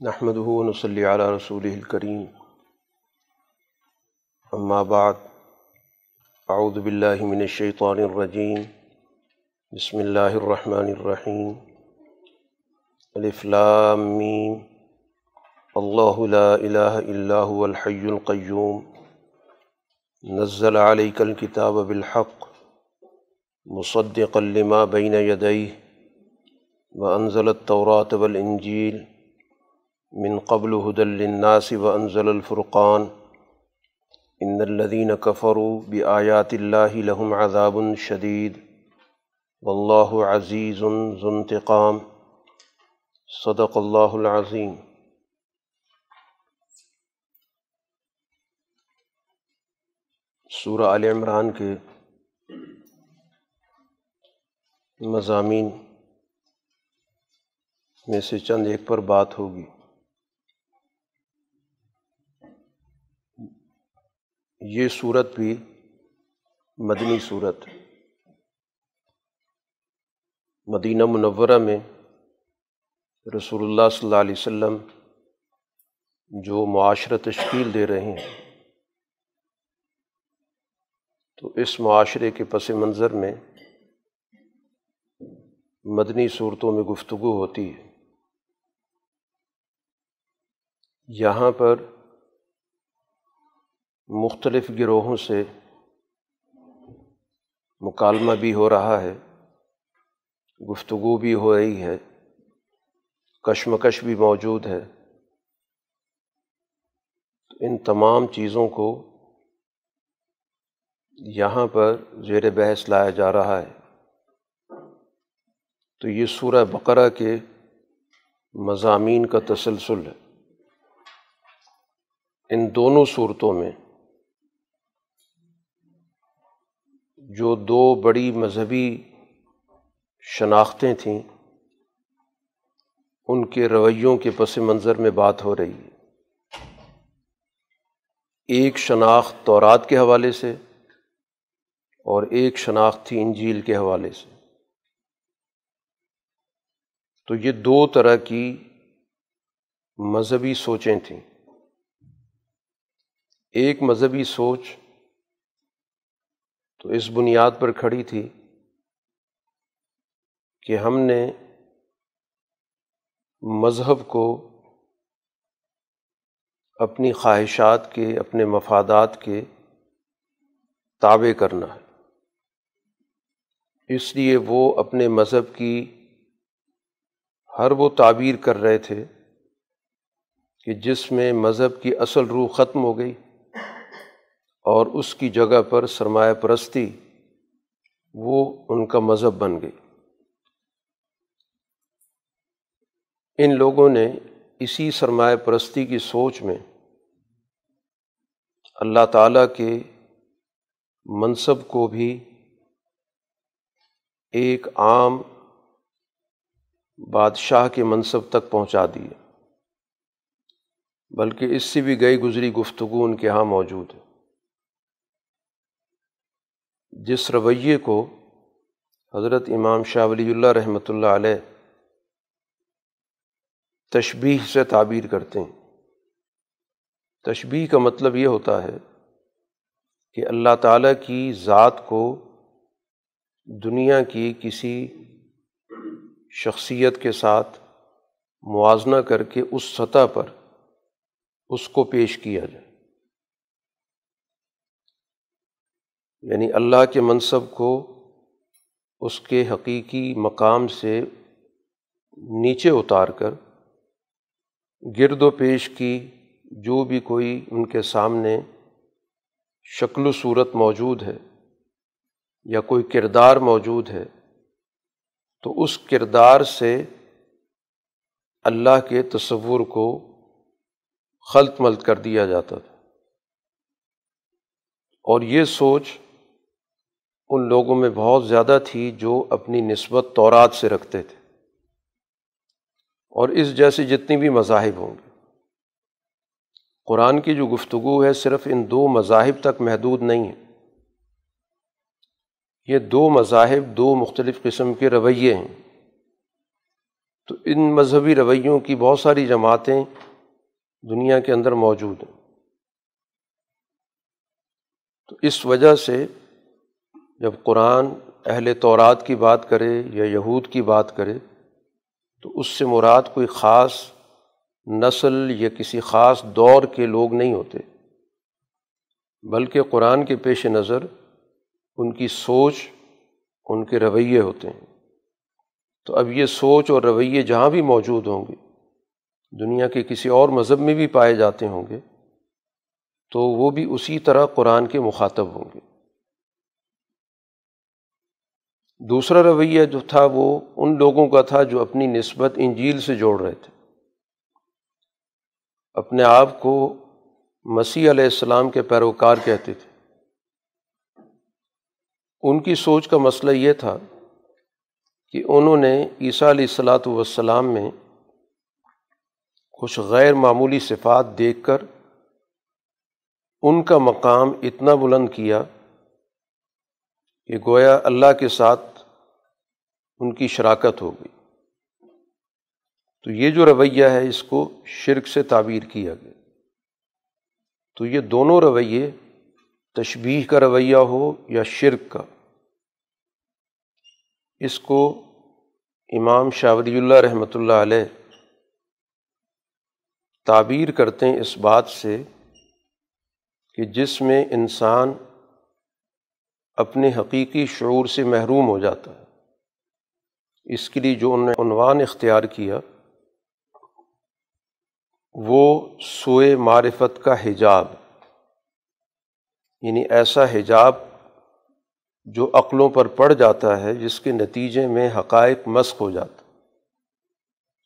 نحمد نصلی علی رسول الکریم اما بعد اعوذ باللہ من الشیطان الرجیم بسم اللہ الرحمن الرحیم الف لام میم اللہ لا الہ الا هو الحی القیوم نزل علیک الكتاب بالحق، مصدقا لما بین یدیہ وانزل التوراة والانجیل من قبل هدى للناس وانزل الفرقان. ان الذين كفروا بآيات الله لهم عذاب شديد. والله عزيز ذو انتقام. صدق الله العظيم. سورہ آل عمران کے مضامین میں سے چند ایک پر بات ہوگی۔ یہ صورت بھی مدنی صورت۔ مدینہ منورہ میں رسول اللہ صلی اللہ علیہ وسلم جو معاشرہ تشکیل دے رہے ہیں، تو اس معاشرے کے پس منظر میں مدنی صورتوں میں گفتگو ہوتی ہے۔ یہاں پر مختلف گروہوں سے مکالمہ بھی ہو رہا ہے، گفتگو بھی ہو رہی ہے، کشمکش بھی موجود ہے۔ ان تمام چیزوں کو یہاں پر زیر بحث لایا جا رہا ہے۔ تو یہ سورہ بقرہ کے مضامین کا تسلسل ہے۔ ان دونوں صورتوں میں جو دو بڑی مذہبی شناختیں تھیں، ان کے رویوں کے پس منظر میں بات ہو رہی ہے۔ ایک شناخت تورات کے حوالے سے اور ایک شناخت تھی انجیل کے حوالے سے۔ تو یہ دو طرح کی مذہبی سوچیں تھیں۔ ایک مذہبی سوچ تو اس بنیاد پر کھڑی تھی کہ ہم نے مذہب کو اپنی خواہشات کے، اپنے مفادات کے تابع کرنا ہے۔ اس لیے وہ اپنے مذہب کی ہر وہ تعبیر کر رہے تھے کہ جس میں مذہب کی اصل روح ختم ہو گئی۔ اور اس کی جگہ پر سرمایہ پرستی وہ ان کا مذہب بن گئی۔ ان لوگوں نے اسی سرمایہ پرستی کی سوچ میں اللہ تعالیٰ کے منصب کو بھی ایک عام بادشاہ کے منصب تک پہنچا دیے بلکہ اس سے بھی گئی گزری گفتگو ان کے یہاں موجود ہے۔ جس رویے کو حضرت امام شاہ ولی اللہ رحمۃ اللہ علیہ تشبیح سے تعبیر کرتے ہیں۔ تشبیح کا مطلب یہ ہوتا ہے کہ اللہ تعالیٰ کی ذات کو دنیا کی کسی شخصیت کے ساتھ موازنہ کر کے اس سطح پر اس کو پیش کیا جائے۔ یعنی اللہ کے منصب کو اس کے حقیقی مقام سے نیچے اتار کر گرد و پیش کی جو بھی کوئی ان کے سامنے شکل و صورت موجود ہے یا کوئی کردار موجود ہے، تو اس کردار سے اللہ کے تصور کو خلط ملت کر دیا جاتا تھا۔ اور یہ سوچ ان لوگوں میں بہت زیادہ تھی جو اپنی نسبت تورات سے رکھتے تھے۔ اور اس جیسے جتنی بھی مذاہب ہوں گے۔ قرآن کی جو گفتگو ہے صرف ان دو مذاہب تک محدود نہیں ہے۔ یہ دو مذاہب دو مختلف قسم کے رویے ہیں۔ تو ان مذہبی رویوں کی بہت ساری جماعتیں دنیا کے اندر موجود ہیں۔ تو اس وجہ سے جب قرآن اہل تورات کی بات کرے یا یہود کی بات کرے، تو اس سے مراد کوئی خاص نسل یا کسی خاص دور کے لوگ نہیں ہوتے، بلکہ قرآن کے پیش نظر ان کی سوچ، ان کے رویے ہوتے ہیں۔ تو اب یہ سوچ اور رویے جہاں بھی موجود ہوں گے، دنیا کے کسی اور مذہب میں بھی پائے جاتے ہوں گے، تو وہ بھی اسی طرح قرآن کے مخاطب ہوں گے۔ دوسرا رویہ جو تھا وہ ان لوگوں کا تھا جو اپنی نسبت انجیل سے جوڑ رہے تھے۔ اپنے آپ کو مسیح علیہ السلام کے پیروکار کہتے تھے۔ ان کی سوچ کا مسئلہ یہ تھا کہ انہوں نے عیسیٰ علیہ السلاۃ والسلام میں کچھ غیر معمولی صفات دیکھ کر ان کا مقام اتنا بلند کیا کہ گویا اللہ کے ساتھ ان کی شراکت ہو گئی۔ تو یہ جو رویہ ہے، اس کو شرک سے تعبیر کیا گیا۔ تو یہ دونوں رویے تشبیح کا رویہ ہو یا شرک کا۔ اس کو امام شاودی اللہ رحمۃ اللہ علیہ تعبیر کرتے ہیں اس بات سے کہ جس میں انسان اپنے حقیقی شعور سے محروم ہو جاتا ہے۔ اس کے لیے جو انہوں نے عنوان اختیار کیا، وہ سوئے معرفت کا حجاب یعنی ایسا حجاب جو عقلوں پر پڑ جاتا ہے جس کے نتیجے میں حقائق مسق ہو جاتا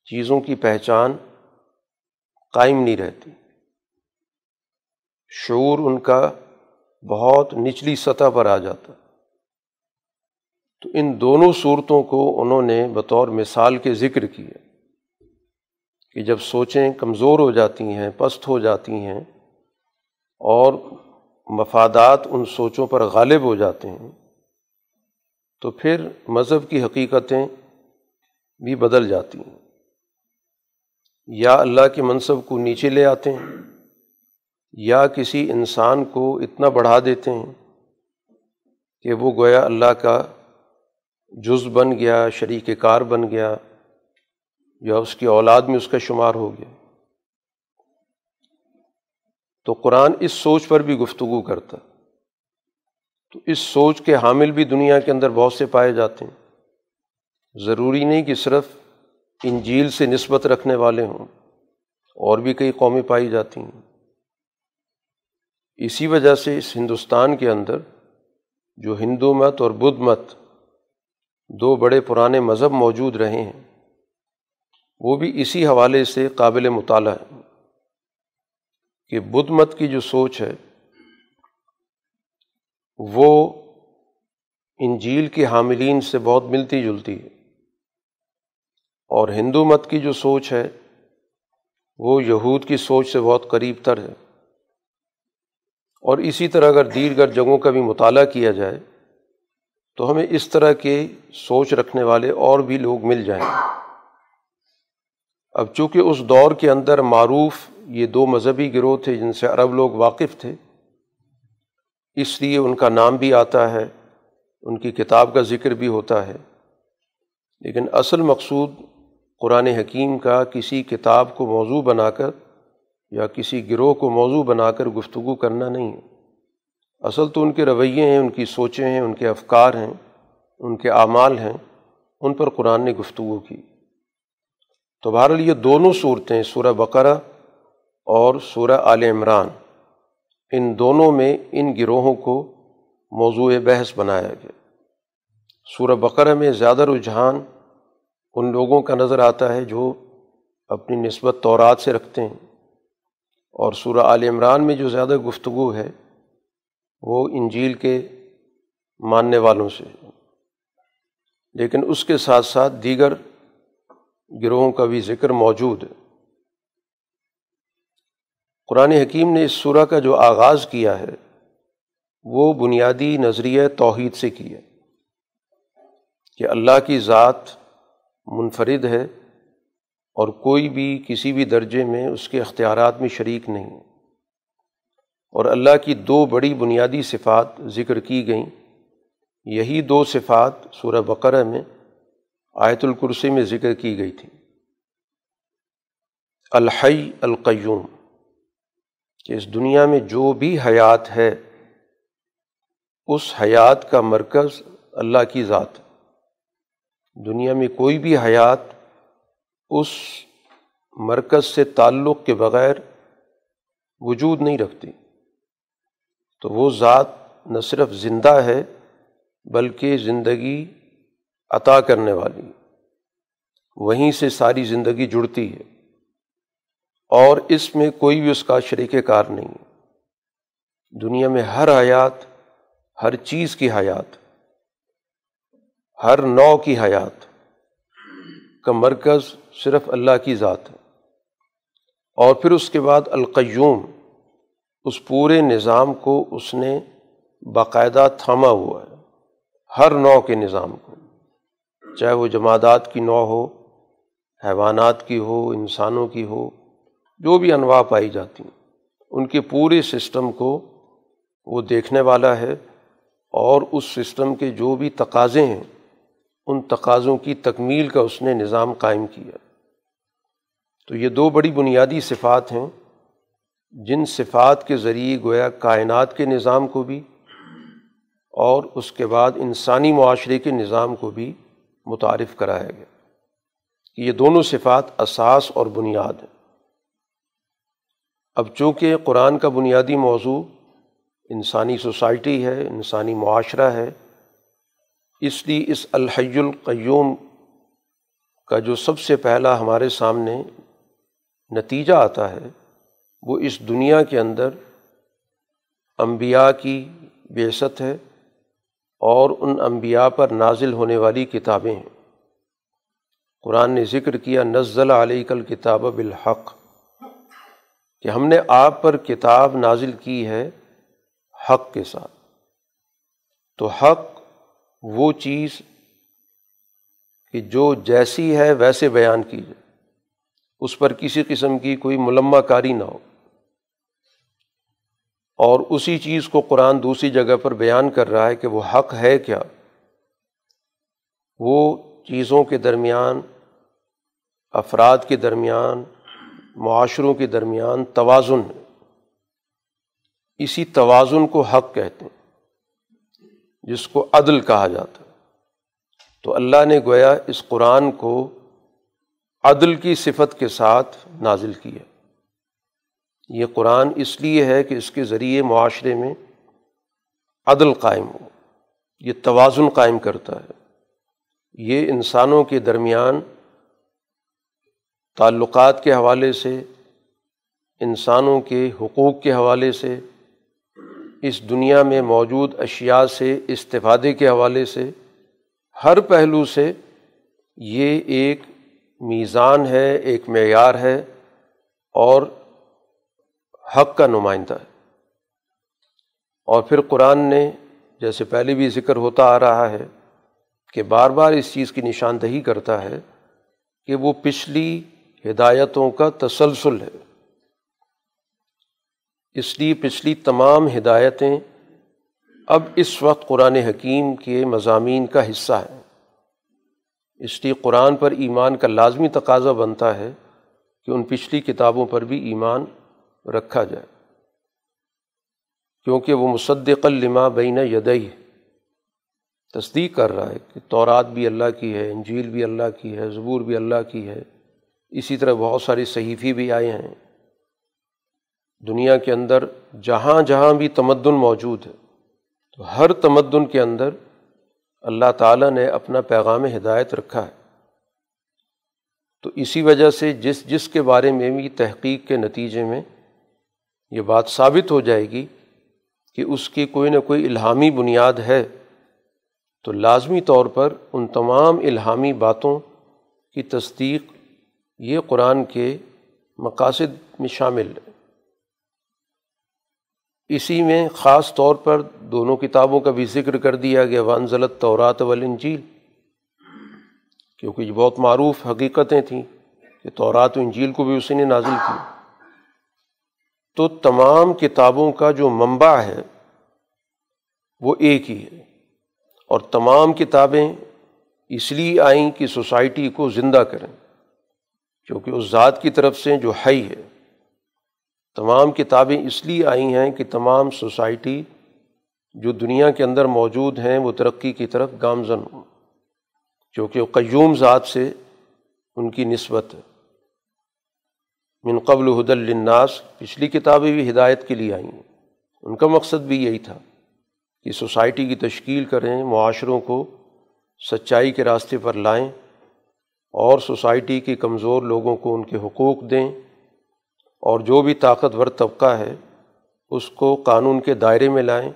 چیزوں کی پہچان قائم نہیں رہتی۔ شعور ان کا بہت نچلی سطح پر آ جاتا۔ تو ان دونوں صورتوں کو انہوں نے بطور مثال کے ذکر کیا کہ جب سوچیں کمزور ہو جاتی ہیں، پست ہو جاتی ہیں اور مفادات ان سوچوں پر غالب ہو جاتے ہیں، تو پھر مذہب کی حقیقتیں بھی بدل جاتی ہیں۔ یا اللہ کے منصب کو نیچے لے آتے ہیں، یا کسی انسان کو اتنا بڑھا دیتے ہیں کہ وہ گویا اللہ کا جز بن گیا، شریک کار بن گیا، یا اس کی اولاد میں اس کا شمار ہو گیا۔ تو قرآن اس سوچ پر بھی گفتگو کرتا۔ تو اس سوچ کے حامل بھی دنیا کے اندر بہت سے پائے جاتے ہیں۔ ضروری نہیں کہ صرف انجیل سے نسبت رکھنے والے ہوں، اور بھی کئی قومیں پائی جاتی ہیں۔ اسی وجہ سے اس ہندوستان کے اندر جو ہندو مت اور بدھ مت دو بڑے پرانے مذہب موجود رہے ہیں۔ وہ بھی اسی حوالے سے قابل مطالعہ ہے کہ بدھ مت کی جو سوچ ہے، وہ انجیل کے حاملین سے بہت ملتی جلتی ہے۔ اور ہندو مت کی جو سوچ ہے، وہ یہود کی سوچ سے بہت قریب تر ہے۔ اور اسی طرح اگر دیگر جگہوں کا بھی مطالعہ کیا جائے تو ہمیں اس طرح کے سوچ رکھنے والے اور بھی لوگ مل جائیں۔ اب چونکہ اس دور کے اندر معروف یہ دو مذہبی گروہ تھے جن سے عرب لوگ واقف تھے، اس لیے ان کا نام بھی آتا ہے، ان کی کتاب کا ذکر بھی ہوتا ہے۔ لیکن اصل مقصود قرآن حکیم کا کسی کتاب کو موضوع بنا کر یا کسی گروہ کو موضوع بنا کر گفتگو کرنا نہیں ہے۔ اصل تو ان کے رویے ہیں، ان کی سوچیں ہیں، ان کے افکار ہیں، ان کے اعمال ہیں، ان پر قرآن نے گفتگو کی۔ تو بہرحال یہ دونوں صورتیں، سورہ بقرہ اور سورہ عال عمران، ان دونوں میں ان گروہوں کو موضوع بحث بنایا گیا۔ سورہ بقرہ میں زیادہ رجحان ان لوگوں کا نظر آتا ہے جو اپنی نسبت تورات سے رکھتے ہیں۔ اور سورہ عال عمران میں جو زیادہ گفتگو ہے وہ انجیل کے ماننے والوں سے۔ لیکن اس کے ساتھ ساتھ دیگر گروہوں کا بھی ذکر موجود ہے۔ قرآن حکیم نے اس سورہ کا جو آغاز کیا ہے، وہ بنیادی نظریہ توحید سے کیا کہ اللہ کی ذات منفرد ہے اور کوئی بھی کسی بھی درجے میں اس کے اختیارات میں شریک نہیں اور اللہ کی دو بڑی بنیادی صفات ذکر کی گئیں۔ یہی دو صفات سورہ بقرہ میں آیت الکرسی میں ذکر کی گئی تھی الحی القیوم، کہ اس دنیا میں جو بھی حیات ہے، اس حیات کا مرکز اللہ کی ذات۔ دنیا میں کوئی بھی حیات اس مرکز سے تعلق کے بغیر وجود نہیں رکھتی۔ تو وہ ذات نہ صرف زندہ ہے بلکہ زندگی عطا کرنے والی، وہیں سے ساری زندگی جڑتی ہے۔ اور اس میں کوئی بھی اس کا شریک کار نہیں۔ دنیا میں ہر حیات، ہر چیز کی حیات، ہر نو کی حیات کا مرکز صرف اللہ کی ذات ہے۔ اور پھر اس کے بعد القیوم اس پورے نظام کو اس نے باقاعدہ تھاما ہوا ہے، ہر نو کے نظام کو۔ چاہے وہ جمادات کی نو ہو، حیوانات کی ہو، انسانوں کی ہو، جو بھی انواع پائی جاتی ہیں، ان کے پورے سسٹم کو وہ دیکھنے والا ہے اور اس سسٹم کے جو بھی تقاضے ہیں، ان تقاضوں کی تکمیل کا اس نے نظام قائم کیا۔ تو یہ دو بڑی بنیادی صفات ہیں۔ جن صفات کے ذریعے گویا کائنات کے نظام کو بھی اور اس کے بعد انسانی معاشرے کے نظام کو بھی متعارف کرایا گیا۔ کہ یہ دونوں صفات اساس اور بنیاد ہیں۔ اب چونکہ قرآن کا بنیادی موضوع انسانی سوسائٹی ہے، انسانی معاشرہ ہے، اس لیے اس الحی القیوم کا جو سب سے پہلا ہمارے سامنے نتیجہ آتا ہے وہ اس دنیا کے اندر انبیاء کی بیست ہے اور ان انبیاء پر نازل ہونے والی کتابیں ہیں۔ قرآن نے ذکر کیا، نزل علیہ کل کتاب بالحق، کہ ہم نے آپ پر کتاب نازل کی ہے حق کے ساتھ۔ تو حق وہ چیز کہ جو جیسی ہے ویسے بیان کی جائے اس پر کسی قسم کی کوئی ملمہ کاری نہ ہو۔ اور اسی چیز کو قرآن دوسری جگہ پر بیان کر رہا ہے کہ وہ حق ہے کیا۔ وہ چیزوں کے درمیان، افراد کے درمیان، معاشروں کے درمیان توازن ہے۔ اسی توازن کو حق کہتے ہیں، جس کو عدل کہا جاتا ہے۔ تو اللہ نے گویا اس قرآن کو عدل کی صفت کے ساتھ نازل کیا یہ قرآن اس لیے ہے کہ اس کے ذریعے معاشرے میں عدل قائم ہو۔ یہ توازن قائم کرتا ہے۔ یہ انسانوں کے درمیان تعلقات کے حوالے سے، انسانوں کے حقوق کے حوالے سے، اس دنیا میں موجود اشیاء سے استفادے کے حوالے سے، ہر پہلو سے یہ ایک میزان ہے، ایک معیار ہے اور حق کا نمائندہ ہے۔ اور پھر قرآن نے جیسے پہلے بھی ذکر ہوتا آ رہا ہے کہ بار بار اس چیز کی نشاندہی کرتا ہے کہ وہ پچھلی ہدایتوں کا تسلسل ہے۔ اس لیے پچھلی تمام ہدایتیں اب اس وقت قرآن حکیم کے مضامین کا حصہ ہیں۔ اس لیے قرآن پر ایمان کا لازمی تقاضا بنتا ہے کہ ان پچھلی کتابوں پر بھی ایمان رکھا جائے۔ کیونکہ وہ مصدق لما بین یدئی تصدیق کر رہا ہے کہ تورات بھی اللہ کی ہے، انجیل بھی اللہ کی ہے، زبور بھی اللہ کی ہے۔ اسی طرح بہت ساری صحیفی بھی آئے ہیں۔ دنیا کے اندر جہاں جہاں بھی تمدن موجود ہے، تو ہر تمدن کے اندر اللہ تعالیٰ نے اپنا پیغام ہدایت رکھا ہے۔ تو اسی وجہ سے جس جس کے بارے میں بھی تحقیق کے نتیجے میں یہ بات ثابت ہو جائے گی کہ اس کی کوئی نہ کوئی الہامی بنیاد ہے، تو لازمی طور پر ان تمام الہامی باتوں کی تصدیق یہ قرآن کے مقاصد میں شامل ہے۔ اسی میں خاص طور پر دونوں کتابوں کا بھی ذکر کر دیا گیا، وانزلت طورات والانجیل، کیونکہ یہ بہت معروف حقیقتیں تھیں کہ تورات و انجیل کو بھی اسی نے نازل کی تو تمام کتابوں کا جو منبع ہے، وہ ایک ہی ہے۔ اور تمام کتابیں اس لیے آئیں کہ سوسائٹی کو زندہ کریں، کیونکہ اس ذات کی طرف سے جو ہے ہے تمام کتابیں اس لیے آئی ہیں کہ تمام سوسائٹی جو دنیا کے اندر موجود ہیں، وہ ترقی کی طرف گامزن ہوں۔ کیونکہ وہ قیوم ذات سے ان کی نسبت ہے۔ من قبل حد الناس پچھلی کتابیں بھی ہدایت کے لیے آئی ہیں۔ ان کا مقصد بھی یہی تھا کہ سوسائٹی کی تشکیل کریں، معاشروں کو سچائی کے راستے پر لائیں اور سوسائٹی کے کمزور لوگوں کو ان کے حقوق دیں۔ اور جو بھی طاقتور طبقہ ہے، اس کو قانون کے دائرے میں لائیں،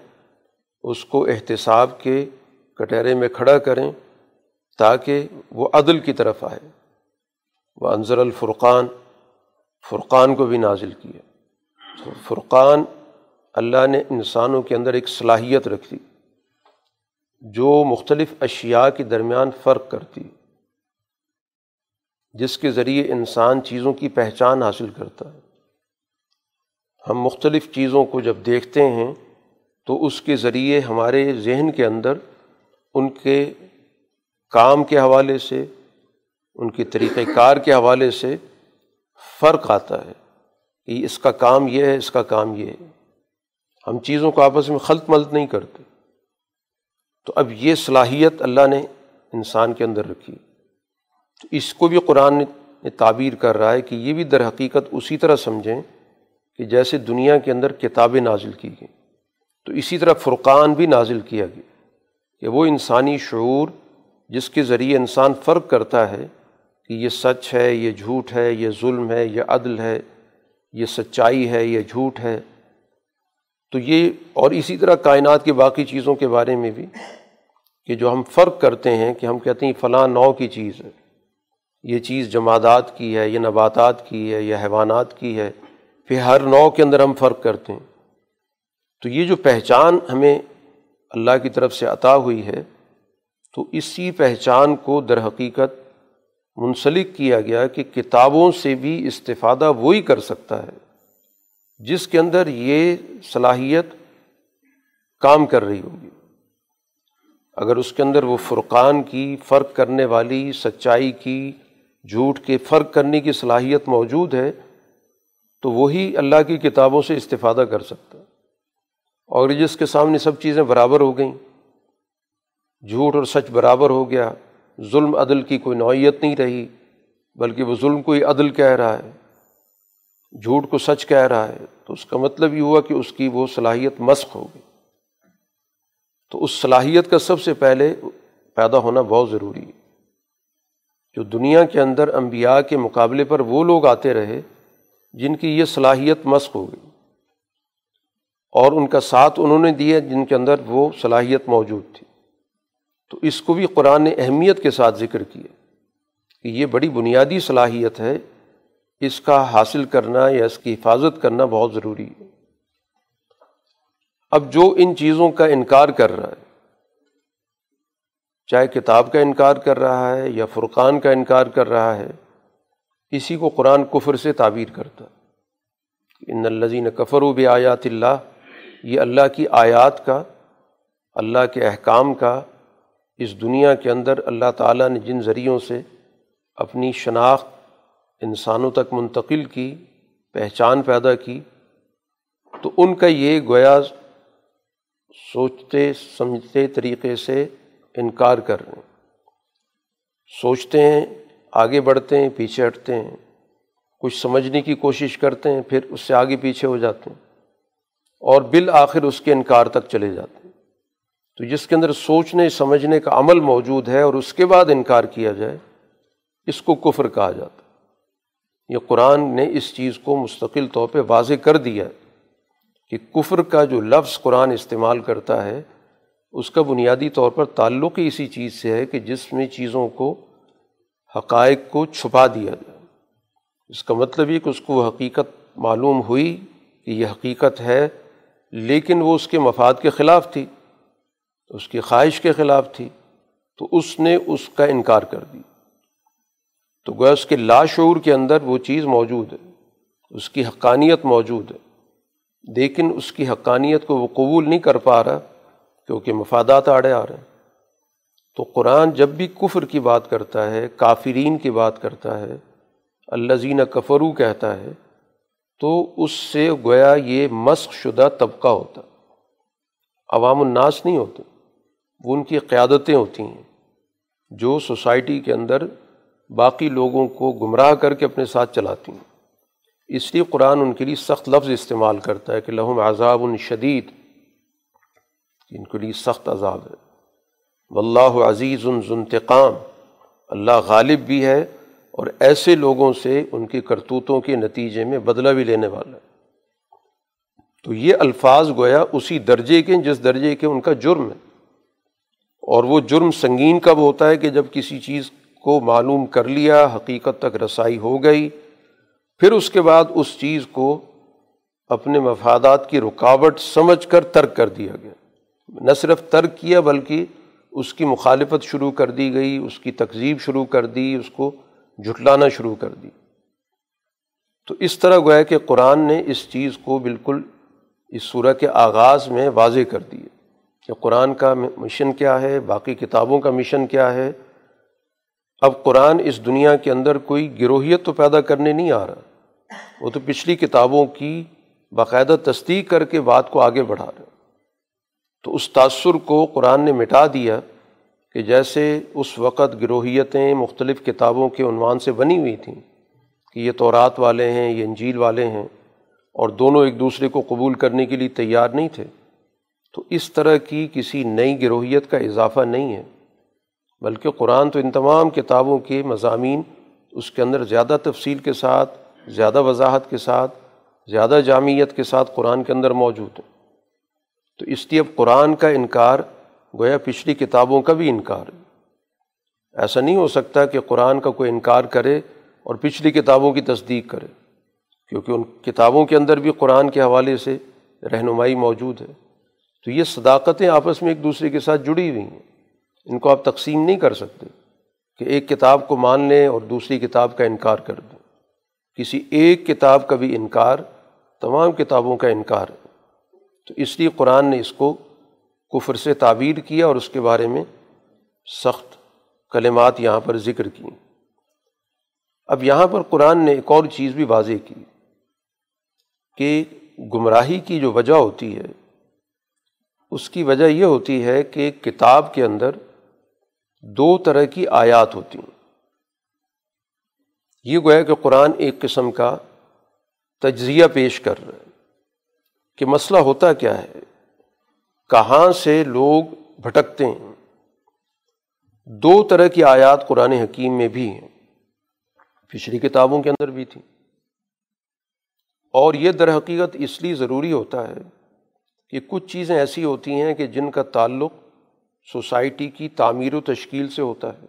اس کو احتساب کے کٹہرے میں کھڑا کریں تاکہ وہ عدل کی طرف آئے۔ وہ انضر الفرقان، فرقان کو بھی نازل کیا۔ فرقان اللہ نے انسانوں کے اندر ایک صلاحیت رکھی جو مختلف اشیاء کے درمیان فرق کرتی، جس کے ذریعے انسان چیزوں کی پہچان حاصل کرتا ہے۔ ہم مختلف چیزوں کو جب دیکھتے ہیں تو اس کے ذریعے ہمارے ذہن کے اندر ان کے کام کے حوالے سے، ان کے طریقۂ کار کے حوالے سے فرق آتا ہے کہ اس کا کام یہ ہے، اس کا کام یہ ہے۔ ہم چیزوں کو آپس میں خلط ملط نہیں کرتے۔ تو اب یہ صلاحیت اللہ نے انسان کے اندر رکھی۔ تو اس کو بھی قرآن نے تعبیر کر رہا ہے کہ یہ بھی در حقیقت اسی طرح سمجھیں کہ جیسے دنیا کے اندر کتابیں نازل کی گئیں، تو اسی طرح فرقان بھی نازل کیا گیا کہ وہ انسانی شعور جس کے ذریعے انسان فرق کرتا ہے کہ یہ سچ ہے، یہ جھوٹ ہے، یہ ظلم ہے، یہ عدل ہے، یہ سچائی ہے، یہ جھوٹ ہے۔ تو یہ اور اسی طرح کائنات کی باقی چیزوں کے بارے میں بھی کہ جو ہم فرق کرتے ہیں کہ ہم کہتے ہیں فلاں نو کی چیز ہے، یہ چیز جمادات کی ہے، یہ نباتات کی ہے، یہ حیوانات کی ہے۔ پھر ہر نو کے اندر ہم فرق کرتے ہیں۔ تو یہ جو پہچان ہمیں اللہ کی طرف سے عطا ہوئی ہے، تو اسی پہچان کو در حقیقت منسلک کیا گیا کہ کتابوں سے بھی استفادہ وہی کر سکتا ہے، جس کے اندر یہ صلاحیت کام کر رہی ہوگی۔ اگر اس کے اندر وہ فرقان کی فرق کرنے والی، سچائی کی، جھوٹ کے فرق کرنے کی صلاحیت موجود ہے تو وہی اللہ کی کتابوں سے استفادہ کر سکتا ہے۔ اور جس کے سامنے سب چیزیں برابر ہو گئیں، جھوٹ اور سچ برابر ہو گیا، ظلم عدل کی کوئی نوعیت نہیں رہی، بلکہ وہ ظلم کو ہی عدل کہہ رہا ہے، جھوٹ کو سچ کہہ رہا ہے، تو اس کا مطلب یہ ہوا کہ اس کی وہ صلاحیت مسق ہوگی تو اس صلاحیت کا سب سے پہلے پیدا ہونا بہت ضروری ہے۔ جو دنیا کے اندر انبیاء کے مقابلے پر وہ لوگ آتے رہے جن کی یہ صلاحیت مسق ہو گئی اور ان کا ساتھ انہوں نے دیا جن کے اندر وہ صلاحیت موجود تھی۔ تو اس کو بھی قرآن نے اہمیت کے ساتھ ذکر کیا کہ یہ بڑی بنیادی صلاحیت ہے، اس کا حاصل کرنا یا اس کی حفاظت کرنا بہت ضروری ہے۔ اب جو ان چیزوں کا انکار کر رہا ہے، چاہے کتاب کا انکار کر رہا ہے یا فرقان کا انکار کر رہا ہے اسی کو قرآن کفر سے تعبیر کرتا ان الزین کفر و بھی آیات اللہ، یہ اللہ کی آیات کا، اللہ کے احکام کا، اس دنیا کے اندر اللہ تعالیٰ نے جن ذریعوں سے اپنی شناخت انسانوں تک منتقل کی، پہچان پیدا کی، تو ان کا یہ گویا سوچتے، سمجھتے طریقے سے انکار کر رہے ہیں۔ سوچتے ہیں آگے بڑھتے ہیں، پیچھے ہٹتے ہیں۔ کچھ سمجھنے کی کوشش کرتے ہیں، پھر اس سے آگے پیچھے ہو جاتے ہیں۔ اور بالآخر اس کے انکار تک چلے جاتے ہیں۔ تو جس کے اندر سوچنے، سمجھنے کا عمل موجود ہے اور اس کے بعد انکار کیا جائے، اس کو کفر کہا جاتا یہ قرآن نے اس چیز کو مستقل طور پہ واضح کر دیا کہ کفر کا جو لفظ قرآن استعمال کرتا ہے، اس کا بنیادی طور پر تعلق ہی اسی چیز سے ہے کہ جس میں چیزوں کو حقائق کو چھپا دیا جائے اس کا مطلب یہ کہ اس کو وہ حقیقت معلوم ہوئی کہ یہ حقیقت ہے، لیکن وہ اس کے مفاد کے خلاف تھی، اس کی خواہش کے خلاف تھی، تو اس نے اس کا انکار کر دی تو گویا اس کے لاشعور کے اندر وہ چیز موجود ہے، اس کی حقانیت موجود ہے۔ لیکن اس کی حقانیت کو وہ قبول نہیں کر پا رہا، کیونکہ مفادات آڑے آ رہے ہیں۔ تو قرآن جب بھی کفر کی بات کرتا ہے، کافرین کی بات کرتا ہے اللہ زین کفرو کہتا ہے، تو اس سے گویا یہ مسق شدہ طبقہ ہوتا۔ عوام الناس نہیں ہوتے، وہ ان کی قیادتیں ہوتی ہیں۔ جو سوسائٹی کے اندر باقی لوگوں کو گمراہ کر کے اپنے ساتھ چلاتی ہیں۔ اس لیے قرآن ان کے لیے سخت لفظ استعمال کرتا ہے کہ لہم عذاب شدید، ان کے لیے سخت عذاب ہے۔ واللہ عزیز ذنتقام اللہ غالب بھی ہے اور ایسے لوگوں سے ان کی کرتوتوں کے نتیجے میں بدلہ بھی لینے والا ہے۔ تو یہ الفاظ گویا اسی درجے کے جس درجے کے ان کا جرم ہے۔ اور وہ جرم سنگین کب ہوتا ہے کہ جب کسی چیز کو معلوم کر لیا، حقیقت تک رسائی ہو گئی، پھر اس کے بعد اس چیز کو اپنے مفادات کی رکاوٹ سمجھ کر ترک کر دیا گیا۔ نہ صرف ترک کیا بلکہ اس کی مخالفت شروع کر دی گئی، اس کی تقزیب شروع کر دی، اس کو جھٹلانا شروع کر دی۔ تو اس طرح گویا کہ قرآن نے اس چیز کو بالکل اس صورت کے آغاز میں واضح کر دی کہ قرآن کا مشن کیا ہے، باقی کتابوں کا مشن کیا ہے۔ اب قرآن اس دنیا کے اندر کوئی گروہیت تو پیدا کرنے نہیں آ رہا۔ وہ تو پچھلی کتابوں کی باقاعدہ تصدیق کر کے بات کو آگے بڑھا رہا۔ تو اس تأثر کو قرآن نے مٹا دیا کہ جیسے اس وقت گروہیتیں مختلف کتابوں کے عنوان سے بنی ہوئی تھیں کہ یہ تورات والے ہیں، یہ انجیل والے ہیں اور دونوں ایک دوسرے کو قبول کرنے کے لیے تیار نہیں تھے۔ تو اس طرح کی کسی نئی گروہیت کا اضافہ نہیں ہے، بلکہ قرآن تو ان تمام کتابوں کے مضامین اس کے اندر زیادہ تفصیل کے ساتھ، زیادہ وضاحت کے ساتھ، زیادہ جامعیت کے ساتھ قرآن کے اندر موجود ہے تو اس لیے اب قرآن کا انکار گویا پچھلی کتابوں کا بھی انکار ایسا نہیں ہو سکتا کہ قرآن کا کوئی انکار کرے اور پچھلی کتابوں کی تصدیق کرے، کیونکہ ان کتابوں کے اندر بھی قرآن کے حوالے سے رہنمائی موجود ہے۔ تو یہ صداقتیں آپس میں ایک دوسرے کے ساتھ جڑی ہوئی ہیں۔ ان کو آپ تقسیم نہیں کر سکتے کہ ایک کتاب کو مان لیں اور دوسری کتاب کا انکار کر دیں۔ کسی ایک کتاب کا بھی انکار تمام کتابوں کا انکار ہے۔ تو اس لیے قرآن نے اس کو کفر سے تعبیر کیا اور اس کے بارے میں سخت کلمات یہاں پر ذکر کی۔ اب یہاں پر قرآن نے ایک اور چیز بھی واضح کی کہ گمراہی کی جو وجہ ہوتی ہے، اس کی وجہ یہ ہوتی ہے کہ کتاب کے اندر دو طرح کی آیات ہوتی ہیں۔ یہ گویا کہ قرآن ایک قسم کا تجزیہ پیش کر رہا ہے۔ کہ مسئلہ ہوتا کیا ہے؟ کہاں سے لوگ بھٹکتے ہیں؟ دو طرح کی آیات قرآن حکیم میں بھی ہیں۔ پچھلی کتابوں کے اندر بھی تھیں اور یہ در حقیقت اس لیے ضروری ہوتا ہے کہ کچھ چیزیں ایسی ہوتی ہیں کہ جن کا تعلق سوسائٹی کی تعمیر و تشکیل سے ہوتا ہے۔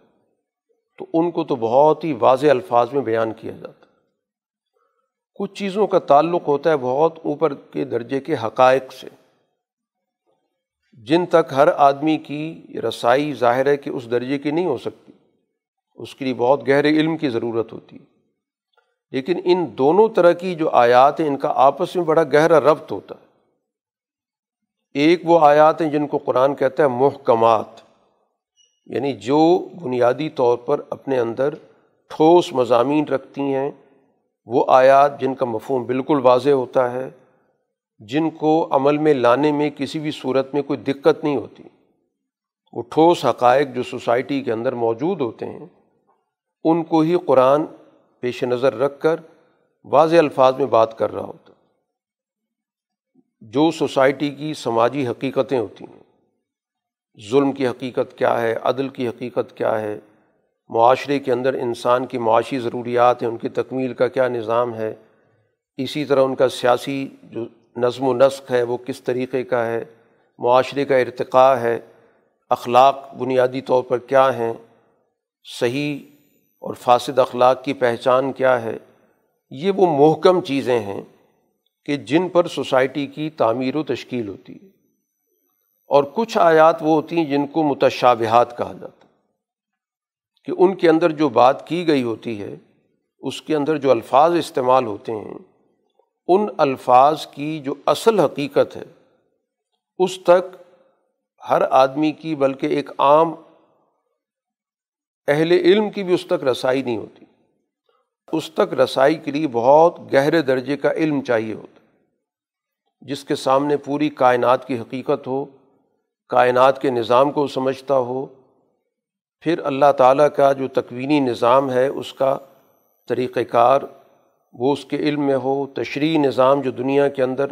تو ان کو تو بہت ہی واضح الفاظ میں بیان کیا جاتا ہے۔ کچھ چیزوں کا تعلق ہوتا ہے بہت اوپر کے درجے کے حقائق سے۔ جن تک ہر آدمی کی رسائی ظاہر ہے کہ اس درجے کی نہیں ہو سکتی، اس کے لیے بہت گہرے علم کی ضرورت ہوتی۔ ہے لیکن ان دونوں طرح کی جو آیات ہیں، ان کا آپس میں بڑا گہرا ربط ہوتا۔ ہے ایک وہ آیات ہیں جن کو قرآن کہتا ہے محکمات یعنی جو بنیادی طور پر اپنے اندر ٹھوس مضامین رکھتی ہیں۔ وہ آیات جن کا مفہوم بالکل واضح ہوتا ہے، جن کو عمل میں لانے میں کسی بھی صورت میں کوئی دقت نہیں ہوتی۔ وہ ٹھوس حقائق جو سوسائٹی کے اندر موجود ہوتے ہیں، ان کو ہی قرآن پیش نظر رکھ کر واضح الفاظ میں بات کر رہا ہوتا۔ جو سوسائٹی کی سماجی حقیقتیں ہوتی ہیں، ظلم کی حقیقت کیا ہے، عدل کی حقیقت کیا ہے معاشرے کے اندر انسان کی معاشی ضروریات ہیں، ان کی تکمیل کا کیا نظام ہے؟ اسی طرح ان کا سیاسی جو نظم و نسق ہے، وہ کس طریقے کا ہے؟ معاشرے کا ارتقاء ہے، اخلاق بنیادی طور پر کیا ہیں؟ صحیح اور فاسد اخلاق کی پہچان کیا ہے؟ یہ وہ محکم چیزیں ہیں کہ جن پر سوسائٹی کی تعمیر و تشکیل ہوتی ہے۔ اور کچھ آیات وہ ہوتی ہیں جن کو متشابہات کہا جاتا ہے۔ کہ ان کے اندر جو بات کی گئی ہوتی ہے، اس کے اندر جو الفاظ استعمال ہوتے ہیں، ان الفاظ کی جو اصل حقیقت ہے، اس تک ہر آدمی کی، بلکہ ایک عام اہل علم کی بھی اس تک رسائی نہیں ہوتی۔ اس تک رسائی کے لیے بہت گہرے درجے کا علم چاہیے ہوتا۔ جس کے سامنے پوری کائنات کی حقیقت ہو، کائنات کے نظام کو سمجھتا ہو پھر اللہ تعالیٰ کا جو تکوینی نظام ہے، اس کا طریقۂ کار وہ اس کے علم میں ہو تشریح نظام جو دنیا کے اندر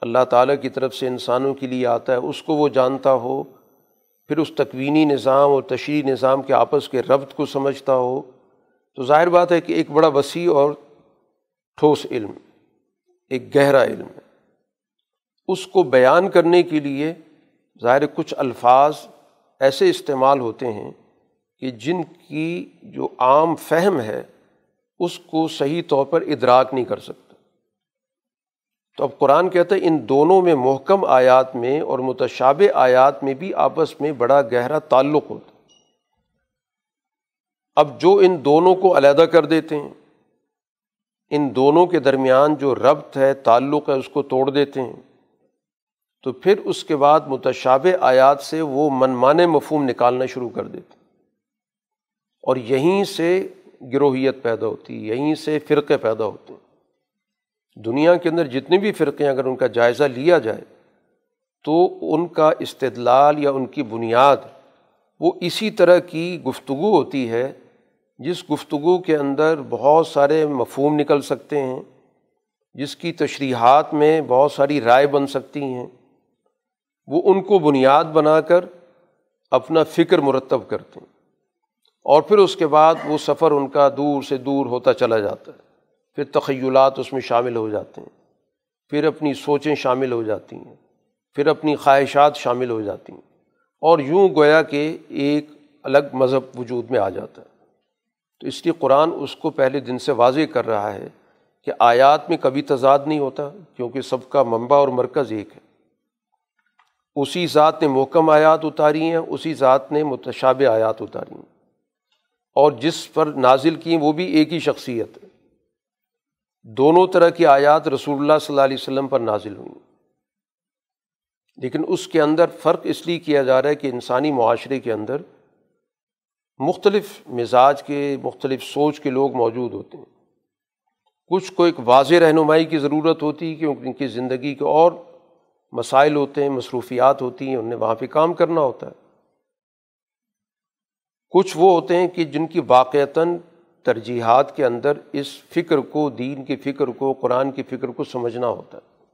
اللہ تعالیٰ کی طرف سے انسانوں کے لیے آتا ہے، اس کو وہ جانتا ہو۔ پھر اس تکوینی نظام اور تشریح نظام کے آپس کے ربط کو سمجھتا ہو۔ تو ظاہر بات ہے کہ ایک بڑا وسیع اور ٹھوس علم، ایک گہرا علم ہے۔ اس کو بیان کرنے کے لیے ظاہر کچھ الفاظ ایسے استعمال ہوتے ہیں کہ جن کی جو عام فہم ہے، اس کو صحیح طور پر ادراک نہیں کر سکتا۔ تو اب قرآن کہتا ہے، ان دونوں میں محکم آیات میں اور متشاب آیات میں بھی آپس میں بڑا گہرا تعلق ہوتا اب جو ان دونوں کو علیحدہ کر دیتے ہیں، ان دونوں کے درمیان جو ربط ہے، تعلق ہے، اس کو توڑ دیتے ہیں، تو پھر اس کے بعد متشاب آیات سے وہ منمانے مفہوم نکالنا شروع کر دیتے اور یہیں سے گروہیت پیدا ہوتی ہے یہیں سے فرقے پیدا ہوتے۔ ہیں دنیا کے اندر جتنے بھی فرقے اگر ان کا جائزہ لیا جائے، تو ان کا استدلال یا ان کی بنیاد، وہ اسی طرح کی گفتگو ہوتی ہے، جس گفتگو کے اندر بہت سارے مفہوم نکل سکتے ہیں، جس کی تشریحات میں بہت ساری رائے بن سکتی ہیں۔ وہ ان کو بنیاد بنا کر اپنا فکر مرتب کرتے ہیں۔ اور پھر اس کے بعد وہ سفر ان کا دور سے دور ہوتا چلا جاتا ہے۔ پھر تخیلات اس میں شامل ہو جاتے ہیں۔ پھر اپنی سوچیں شامل ہو جاتی ہیں۔ پھر اپنی خواہشات شامل ہو جاتی ہیں۔ اور یوں گویا کہ ایک الگ مذہب وجود میں آ جاتا ہے۔ تو اس لیے قرآن اس کو پہلے دن سے واضح کر رہا ہے کہ آیات میں کبھی تضاد نہیں ہوتا، کیونکہ سب کا منبع اور مرکز ایک ہے۔ اسی ذات نے محکم آیات اتاری ہیں، اسی ذات نے متشاب آیات اتاری ہیں۔ اور جس پر نازل کی وہ بھی ایک ہی شخصیت۔ ہے دونوں طرح کی آیات رسول اللہ صلی اللہ علیہ وسلم پر نازل ہوئیں لیکن اس کے اندر فرق اس لیے کیا جا رہا ہے کہ انسانی معاشرے کے اندر مختلف مزاج کے، مختلف سوچ کے لوگ موجود ہوتے ہیں۔ کچھ کو ایک واضح رہنمائی کی ضرورت ہوتی ہے، کیونکہ ان کی زندگی کے اور مسائل ہوتے ہیں، مصروفیات ہوتی ہیں، انہیں وہاں پہ کام کرنا ہوتا ہے۔ کچھ وہ ہوتے ہیں کہ جن کی واقعتاً ترجیحات کے اندر اس فکر کو، دین کی فکر کو، قرآن کی فکر کو سمجھنا ہوتا ہے۔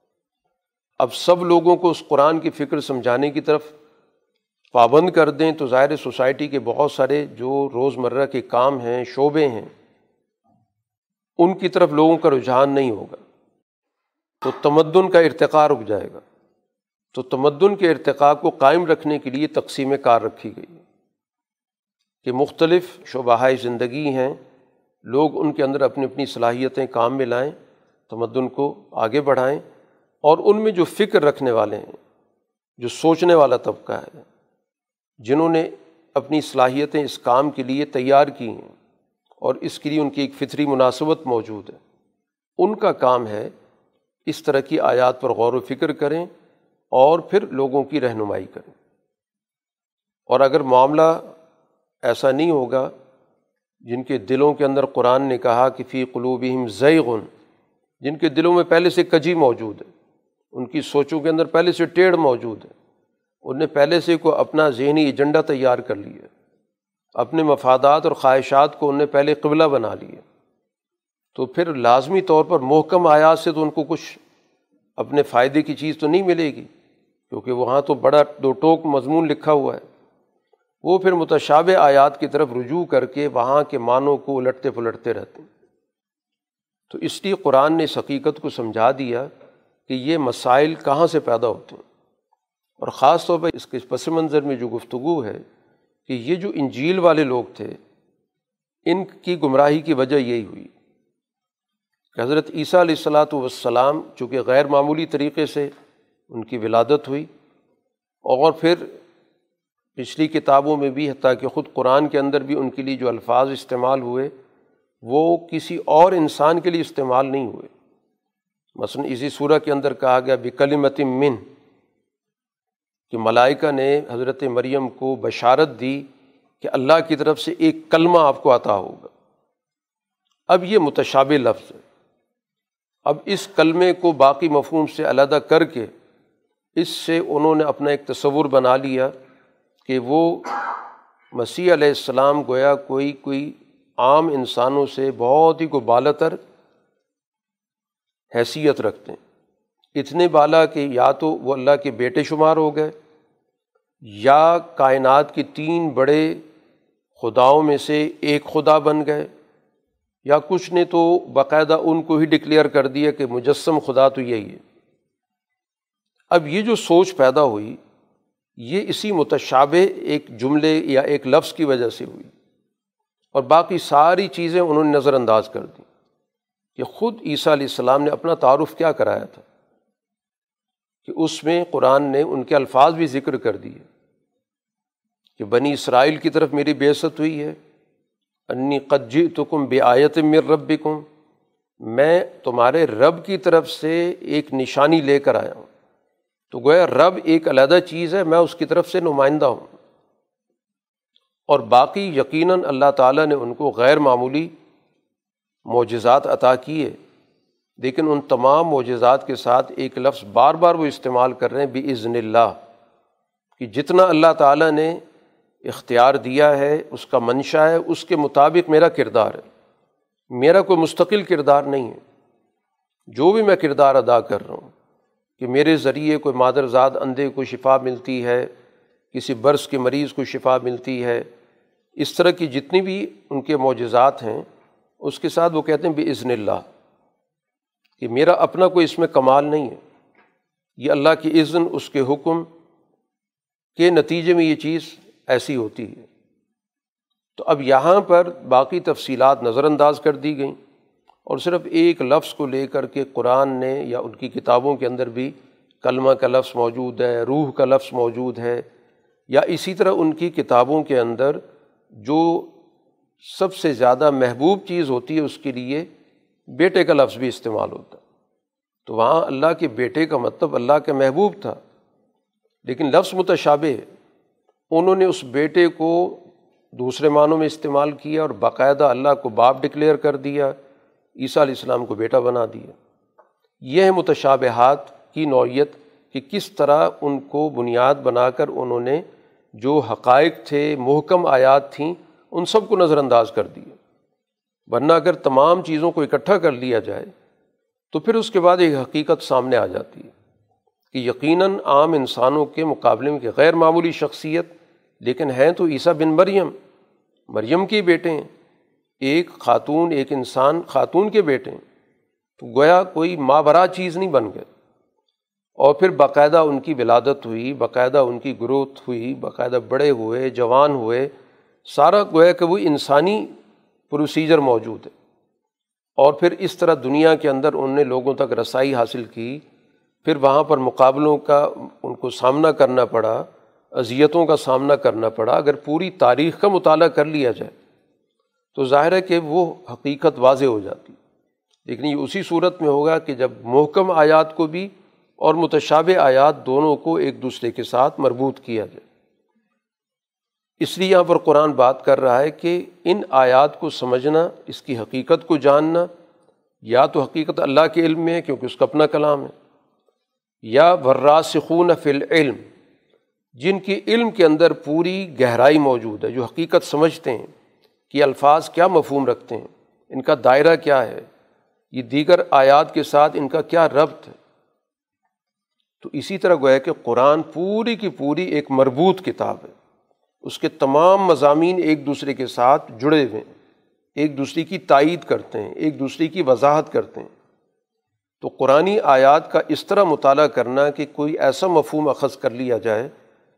اب سب لوگوں کو اس قرآن کی فکر سمجھانے کی طرف پابند کر دیں تو ظاہر سوسائٹی کے بہت سارے جو روز مرہ کے کام ہیں، شعبے ہیں، ان کی طرف لوگوں کا رجحان نہیں ہوگا۔ تو تمدن کا ارتقاء رک جائے گا۔ تو تمدن کے ارتقاء کو قائم رکھنے کے لیے تقسیم کار رکھی گئی۔ کہ مختلف شعبہ زندگی ہیں، لوگ ان کے اندر اپنی اپنی صلاحیتیں کام میں لائیں، تمدن کو آگے بڑھائیں، اور ان میں جو فکر رکھنے والے ہیں، جو سوچنے والا طبقہ ہے، جنہوں نے اپنی صلاحیتیں اس کام کے لیے تیار کی ہیں، اور اس کے لیے ان کی ایک فطری مناسبت موجود ہے۔ ان کا کام ہے اس طرح کی آیات پر غور و فکر کریں اور پھر لوگوں کی رہنمائی کریں۔ اور اگر معاملہ ایسا نہیں ہوگا جن کے دلوں کے اندر قرآن نے کہا کہ فی قلوبہم زیغن جن کے دلوں میں پہلے سے کجی موجود ہے، ان کی سوچوں کے اندر پہلے سے ٹیڑھ موجود ہے۔ ان نے پہلے سے کو اپنا ذہنی ایجنڈا تیار کر لیا اپنے مفادات اور خواہشات کو ان نے پہلے قبلہ بنا لیا تو پھر لازمی طور پر محکم آیات سے تو ان کو کچھ اپنے فائدے کی چیز تو نہیں ملے گی، کیونکہ وہاں تو بڑا دو ٹوک مضمون لکھا ہوا ہے۔ وہ پھر متشاب آیات کی طرف رجوع کر کے وہاں کے معنوں کو الٹتے پلٹتے رہتے ہیں۔ تو اس لیے قرآن نے اس حقیقت کو سمجھا دیا کہ یہ مسائل کہاں سے پیدا ہوتے ہیں۔ اور خاص طور پر اس کے پس منظر میں جو گفتگو ہے کہ یہ جو انجیل والے لوگ تھے، ان کی گمراہی کی وجہ یہی ہوئی۔ کہ حضرت عیسیٰ علیہ السلاۃ والسلام چونکہ غیر معمولی طریقے سے ان کی ولادت ہوئی اور پھر پچھلی کتابوں میں بھی، حتیٰ کہ خود قرآن کے اندر بھی ان کے لیے جو الفاظ استعمال ہوئے، وہ کسی اور انسان کے لیے استعمال نہیں ہوئے۔ مثلاً اسی صورت کے اندر کہا گیا بکلمت من، کہ ملائکہ نے حضرت مریم کو بشارت دی کہ اللہ کی طرف سے ایک کلمہ آپ کو عطا ہوگا۔ اب یہ متشاب لفظ ہے۔ اب اس کلمے کو باقی مفہوم سے علیحدہ کر کے اس سے انہوں نے اپنا ایک تصور بنا لیا۔ کہ وہ مسیح علیہ السلام گویا کوئی کوئی عام انسانوں سے بہت ہی کو بالتر حیثیت رکھتے ہیں۔ اتنے بالا کہ یا تو وہ اللہ کے بیٹے شمار ہو گئے یا کائنات کی تین بڑے خداؤں میں سے ایک خدا بن گئے۔ یا کچھ نے تو باقاعدہ ان کو ہی ڈکلیئر کر دیا کہ مجسم خدا تو یہی ہے۔ اب یہ جو سوچ پیدا ہوئی یہ اسی متشابہ ایک جملے یا ایک لفظ کی وجہ سے ہوئی اور باقی ساری چیزیں انہوں نے نظر انداز کر دیں کہ خود عیسیٰ علیہ السلام نے اپنا تعارف کیا کرایا تھا کہ اس میں قرآن نے ان کے الفاظ بھی ذکر کر دیے کہ بنی اسرائیل کی طرف میری بےست ہوئی ہے، انی قجی تو کم بے آیت مر رب میں تمہارے رب کی طرف سے ایک نشانی لے کر آیا ہوں۔ تو گویا رب ایک علیحدہ چیز ہے، میں اس کی طرف سے نمائندہ ہوں۔ اور باقی یقیناً اللہ تعالیٰ نے ان کو غیر معمولی معجزات عطا کیے، لیکن ان تمام معجزات کے ساتھ ایک لفظ بار بار وہ استعمال کر رہے ہیں بھی عزن اللہ، کہ جتنا اللہ تعالیٰ نے اختیار دیا ہے، اس کا منشا ہے، اس کے مطابق میرا کردار ہے۔ میرا کوئی مستقل کردار نہیں ہے۔ جو بھی میں کردار ادا کر رہا ہوں۔ کہ میرے ذریعے کوئی مادرزاد اندھے کو شفا ملتی ہے، کسی برس کے مریض کو شفا ملتی ہے، اس طرح کی جتنی بھی ان کے معجزات ہیں، اس کے ساتھ وہ کہتے ہیں بے عزن اللہ کہ میرا اپنا کوئی اس میں کمال نہیں ہے۔ یہ اللہ کی عزن اس کے حکم کے نتیجے میں یہ چیز ایسی ہوتی ہے۔ تو اب یہاں پر باقی تفصیلات نظر انداز کر دی گئیں۔ اور صرف ایک لفظ کو لے کر کے قرآن نے یا ان کی کتابوں کے اندر بھی کلمہ کا لفظ موجود ہے، روح کا لفظ موجود ہے، یا اسی طرح ان کی کتابوں کے اندر جو سب سے زیادہ محبوب چیز ہوتی ہے اس کے لیے بیٹے کا لفظ بھی استعمال ہوتا تو وہاں اللہ کے بیٹے کا مطلب اللہ کے محبوب تھا، لیکن لفظ متشابہ انہوں نے اس بیٹے کو دوسرے معنوں میں استعمال کیا اور باقاعدہ اللہ کو باپ ڈکلیئر کر دیا۔ عیسیٰ علیہ السلام کو بیٹا بنا دیا۔ یہ ہے متشابہات کی نوعیت کہ کس طرح ان کو بنیاد بنا کر انہوں نے جو حقائق تھے، محکم آیات تھیں، ان سب کو نظر انداز کر دیا۔ ورنہ اگر تمام چیزوں کو اکٹھا کر لیا جائے، تو پھر اس کے بعد ایک حقیقت سامنے آ جاتی ہے کہ یقیناً عام انسانوں کے مقابلے میں غیر معمولی شخصیت، لیکن ہیں تو عیسیٰ بن مریم۔ مریم کے بیٹے ہیں۔ ایک خاتون، ایک انسان خاتون کے بیٹے ہیں، تو گویا کوئی ماں برا چیز نہیں بن گئے۔ اور پھر باقاعدہ ان کی ولادت ہوئی، باقاعدہ ان کی گروتھ ہوئی، باقاعدہ بڑے ہوئے، جوان ہوئے، سارا گویا کہ وہ انسانی پروسیجر موجود ہے۔ اور پھر اس طرح دنیا کے اندر ان نے لوگوں تک رسائی حاصل کی۔ پھر وہاں پر مقابلوں کا ان کو سامنا کرنا پڑا، اذیتوں کا سامنا کرنا پڑا۔ اگر پوری تاریخ کا مطالعہ کر لیا جائے تو ظاہر ہے کہ وہ حقیقت واضح ہو جاتی۔ لیکن یہ اسی صورت میں ہوگا کہ جب محکم آیات کو بھی اور متشاب آیات دونوں کو ایک دوسرے کے ساتھ مربوط کیا جائے۔ اس لیے یہاں پر قرآن بات کر رہا ہے کہ ان آیات کو سمجھنا، اس کی حقیقت کو جاننا، یا تو حقیقت اللہ کے علم میں ہے کیونکہ اس کا اپنا کلام ہے، یا وراسخون فی العلم، جن کی علم کے اندر پوری گہرائی موجود ہے، جو حقیقت سمجھتے ہیں۔ کہ الفاظ کیا مفہوم رکھتے ہیں؟ ان کا دائرہ کیا ہے؟ یہ دیگر آیات کے ساتھ ان کا کیا ربط ہے؟ تو اسی طرح گویا کہ قرآن پوری کی پوری ایک مربوط کتاب ہے۔ اس کے تمام مضامین ایک دوسرے کے ساتھ جڑے ہوئے ہیں۔ ایک دوسرے کی تائید کرتے ہیں، ایک دوسرے کی وضاحت کرتے ہیں۔ تو قرآن آیات کا اس طرح مطالعہ کرنا کہ کوئی ایسا مفہوم اخذ کر لیا جائے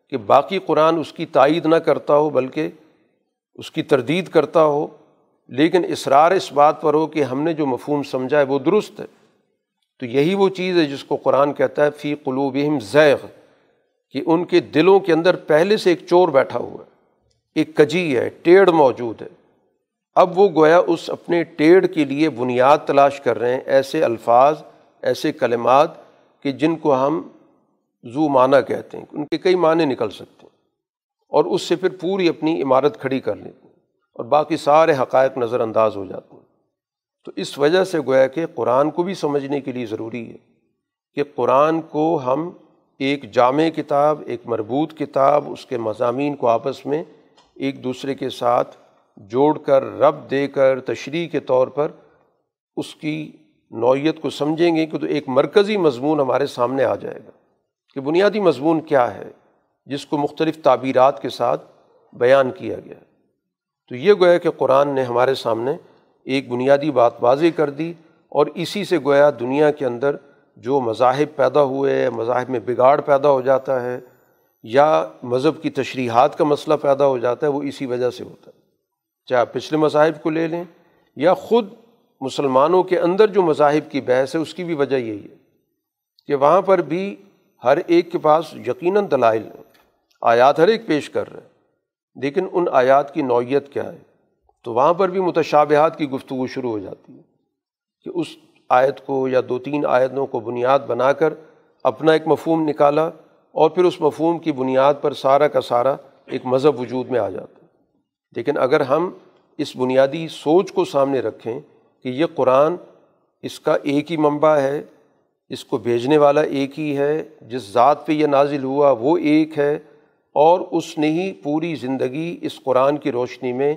کہ باقی قرآن اس کی تائید نہ کرتا ہو، بلکہ اس کی تردید کرتا ہو، لیکن اصرار اس بات پر ہو کہ ہم نے جو مفہوم سمجھا ہے وہ درست ہے۔ تو یہی وہ چیز ہے جس کو قرآن کہتا ہے، فی قلوبہم زیغ، کہ ان کے دلوں کے اندر پہلے سے ایک چور بیٹھا ہوا ہے، ایک کجی ہے، ٹیڑھ موجود ہے۔ اب وہ گویا اس اپنے ٹیڑھ کے لیے بنیاد تلاش کر رہے ہیں، ایسے الفاظ، ایسے کلمات کہ جن کو ہم زو معنی کہتے ہیں۔ ان کے کئی معنی نکل سکتے ہیں۔ اور اس سے پھر پوری اپنی عمارت کھڑی کر لیتے ہیں اور باقی سارے حقائق نظر انداز ہو جاتے ہیں۔ تو اس وجہ سے گویا کہ قرآن کو بھی سمجھنے کے لیے ضروری ہے کہ قرآن کو ہم ایک جامع کتاب، ایک مربوط کتاب، اس کے مضامین کو آپس میں ایک دوسرے کے ساتھ جوڑ کر، رب دے کر، تشریح کے طور پر اس کی نوعیت کو سمجھیں گے کہ تو ایک مرکزی مضمون ہمارے سامنے آ جائے گا کہ بنیادی مضمون کیا ہے۔ جس کو مختلف تعبیرات کے ساتھ بیان کیا گیا۔ تو یہ گویا کہ قرآن نے ہمارے سامنے ایک بنیادی بات واضح کر دی اور اسی سے گویا دنیا کے اندر جو مذاہب پیدا ہوئے، مذاہب میں بگاڑ پیدا ہو جاتا ہے یا مذہب کی تشریحات کا مسئلہ پیدا ہو جاتا ہے، وہ اسی وجہ سے ہوتا ہے۔ چاہے پچھلے مذاہب کو لے لیں یا خود مسلمانوں کے اندر جو مذاہب کی بحث ہے، اس کی بھی وجہ یہی ہے کہ وہاں پر بھی ہر ایک کے پاس یقیناً دلائل ہیں آیات ہر ایک پیش کر رہے ہیں۔ لیکن ان آیات کی نوعیت کیا ہے؟ تو وہاں پر بھی متشابہات کی گفتگو شروع ہو جاتی ہے کہ اس آیت کو یا دو تین آیتوں کو بنیاد بنا کر اپنا ایک مفہوم نکالا اور پھر اس مفہوم کی بنیاد پر سارا کا سارا ایک مذہب وجود میں آ جاتا ہے۔ لیکن اگر ہم اس بنیادی سوچ کو سامنے رکھیں کہ یہ قرآن اس کا ایک ہی منبع ہے، اس کو بھیجنے والا ایک ہی ہے، جس ذات پہ یہ نازل ہوا وہ ایک ہے اور اس نے ہی پوری زندگی اس قرآن کی روشنی میں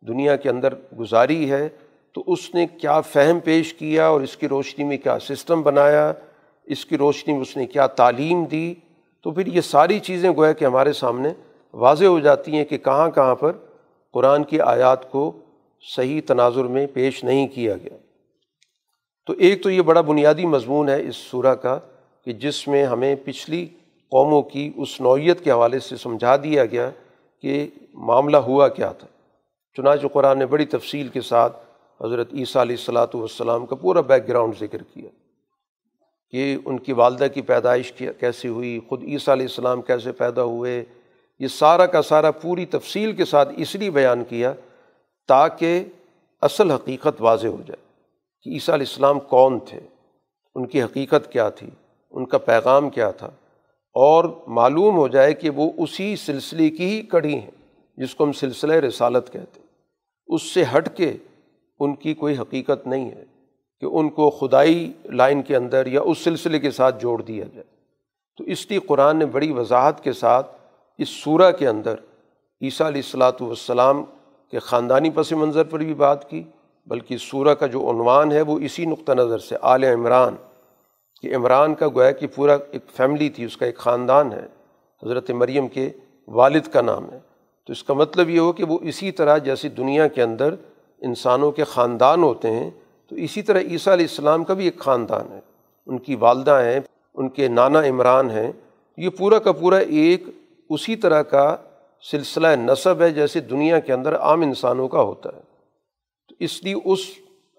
دنیا کے اندر گزاری ہے، تو اس نے کیا فہم پیش کیا اور اس کی روشنی میں کیا سسٹم بنایا، اس کی روشنی میں اس نے کیا تعلیم دی؟ تو پھر یہ ساری چیزیں گویا کہ ہمارے سامنے واضح ہو جاتی ہیں کہ کہاں کہاں پر قرآن کی آیات کو صحیح تناظر میں پیش نہیں کیا گیا۔ تو ایک تو یہ بڑا بنیادی مضمون ہے اس صورح کا کہ جس میں ہمیں پچھلی قوموں کی اس نوعیت کے حوالے سے سمجھا دیا گیا کہ معاملہ ہوا کیا تھا۔ چنانچہ قرآن نے بڑی تفصیل کے ساتھ حضرت عیسیٰ علیہ السلاۃ والسلام کا پورا بیک گراؤنڈ ذکر کیا کہ ان کی والدہ کی پیدائش کیسی ہوئی، خود عیسیٰ علیہ السلام کیسے پیدا ہوئے۔ یہ سارا کا سارا پوری تفصیل کے ساتھ اس لیے بیان کیا تاکہ اصل حقیقت واضح ہو جائے کہ عیسیٰ علیہ السلام کون تھے، ان کی حقیقت کیا تھی، ان کا پیغام کیا تھا۔ اور معلوم ہو جائے کہ وہ اسی سلسلے کی ہی کڑی ہیں، جس کو ہم سلسلہ رسالت کہتے ہیں۔ اس سے ہٹ کے ان کی کوئی حقیقت نہیں ہے کہ ان کو خدائی لائن کے اندر یا اس سلسلے کے ساتھ جوڑ دیا جائے۔ تو اس لیے قرآن نے بڑی وضاحت کے ساتھ اس صورہ کے اندر عیسیٰ علیہ السلاۃ والسلام کے خاندانی پس منظر پر بھی بات کی، بلکہ سورہ کا جو عنوان ہے وہ اسی نقطہ نظر سے آل عمران کہ عمران کا گویا کہ پورا ایک فیملی تھی، اس کا ایک خاندان ہے، حضرت مریم کے والد کا نام ہے۔ تو اس کا مطلب یہ ہو کہ وہ اسی طرح جیسی دنیا کے اندر انسانوں کے خاندان ہوتے ہیں، تو اسی طرح عیسیٰ علیہ السلام کا بھی ایک خاندان ہے۔ ان کی والدہ ہیں، ان کے نانا عمران ہیں۔ یہ پورا کا پورا ایک اسی طرح کا سلسلہ نصب ہے جیسے دنیا کے اندر عام انسانوں کا ہوتا ہے۔ تو اس لیے اس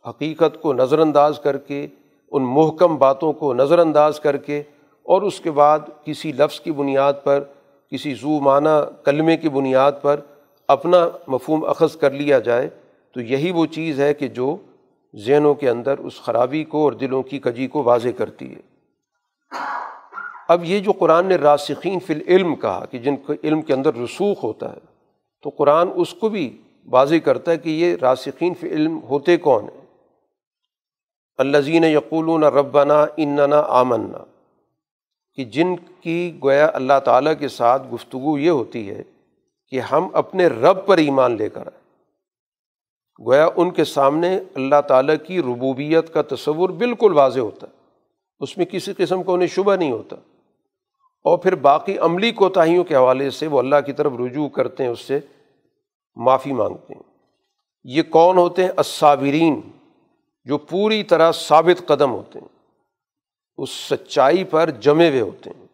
حقیقت کو نظر انداز کر کے ان محکم باتوں کو نظر انداز کر کے اور اس کے بعد کسی لفظ کی بنیاد پر، کسی زو معنی کلمے کی بنیاد پر اپنا مفہوم اخذ کر لیا جائے، تو یہی وہ چیز ہے کہ جو ذہنوں کے اندر اس خرابی کو اور دلوں کی کجی کو واضح کرتی ہے۔ اب یہ جو قرآن نے راسخین فی العلم کہا کہ جن کو علم کے اندر رسوخ ہوتا ہے، تو قرآن اس کو بھی واضح کرتا ہے کہ یہ راسخین فی علم ہوتے کون ہیں۔ الزین یقولون ربنا اننا آمنا کہ جن کی گویا اللہ تعالیٰ کے ساتھ گفتگو یہ ہوتی ہے کہ ہم اپنے رب پر ایمان لے کر آئیں۔ گویا ان کے سامنے اللہ تعالیٰ کی ربوبیت کا تصور بالکل واضح ہوتا ہے۔ اس میں کسی قسم کا انہیں شبہ نہیں ہوتا۔ اور پھر باقی عملی کوتاہیوں کے حوالے سے وہ اللہ کی طرف رجوع کرتے ہیں، اس سے معافی مانگتے ہیں۔ یہ کون ہوتے ہیں؟ الصابرین۔ جو پوری طرح ثابت قدم ہوتے ہیں، اس سچائی پر جمے ہوئے ہوتے ہیں۔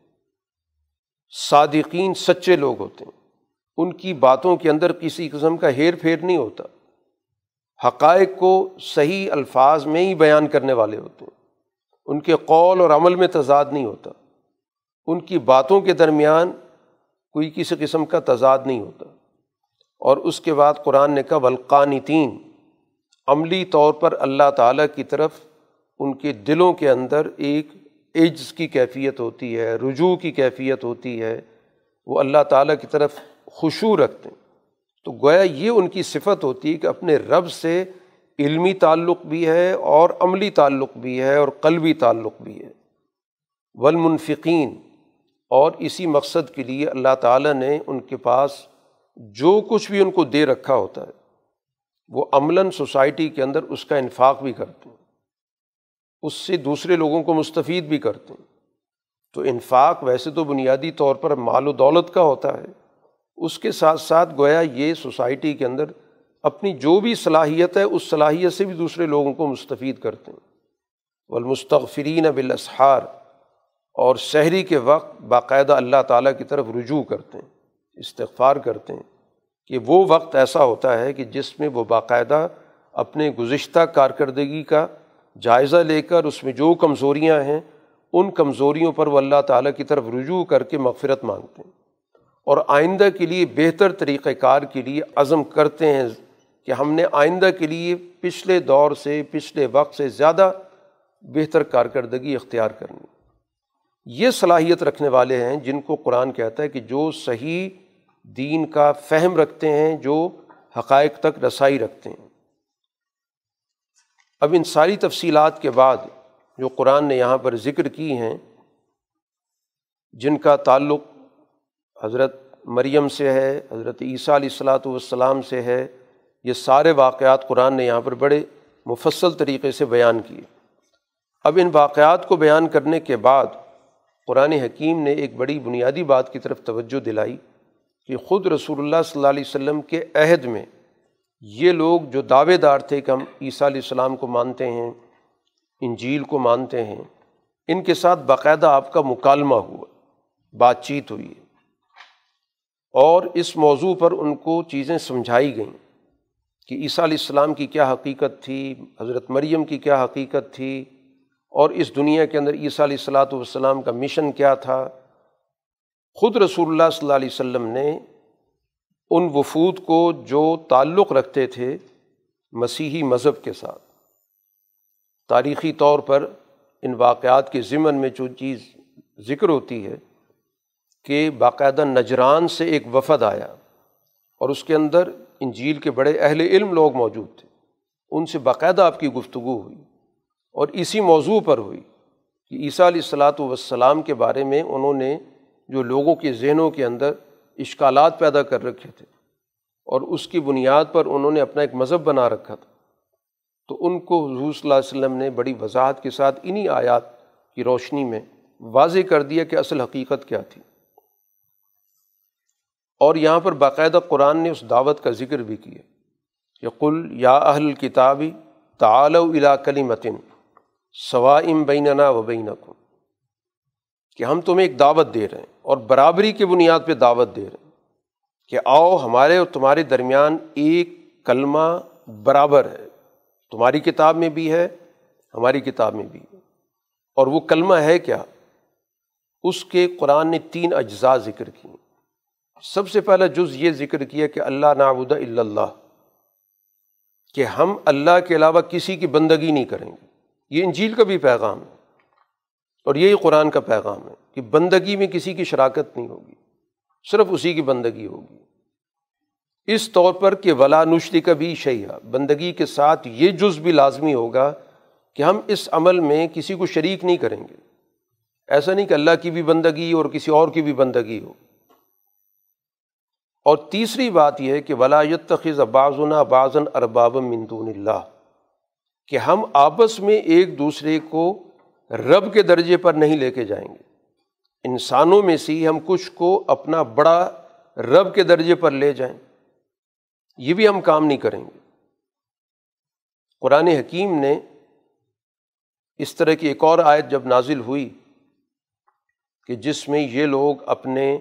صادقین سچے لوگ ہوتے ہیں۔ ان کی باتوں کے اندر کسی قسم کا ہیر پھیر نہیں ہوتا۔ حقائق کو صحیح الفاظ میں ہی بیان کرنے والے ہوتے ہیں۔ ان کے قول اور عمل میں تضاد نہیں ہوتا۔ ان کی باتوں کے درمیان کوئی کسی قسم کا تضاد نہیں ہوتا۔ اور اس کے بعد قرآن نے کہا ولقانتین عملی طور پر اللہ تعالیٰ کی طرف ان کے دلوں کے اندر ایک عجز کی کیفیت ہوتی ہے، رجوع کی کیفیت ہوتی ہے، وہ اللہ تعالیٰ کی طرف خوشو رکھتے ہیں۔ تو گویا یہ ان کی صفت ہوتی ہے کہ اپنے رب سے علمی تعلق بھی ہے اور عملی تعلق بھی ہے اور قلبی تعلق بھی ہے۔ ولمنفقین اور اسی مقصد کے لیے اللہ تعالیٰ نے ان کے پاس جو کچھ بھی ان کو دے رکھا ہوتا ہے۔ وہ عملاً سوسائٹی کے اندر اس کا انفاق بھی کرتے ہیں، اس سے دوسرے لوگوں کو مستفید بھی کرتے ہیں۔ تو انفاق ویسے تو بنیادی طور پر مال و دولت کا ہوتا ہے۔ اس کے ساتھ ساتھ گویا یہ سوسائٹی کے اندر اپنی جو بھی صلاحیت ہے، اس صلاحیت سے بھی دوسرے لوگوں کو مستفید کرتے ہیں۔ والمستغفرین بالاسحار، اور شہری کے وقت باقاعدہ اللہ تعالیٰ کی طرف رجوع کرتے ہیں، استغفار کرتے ہیں۔ کہ وہ وقت ایسا ہوتا ہے کہ جس میں وہ باقاعدہ اپنے گزشتہ کارکردگی کا جائزہ لے کر اس میں جو کمزوریاں ہیں، ان کمزوریوں پر وہ اللہ تعالیٰ کی طرف رجوع کر کے مغفرت مانگتے ہیں۔ اور آئندہ کے لیے بہتر طریقۂ کار کے لیے عزم کرتے ہیں کہ ہم نے آئندہ کے لیے پچھلے دور سے، پچھلے وقت سے زیادہ بہتر کارکردگی اختیار کرنی۔ یہ صلاحیت رکھنے والے ہیں جن کو قرآن کہتا ہے کہ جو صحیح دین کا فہم رکھتے ہیں، جو حقائق تک رسائی رکھتے ہیں۔ اب ان ساری تفصیلات کے بعد جو قرآن نے یہاں پر ذکر کی ہیں، جن کا تعلق حضرت مریم سے ہے، حضرت عیسیٰ علیہ السلاۃ والسلام سے ہے، یہ سارے واقعات قرآن نے یہاں پر بڑے مفصل طریقے سے بیان کیے۔ اب ان واقعات کو بیان کرنے کے بعد قرآن حکیم نے ایک بڑی بنیادی بات کی طرف توجہ دلائی۔ کہ خود رسول اللہ صلی اللہ علیہ وسلم کے عہد میں یہ لوگ جو دعوے دار تھے کہ ہم عیسیٰ علیہ السلام کو مانتے ہیں، انجیل کو مانتے ہیں، ان کے ساتھ باقاعدہ آپ کا مکالمہ ہوا، بات چیت ہوئی۔ اور اس موضوع پر ان کو چیزیں سمجھائی گئیں کہ عیسیٰ علیہ السلام کی کیا حقیقت تھی، حضرت مریم کی کیا حقیقت تھی، اور اس دنیا کے اندر عیسیٰ علیہ السلاۃ والسلام کا مشن کیا تھا۔ خود رسول اللہ صلی اللہ علیہ وسلم نے ان وفود کو جو تعلق رکھتے تھے مسیحی مذہب کے ساتھ۔ تاریخی طور پر ان واقعات کے ضمن میں جو چیز ذکر ہوتی ہے کہ باقاعدہ نجران سے ایک وفد آیا اور اس کے اندر انجیل کے بڑے اہل علم لوگ موجود تھے۔ ان سے باقاعدہ آپ کی گفتگو ہوئی اور اسی موضوع پر ہوئی کہ عیسیٰ علیہ السلاۃ والسلام کے بارے میں انہوں نے جو لوگوں کے ذہنوں کے اندر اشکالات پیدا کر رکھے تھے اور اس کی بنیاد پر انہوں نے اپنا ایک مذہب بنا رکھا تھا۔ تو ان کو حضور صلی اللہ علیہ وسلم نے بڑی وضاحت کے ساتھ انہیں آیات کی روشنی میں واضح کر دیا کہ اصل حقیقت کیا تھی۔ اور یہاں پر باقاعدہ قرآن نے اس دعوت کا ذکر بھی کیا۔ کہ قل یا اہل کتابی تعال الا کلی متن ثوام بیننا و بینکم، کہ ہم تمہیں ایک دعوت دے رہے ہیں۔ اور برابری کی بنیاد پہ دعوت دے رہے ہیں کہ آؤ ہمارے اور تمہارے درمیان ایک کلمہ برابر ہے۔ تمہاری کتاب میں بھی ہے، ہماری کتاب میں بھی ہے۔ اور وہ کلمہ ہے کیا؟ اس کے قرآن نے تین اجزاء ذکر کی سب سے پہلا جز یہ ذکر کیا کہ اللہ نابود اللہ، کہ ہم اللہ کے علاوہ کسی کی بندگی نہیں کریں گے۔ یہ انجیل کا بھی پیغام ہے اور یہی قرآن کا پیغام ہے۔ کہ بندگی میں کسی کی شراکت نہیں ہوگی، صرف اسی کی بندگی ہوگی۔ اس طور پر کہ ولا نشری کا بھی شیعہ بندگی کے ساتھ یہ جز بھی لازمی ہوگا کہ ہم اس عمل میں کسی کو شریک نہیں کریں گے۔ ایسا نہیں کہ اللہ کی بھی بندگی اور کسی اور کی بھی بندگی ہو۔ اور تیسری بات یہ ہے کہ ولایت تخذ بازن بازن ارباب مندون اللہ کہ ہم آپس میں ایک دوسرے کو رب کے درجے پر نہیں لے کے جائیں گے۔ انسانوں میں سے ہم کچھ کو اپنا بڑا رب کے درجے پر لے جائیں۔ یہ بھی ہم کام نہیں کریں گے۔ قرآن حکیم نے اس طرح کی ایک اور آیت جب نازل ہوئی کہ جس میں یہ لوگ اپنے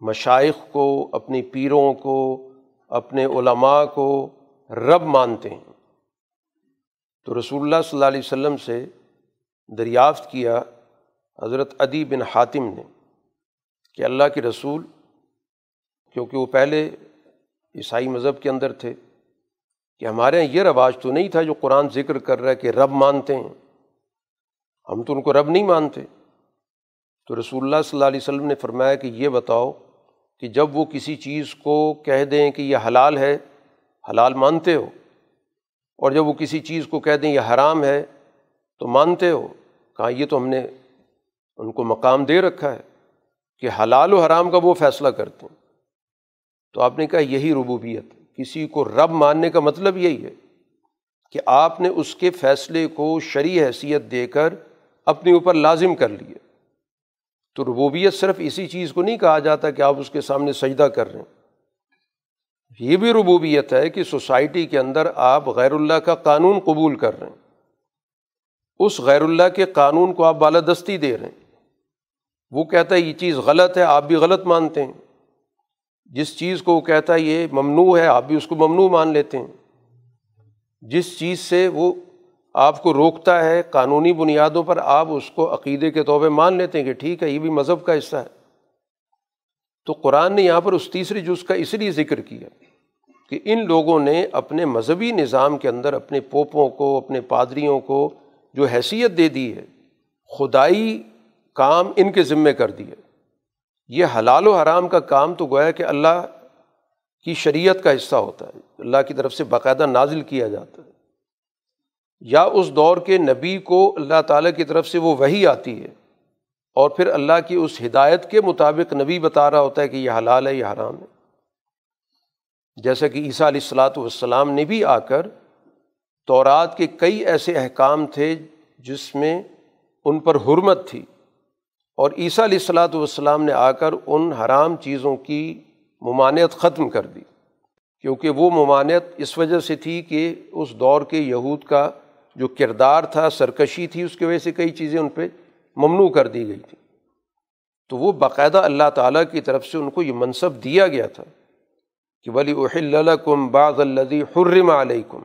مشائق کو اپنے پیروں کو، اپنے علماء کو رب مانتے ہیں۔ تو رسول اللہ صلی اللہ علیہ وسلم سے دریافت کیا حضرت ادی بن حاتم نے کہ اللہ کے رسول، کیونکہ وہ پہلے عیسائی مذہب کے اندر تھے، کہ ہمارے یہاں یہ رواج تو نہیں تھا جو قرآن ذکر کر رہا ہے کہ رب مانتے ہیں۔ ہم تو ان کو رب نہیں مانتے۔ تو رسول اللہ صلی اللہ علیہ وسلم نے فرمایا کہ یہ بتاؤ کہ جب وہ کسی چیز کو کہہ دیں کہ یہ حلال ہے، حلال مانتے ہو، اور جب وہ کسی چیز کو کہہ دیں یہ حرام ہے، تو مانتے ہو، کہا یہ تو ہم نے ان کو مقام دے رکھا ہے کہ حلال و حرام کا وہ فیصلہ کرتے ہیں۔ تو آپ نے کہا یہی ربوبیت کسی کو رب ماننے کا مطلب یہی ہے کہ آپ نے اس کے فیصلے کو شرعی حیثیت دے کر اپنے اوپر لازم کر لیے تو ربوبیت صرف اسی چیز کو نہیں کہا جاتا کہ آپ اس کے سامنے سجدہ کر رہے ہیں۔ یہ بھی ربوبیت ہے کہ سوسائٹی کے اندر آپ غیر اللہ کا قانون قبول کر رہے ہیں۔ اس غیر اللہ کے قانون کو آپ بالادستی دے رہے ہیں۔ وہ کہتا ہے یہ چیز غلط ہے، آپ بھی غلط مانتے ہیں۔ جس چیز کو وہ کہتا ہے یہ ممنوع ہے، آپ بھی اس کو ممنوع مان لیتے ہیں۔ جس چیز سے وہ آپ کو روکتا ہے قانونی بنیادوں پر، آپ اس کو عقیدے کے طور پہ مان لیتے ہیں کہ ٹھیک ہے، یہ بھی مذہب کا حصہ ہے۔ تو قرآن نے یہاں پر اس تیسری جز کا اس لیے ذکر کیا کہ ان لوگوں نے اپنے مذہبی نظام کے اندر اپنے پوپوں کو، اپنے پادریوں کو جو حیثیت دے دی ہے، خدائی کام ان کے ذمے کر دیا یہ حلال و حرام کا کام تو گویا کہ اللہ کی شریعت کا حصہ ہوتا ہے، اللہ کی طرف سے باقاعدہ نازل کیا جاتا ہے۔ یا اس دور کے نبی کو اللہ تعالیٰ کی طرف سے وہ وہی آتی ہے اور پھر اللہ کی اس ہدایت کے مطابق نبی بتا رہا ہوتا ہے کہ یہ حلال ہے، یہ حرام ہے۔ جیسا کہ عیسیٰ علیہ السلاۃ والسلام نے بھی آ کر تورات کے کئی ایسے احکام تھے جس میں ان پر حرمت تھی۔ اور عیسیٰ علیہ السلاۃ والسلام نے آ کر ان حرام چیزوں کی ممانعت ختم کر دی، کیونکہ وہ ممانعت اس وجہ سے تھی کہ اس دور کے یہود کا جو کردار تھا، سرکشی تھی، اس کی وجہ سے کئی چیزیں ان پہ ممنوع کر دی گئی تھیں۔ تو وہ باقاعدہ اللہ تعالیٰ کی طرف سے ان کو یہ منصب دیا گیا تھا کہ ولی اہل کم باغ الدی حرم علیکم،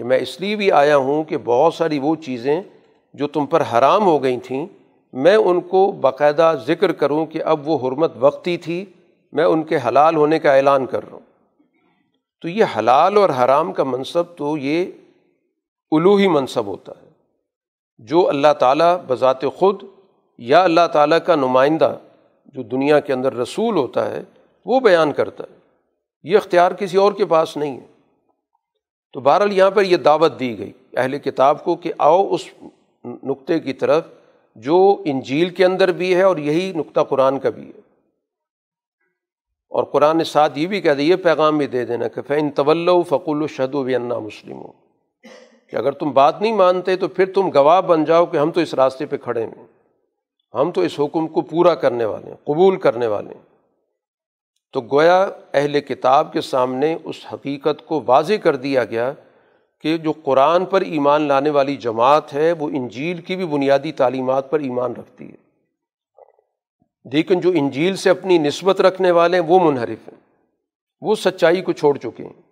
کہ میں اس لیے بھی آیا ہوں کہ بہت ساری وہ چیزیں جو تم پر حرام ہو گئی تھیں میں ان کو باقاعدہ ذکر کروں کہ اب وہ حرمت وقتی تھی، میں ان کے حلال ہونے کا اعلان کر رہا ہوں۔ تو یہ حلال اور حرام کا منصب تو یہ الوحی منصب ہوتا ہے۔ جو اللہ تعالیٰ بذات خود یا اللہ تعالیٰ کا نمائندہ جو دنیا کے اندر رسول ہوتا ہے، وہ بیان کرتا ہے۔ یہ اختیار کسی اور کے پاس نہیں ہے۔ تو بہرحال یہاں پر یہ دعوت دی گئی اہل کتاب کو کہ آؤ اس نقطے کی طرف جو انجیل کے اندر بھی ہے اور یہی نقطہ قرآن کا بھی ہے۔ اور قرآن نے ساتھ یہ بھی کہہ دیا، یہ پیغام بھی دے دینا کہ فین طول فقول الشد و انا مسلم ہو کہ اگر تم بات نہیں مانتے تو پھر تم گواہ بن جاؤ کہ ہم تو اس راستے پہ کھڑے ہیں۔ ہم تو اس حکم کو پورا کرنے والے ہیں، قبول کرنے والے ہیں۔ تو گویا اہل کتاب کے سامنے اس حقیقت کو واضح کر دیا گیا کہ جو قرآن پر ایمان لانے والی جماعت ہے، وہ انجیل کی بھی بنیادی تعلیمات پر ایمان رکھتی ہے۔ لیکن جو انجیل سے اپنی نسبت رکھنے والے ہیں، وہ منحرف ہیں۔ وہ سچائی کو چھوڑ چکے ہیں۔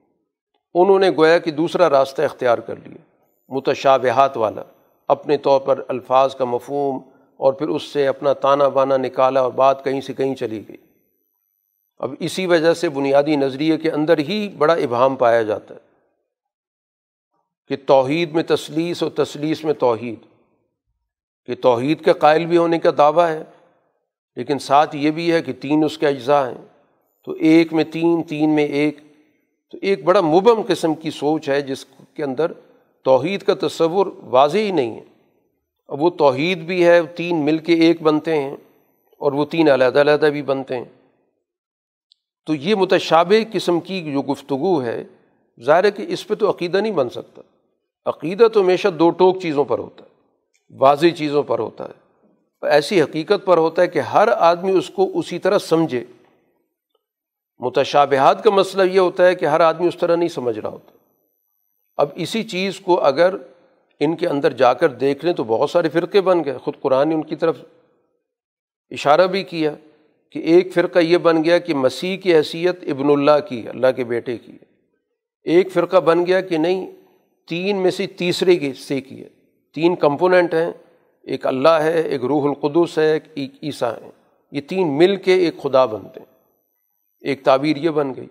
انہوں نے گویا کہ دوسرا راستہ اختیار کر لیا، متشابہات والا، اپنے طور پر الفاظ کا مفہوم اور پھر اس سے اپنا تانا بانا نکالا اور بات کہیں سے کہیں چلی گئی۔ اب اسی وجہ سے بنیادی نظریے کے اندر ہی بڑا ابہام پایا جاتا ہے۔ کہ توحید میں تسلیس اور تسلیس میں توحید۔ کہ توحید کے قائل بھی ہونے کا دعویٰ ہے، لیکن ساتھ یہ بھی ہے کہ تین اس کے اجزاء ہیں۔ تو ایک میں تین تین میں ایک۔ تو ایک بڑا مبم قسم کی سوچ ہے جس کے اندر توحید کا تصور واضح ہی نہیں ہے۔ اب وہ توحید بھی ہے، تین مل کے ایک بنتے ہیں اور وہ تین علیحدہ علیحدہ بھی بنتے ہیں۔ تو یہ متشابہ قسم کی جو گفتگو ہے، ظاہر ہے کہ اس پہ تو عقیدہ نہیں بن سکتا۔ عقیدہ تو ہمیشہ دو ٹوک چیزوں پر ہوتا ہے، واضح چیزوں پر ہوتا ہے۔ ایسی حقیقت پر ہوتا ہے کہ ہر آدمی اس کو اسی طرح سمجھے۔ متشابہات کا مسئلہ یہ ہوتا ہے کہ ہر آدمی اس طرح نہیں سمجھ رہا ہوتا۔ اب اسی چیز کو اگر ان کے اندر جا کر دیکھ لیں تو بہت سارے فرقے بن گئے۔ خود قرآن نے ان کی طرف اشارہ بھی کیا کہ ایک فرقہ یہ بن گیا کہ مسیح کی حیثیت ابن اللہ کی، اللہ کے بیٹے کی۔ ایک فرقہ بن گیا کہ نہیں تین میں سے تیسرے کے سے کی ہے۔ تین کمپوننٹ ہیں۔ ایک اللہ ہے، ایک روح القدس ہے، ایک عیسیٰ ہے یہ تین مل کے ایک خدا بنتے ہیں۔ ایک تعبیر یہ بن گئی۔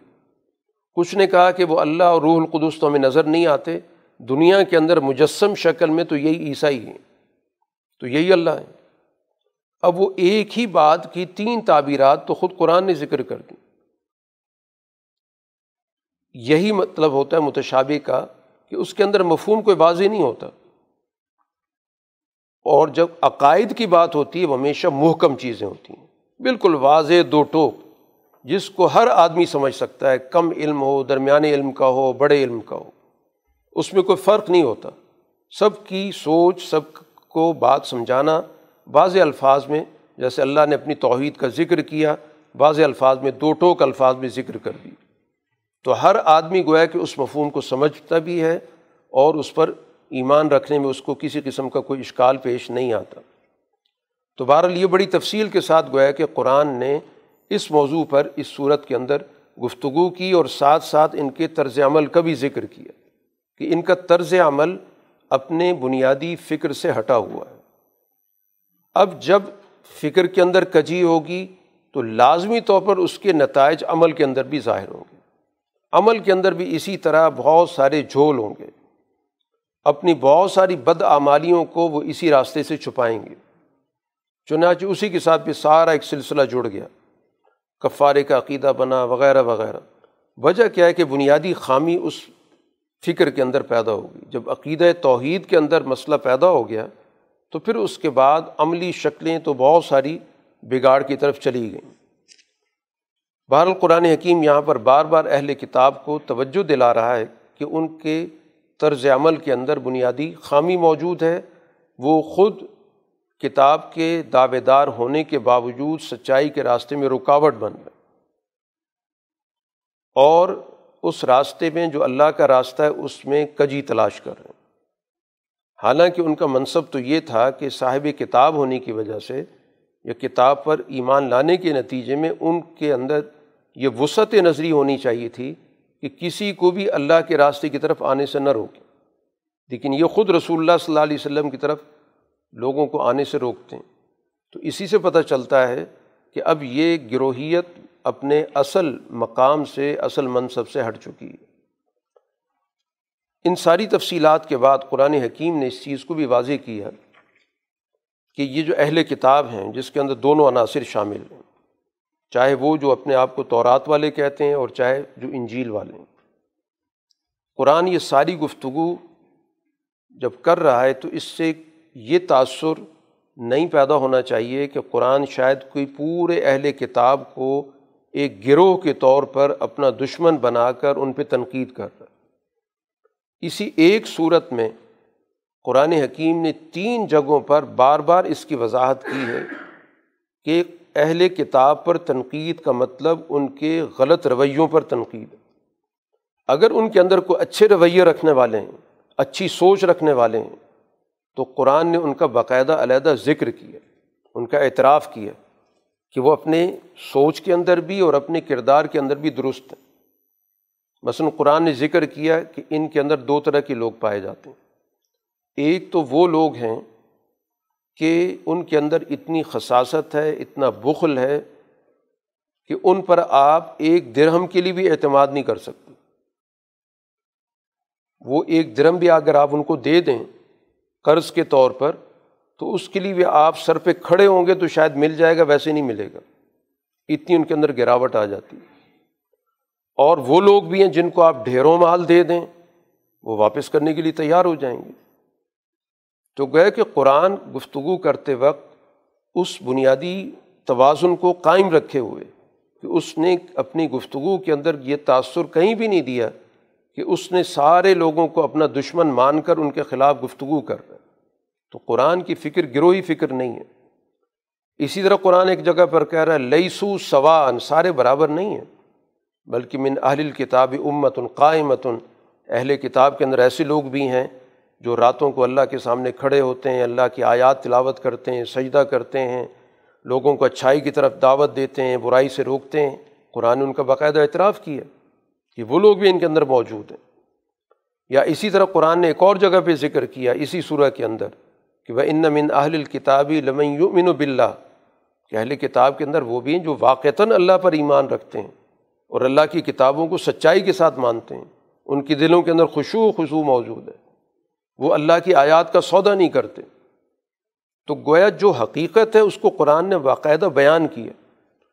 کچھ نے کہا کہ وہ اللہ اور روح القدس تو ہمیں نظر نہیں آتے۔ دنیا کے اندر مجسم شکل میں تو یہی عیسائی ہیں۔ تو یہی اللہ ہے اب وہ ایک ہی بات کی تین تعبیرات تو خود قرآن نے ذکر کر دی۔ یہی مطلب ہوتا ہے متشابہ کا کہ اس کے اندر مفہوم کوئی واضح نہیں ہوتا۔ اور جب عقائد کی بات ہوتی ہے، وہ ہمیشہ محکم چیزیں ہوتی ہیں۔ بالکل واضح دو ٹوک، جس کو ہر آدمی سمجھ سکتا ہے، کم علم ہو درمیانے علم کا ہو، بڑے علم کا ہو۔ اس میں کوئی فرق نہیں ہوتا۔ سب کی سوچ، سب کو بات سمجھانا بعض الفاظ میں، جیسے اللہ نے اپنی توحید کا ذکر کیا بعض الفاظ میں دو ٹوک الفاظ میں ذکر کر دی۔ تو ہر آدمی گویا کہ اس مفہوم کو سمجھتا بھی ہے اور اس پر ایمان رکھنے میں اس کو کسی قسم کا کوئی اشکال پیش نہیں آتا۔ تو بہرحال یہ بڑی تفصیل کے ساتھ گویا کہ قرآن نے اس موضوع پر اس صورت کے اندر گفتگو کی اور ساتھ ساتھ ان کے طرز عمل کا بھی ذکر کیا کہ ان کا طرز عمل اپنے بنیادی فکر سے ہٹا ہوا ہے۔ اب جب فکر کے اندر کجی ہوگی تو لازمی طور پر اس کے نتائج عمل کے اندر بھی ظاہر ہوں گے۔ عمل کے اندر بھی اسی طرح بہت سارے جھول ہوں گے۔ اپنی بہت ساری بد آمالیوں کو وہ اسی راستے سے چھپائیں گے۔ چنانچہ اسی کے ساتھ بھی سارا ایک سلسلہ جڑ گیا۔ کفارے کا عقیدہ بنا، وغیرہ وغیرہ۔ وجہ کیا ہے کہ بنیادی خامی اس فکر کے اندر پیدا ہوگی جب عقیدہ توحید کے اندر مسئلہ پیدا ہو گیا تو پھر اس کے بعد عملی شکلیں تو بہت ساری بگاڑ کی طرف چلی گئیں۔ بہر القرآن حکیم یہاں پر بار بار اہل کتاب کو توجہ دلا رہا ہے کہ ان کے طرز عمل کے اندر بنیادی خامی موجود ہے۔ وہ خود کتاب کے دعوے دار ہونے کے باوجود سچائی کے راستے میں رکاوٹ بن گئے۔ اور اس راستے میں جو اللہ کا راستہ ہے، اس میں کجی تلاش کر رہے ہیں۔ حالانکہ ان کا منصب تو یہ تھا کہ صاحب کتاب ہونے کی وجہ سے یا کتاب پر ایمان لانے کے نتیجے میں ان کے اندر یہ وسعت نظری ہونی چاہیے تھی کہ کسی کو بھی اللہ کے راستے کی طرف آنے سے نہ روکے۔ لیکن یہ خود رسول اللہ صلی اللہ علیہ وسلم کی طرف لوگوں کو آنے سے روکتے ہیں۔ تو اسی سے پتہ چلتا ہے کہ اب یہ گروہیت اپنے اصل مقام سے، اصل منصب سے ہٹ چکی ہے۔ ان ساری تفصیلات کے بعد قرآن حکیم نے اس چیز کو بھی واضح کیا کہ یہ جو اہل کتاب ہیں، جس کے اندر دونوں عناصر شامل ہیں۔ چاہے وہ جو اپنے آپ کو تورات والے کہتے ہیں اور چاہے جو انجیل والے ہیں۔ قرآن یہ ساری گفتگو جب کر رہا ہے تو اس سے یہ تأثر نہیں پیدا ہونا چاہیے کہ قرآن شاید کوئی پورے اہل کتاب کو ایک گروہ کے طور پر اپنا دشمن بنا کر ان پہ تنقید کر رہا اسی ایک صورت میں قرآن حکیم نے تین جگہوں پر بار بار اس کی وضاحت کی ہے کہ اہل کتاب پر تنقید کا مطلب ان کے غلط رویوں پر تنقید اگر ان کے اندر کوئی اچھے رویے رکھنے والے ہیں، اچھی سوچ رکھنے والے ہیں، تو قرآن نے ان کا باقاعدہ علیحدہ ذکر کیا، ان کا اعتراف کیا کہ وہ اپنے سوچ کے اندر بھی اور اپنے کردار کے اندر بھی درست ہیں۔ مثلاً قرآن نے ذکر کیا کہ ان کے اندر دو طرح کے لوگ پائے جاتے ہیں۔ ایک تو وہ لوگ ہیں کہ ان کے اندر اتنی خصاصت ہے، اتنا بخل ہے کہ ان پر آپ ایک درہم کے لیے بھی اعتماد نہیں کر سکتے۔ وہ ایک درم بھی اگر آپ ان کو دے دیں قرض کے طور پر، تو اس کے لیے بھی آپ سر پہ کھڑے ہوں گے تو شاید مل جائے گا، ویسے نہیں ملے گا۔ اتنی ان کے اندر گراوٹ آ جاتی۔ ہے اور وہ لوگ بھی ہیں جن کو آپ ڈھیروں مال دے دیں، وہ واپس کرنے کے لیے تیار ہو جائیں گے۔ تو گئے کہ قرآن گفتگو کرتے وقت اس بنیادی توازن کو قائم رکھے ہوئے کہ اس نے اپنی گفتگو کے اندر یہ تأثر کہیں بھی نہیں دیا کہ اس نے سارے لوگوں کو اپنا دشمن مان کر ان کے خلاف گفتگو کر رہا ہے۔ تو قرآن کی فکر، گروہی فکر نہیں ہے۔ اسی طرح قرآن ایک جگہ پر کہہ رہا ہے لئیسو سوان، سارے برابر نہیں ہیں۔ بلکہ من اہل الکتاب امت القائمت اہل کتاب کے اندر ایسے لوگ بھی ہیں جو راتوں کو اللہ کے سامنے کھڑے ہوتے ہیں، اللہ کی آیات تلاوت کرتے ہیں، سجدہ کرتے ہیں، لوگوں کو اچھائی کی طرف دعوت دیتے ہیں، برائی سے روکتے ہیں۔ قرآن ان کا باقاعدہ اعتراف کیا کہ وہ لوگ بھی ان کے اندر موجود ہیں۔ یا اسی طرح قرآن نے ایک اور جگہ پہ ذکر کیا، اسی صورح کے اندر کہ وہ ان من اہل الکتابی لمن یؤمن باللہ۔ کہ اہل کتاب کے اندر وہ بھی ہیں جو واقعتاً اللہ پر ایمان رکھتے ہیں اور اللہ کی کتابوں کو سچائی کے ساتھ مانتے ہیں۔ ان کی دلوں کے اندر خوشو خوشو موجود ہے۔ وہ اللہ کی آیات کا سودا نہیں کرتے۔ تو گویا جو حقیقت ہے اس کو قرآن نے باقاعدہ بیان کیا۔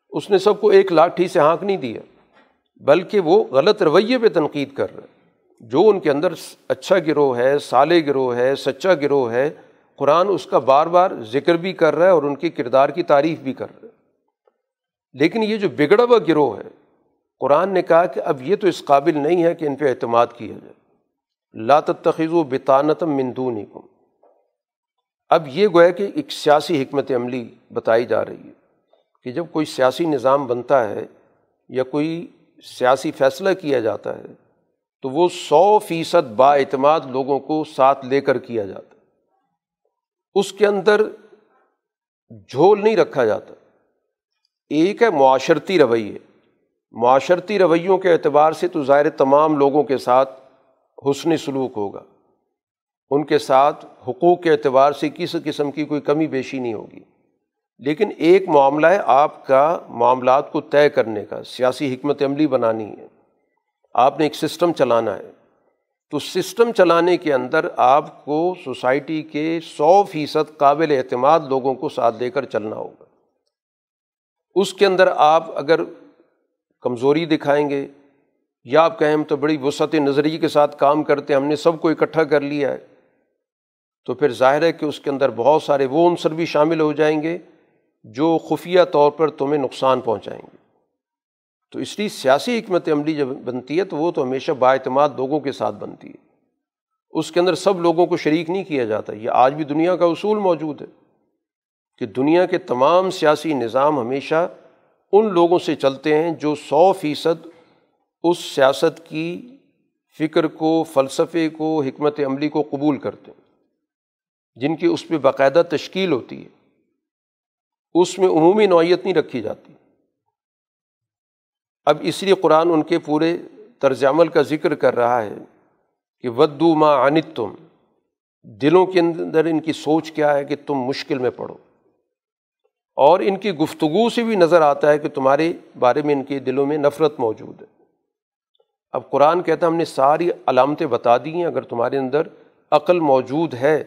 اس نے سب کو ایک لاٹھی سے ہانک نہیں دیا، بلکہ وہ غلط رویے پہ تنقید کر رہا ہے جو ان کے اندر اچھا گروہ ہے، سالے گروہ ہے، سچا گروہ ہے، قرآن اس کا بار بار ذکر بھی کر رہا ہے اور ان کے کردار کی تعریف بھی کر رہا ہے۔ لیکن یہ جو بگڑا ہوا گروہ ہے، قرآن نے کہا کہ اب یہ تو اس قابل نہیں ہے کہ ان پہ اعتماد کیا جائے۔ لات تخیض و بتانتم مندون اب یہ گویا کہ ایک سیاسی حکمت عملی بتائی جا رہی ہے کہ جب کوئی سیاسی نظام بنتا ہے یا کوئی سیاسی فیصلہ کیا جاتا ہے تو وہ سو فیصد با اعتماد لوگوں کو ساتھ لے کر کیا جاتا اس کے اندر جھول نہیں رکھا جاتا۔ ایک ہے معاشرتی رویے۔ معاشرتی رویوں کے اعتبار سے تو ظاہر تمام لوگوں کے ساتھ حسن سلوک ہوگا۔ ان کے ساتھ حقوق کے اعتبار سے کس قسم کی کوئی کمی بیشی نہیں ہوگی۔ لیکن ایک معاملہ ہے آپ کا معاملات کو طے کرنے کا، سیاسی حکمت عملی بنانی ہے۔ آپ نے ایک سسٹم چلانا ہے۔ تو سسٹم چلانے کے اندر آپ کو سوسائٹی کے سو فیصد قابل اعتماد لوگوں کو ساتھ دے کر چلنا ہوگا۔ اس کے اندر آپ اگر کمزوری دکھائیں گے یا آپ کہیں ہم تو بڑی وسعت نظریے کے ساتھ کام کرتے ہیں، ہم نے سب کو اکٹھا کر لیا ہے۔ تو پھر ظاہر ہے کہ اس کے اندر بہت سارے وہ عنصر بھی شامل ہو جائیں گے جو خفیہ طور پر تمہیں نقصان پہنچائیں گے۔ تو اس لیے سیاسی حکمت عملی جب بنتی ہے تو وہ تو ہمیشہ با اعتماد لوگوں کے ساتھ بنتی ہے۔ اس کے اندر سب لوگوں کو شریک نہیں کیا جاتا، یہ آج بھی دنیا کا اصول موجود ہے کہ دنیا کے تمام سیاسی نظام ہمیشہ ان لوگوں سے چلتے ہیں جو سو فیصد اس سیاست کی فکر کو، فلسفے کو، حکمت عملی کو قبول کرتے ہیں۔ جن کی اس پہ باقاعدہ تشکیل ہوتی ہے۔ اس میں عمومی نوعیت نہیں رکھی جاتی۔ اب اس لیے قرآن ان کے پورے طرز عمل کا ذکر کر رہا ہے کہ ودو ما انت تم دلوں کے اندر ان کی سوچ کیا ہے کہ تم مشکل میں پڑھو۔ اور ان کی گفتگو سے بھی نظر آتا ہے کہ تمہارے بارے میں ان کے دلوں میں نفرت موجود ہے۔ اب قرآن کہتا ہے ہم نے ساری علامتیں بتا دی ہیں، اگر تمہارے اندر عقل موجود ہے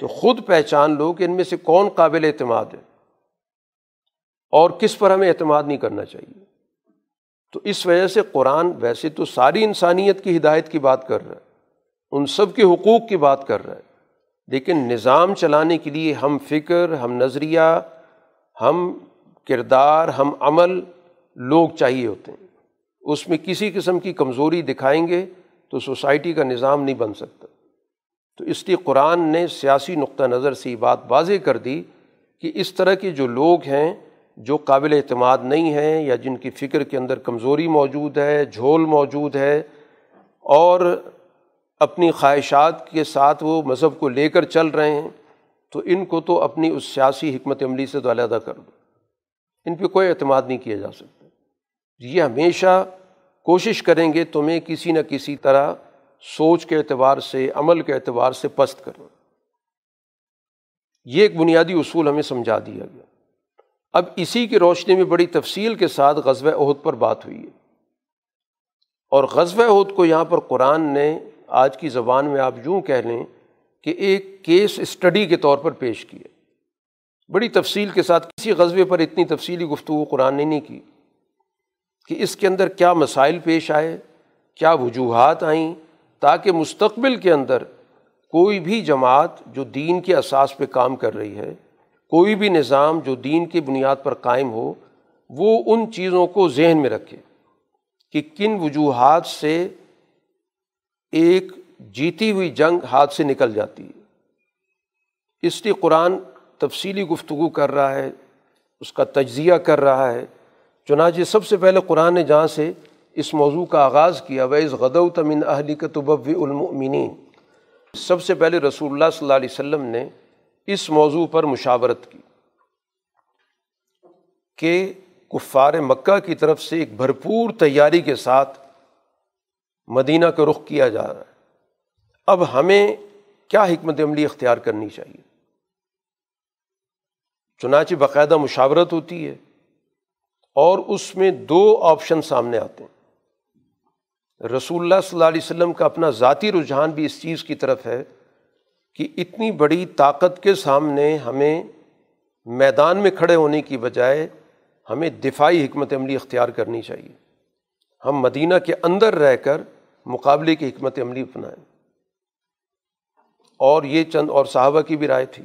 تو خود پہچان لو کہ ان میں سے کون قابل اعتماد ہے۔ اور کس پر ہمیں اعتماد نہیں کرنا چاہیے۔ تو اس وجہ سے قرآن ویسے تو ساری انسانیت کی ہدایت کی بات کر رہا ہے، ان سب کے حقوق کی بات کر رہا ہے۔ لیکن نظام چلانے کے لیے ہم فکر، ہم نظریہ، ہم کردار، ہم عمل لوگ چاہیے ہوتے ہیں۔ اس میں کسی قسم کی کمزوری دکھائیں گے تو سوسائٹی کا نظام نہیں بن سکتا۔ تو اس لیے قرآن نے سیاسی نقطہ نظر سے یہ بات واضح کر دی کہ اس طرح کے جو لوگ ہیں جو قابل اعتماد نہیں ہیں یا جن کی فکر کے اندر کمزوری موجود ہے، جھول موجود ہے اور اپنی خواہشات کے ساتھ وہ مذہب کو لے کر چل رہے ہیں، تو ان کو تو اپنی اس سیاسی حکمت عملی سے تو علیحدہ کر دو۔ ان پہ کوئی اعتماد نہیں کیا جا سکتا۔ یہ ہمیشہ کوشش کریں گے تمہیں کسی نہ کسی طرح سوچ کے اعتبار سے، عمل کے اعتبار سے پست کریں یہ ایک بنیادی اصول ہمیں سمجھا دیا گیا۔ اب اسی کی روشنی میں بڑی تفصیل کے ساتھ غزوہ عہد پر بات ہوئی ہے۔ اور غزوہ عہد کو یہاں پر قرآن نے آج کی زبان میں آپ یوں کہہ لیں کہ ایک کیس اسٹڈی کے طور پر پیش کیا بڑی تفصیل کے ساتھ کسی غزبے پر اتنی تفصیلی گفتگو قرآن نے نہیں کی۔ کہ اس کے اندر کیا مسائل پیش آئے، کیا وجوہات آئیں تاکہ مستقبل کے اندر کوئی بھی جماعت جو دین کے اساس پہ کام کر رہی ہے، کوئی بھی نظام جو دین کی بنیاد پر قائم ہو، وہ ان چیزوں کو ذہن میں رکھے کہ کن وجوہات سے ایک جیتی ہوئی جنگ ہاتھ سے نکل جاتی ہے۔ اس لیے قرآن تفصیلی گفتگو کر رہا ہے، اس کا تجزیہ کر رہا ہے۔ چنانچہ سب سے پہلے قرآن نے جہاں سے اس موضوع کا آغاز کیا ویز غدو تمن اہلی کا تبو المنین سب سے پہلے رسول اللہ صلی اللہ علیہ وسلم نے اس موضوع پر مشاورت کی کہ کفار مکہ کی طرف سے ایک بھرپور تیاری کے ساتھ مدینہ کا رخ کیا جا رہا ہے۔ اب ہمیں کیا حکمت عملی اختیار کرنی چاہیے؟ چنانچہ باقاعدہ مشاورت ہوتی ہے۔ اور اس میں دو آپشن سامنے آتے ہیں۔ رسول اللہ صلی اللہ علیہ وسلم کا اپنا ذاتی رجحان بھی اس چیز کی طرف ہے کہ اتنی بڑی طاقت کے سامنے ہمیں میدان میں کھڑے ہونے کی بجائے ہمیں دفاعی حکمت عملی اختیار کرنی چاہیے۔ ہم مدینہ کے اندر رہ کر مقابلے کی حکمت عملی اپنائیں۔ اور یہ چند اور صحابہ کی بھی رائے تھی۔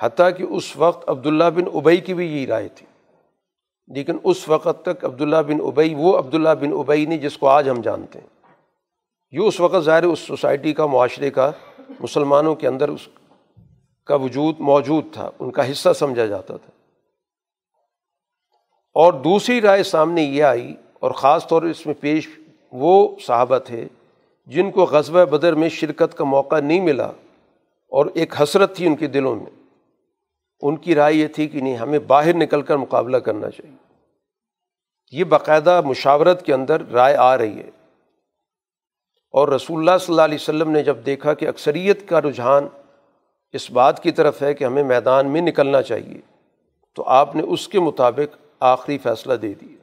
حتیٰ کہ اس وقت عبداللہ بن ابئی کی بھی یہی رائے تھی۔ لیکن اس وقت تک عبداللہ بن ابئی، وہ عبداللہ بن ابئی نہیں جس کو آج ہم جانتے ہیں۔ یہ اس وقت ظاہر اس سوسائٹی کا، معاشرے کا، مسلمانوں کے اندر اس کا وجود موجود تھا، ان کا حصہ سمجھا جاتا تھا۔ اور دوسری رائے سامنے یہ آئی، اور خاص طور اس میں پیش وہ صحابہ تھے جن کو غزبۂ بدر میں شرکت کا موقع نہیں ملا، اور ایک حسرت تھی ان کے دلوں میں۔ ان کی رائے یہ تھی کہ نہیں، ہمیں باہر نکل کر مقابلہ کرنا چاہیے۔ یہ باقاعدہ مشاورت کے اندر رائے آ رہی ہے۔ اور رسول اللہ صلی اللہ علیہ وسلم نے جب دیکھا کہ اکثریت کا رجحان اس بات کی طرف ہے کہ ہمیں میدان میں نکلنا چاہیے، تو آپ نے اس کے مطابق آخری فیصلہ دے دیا۔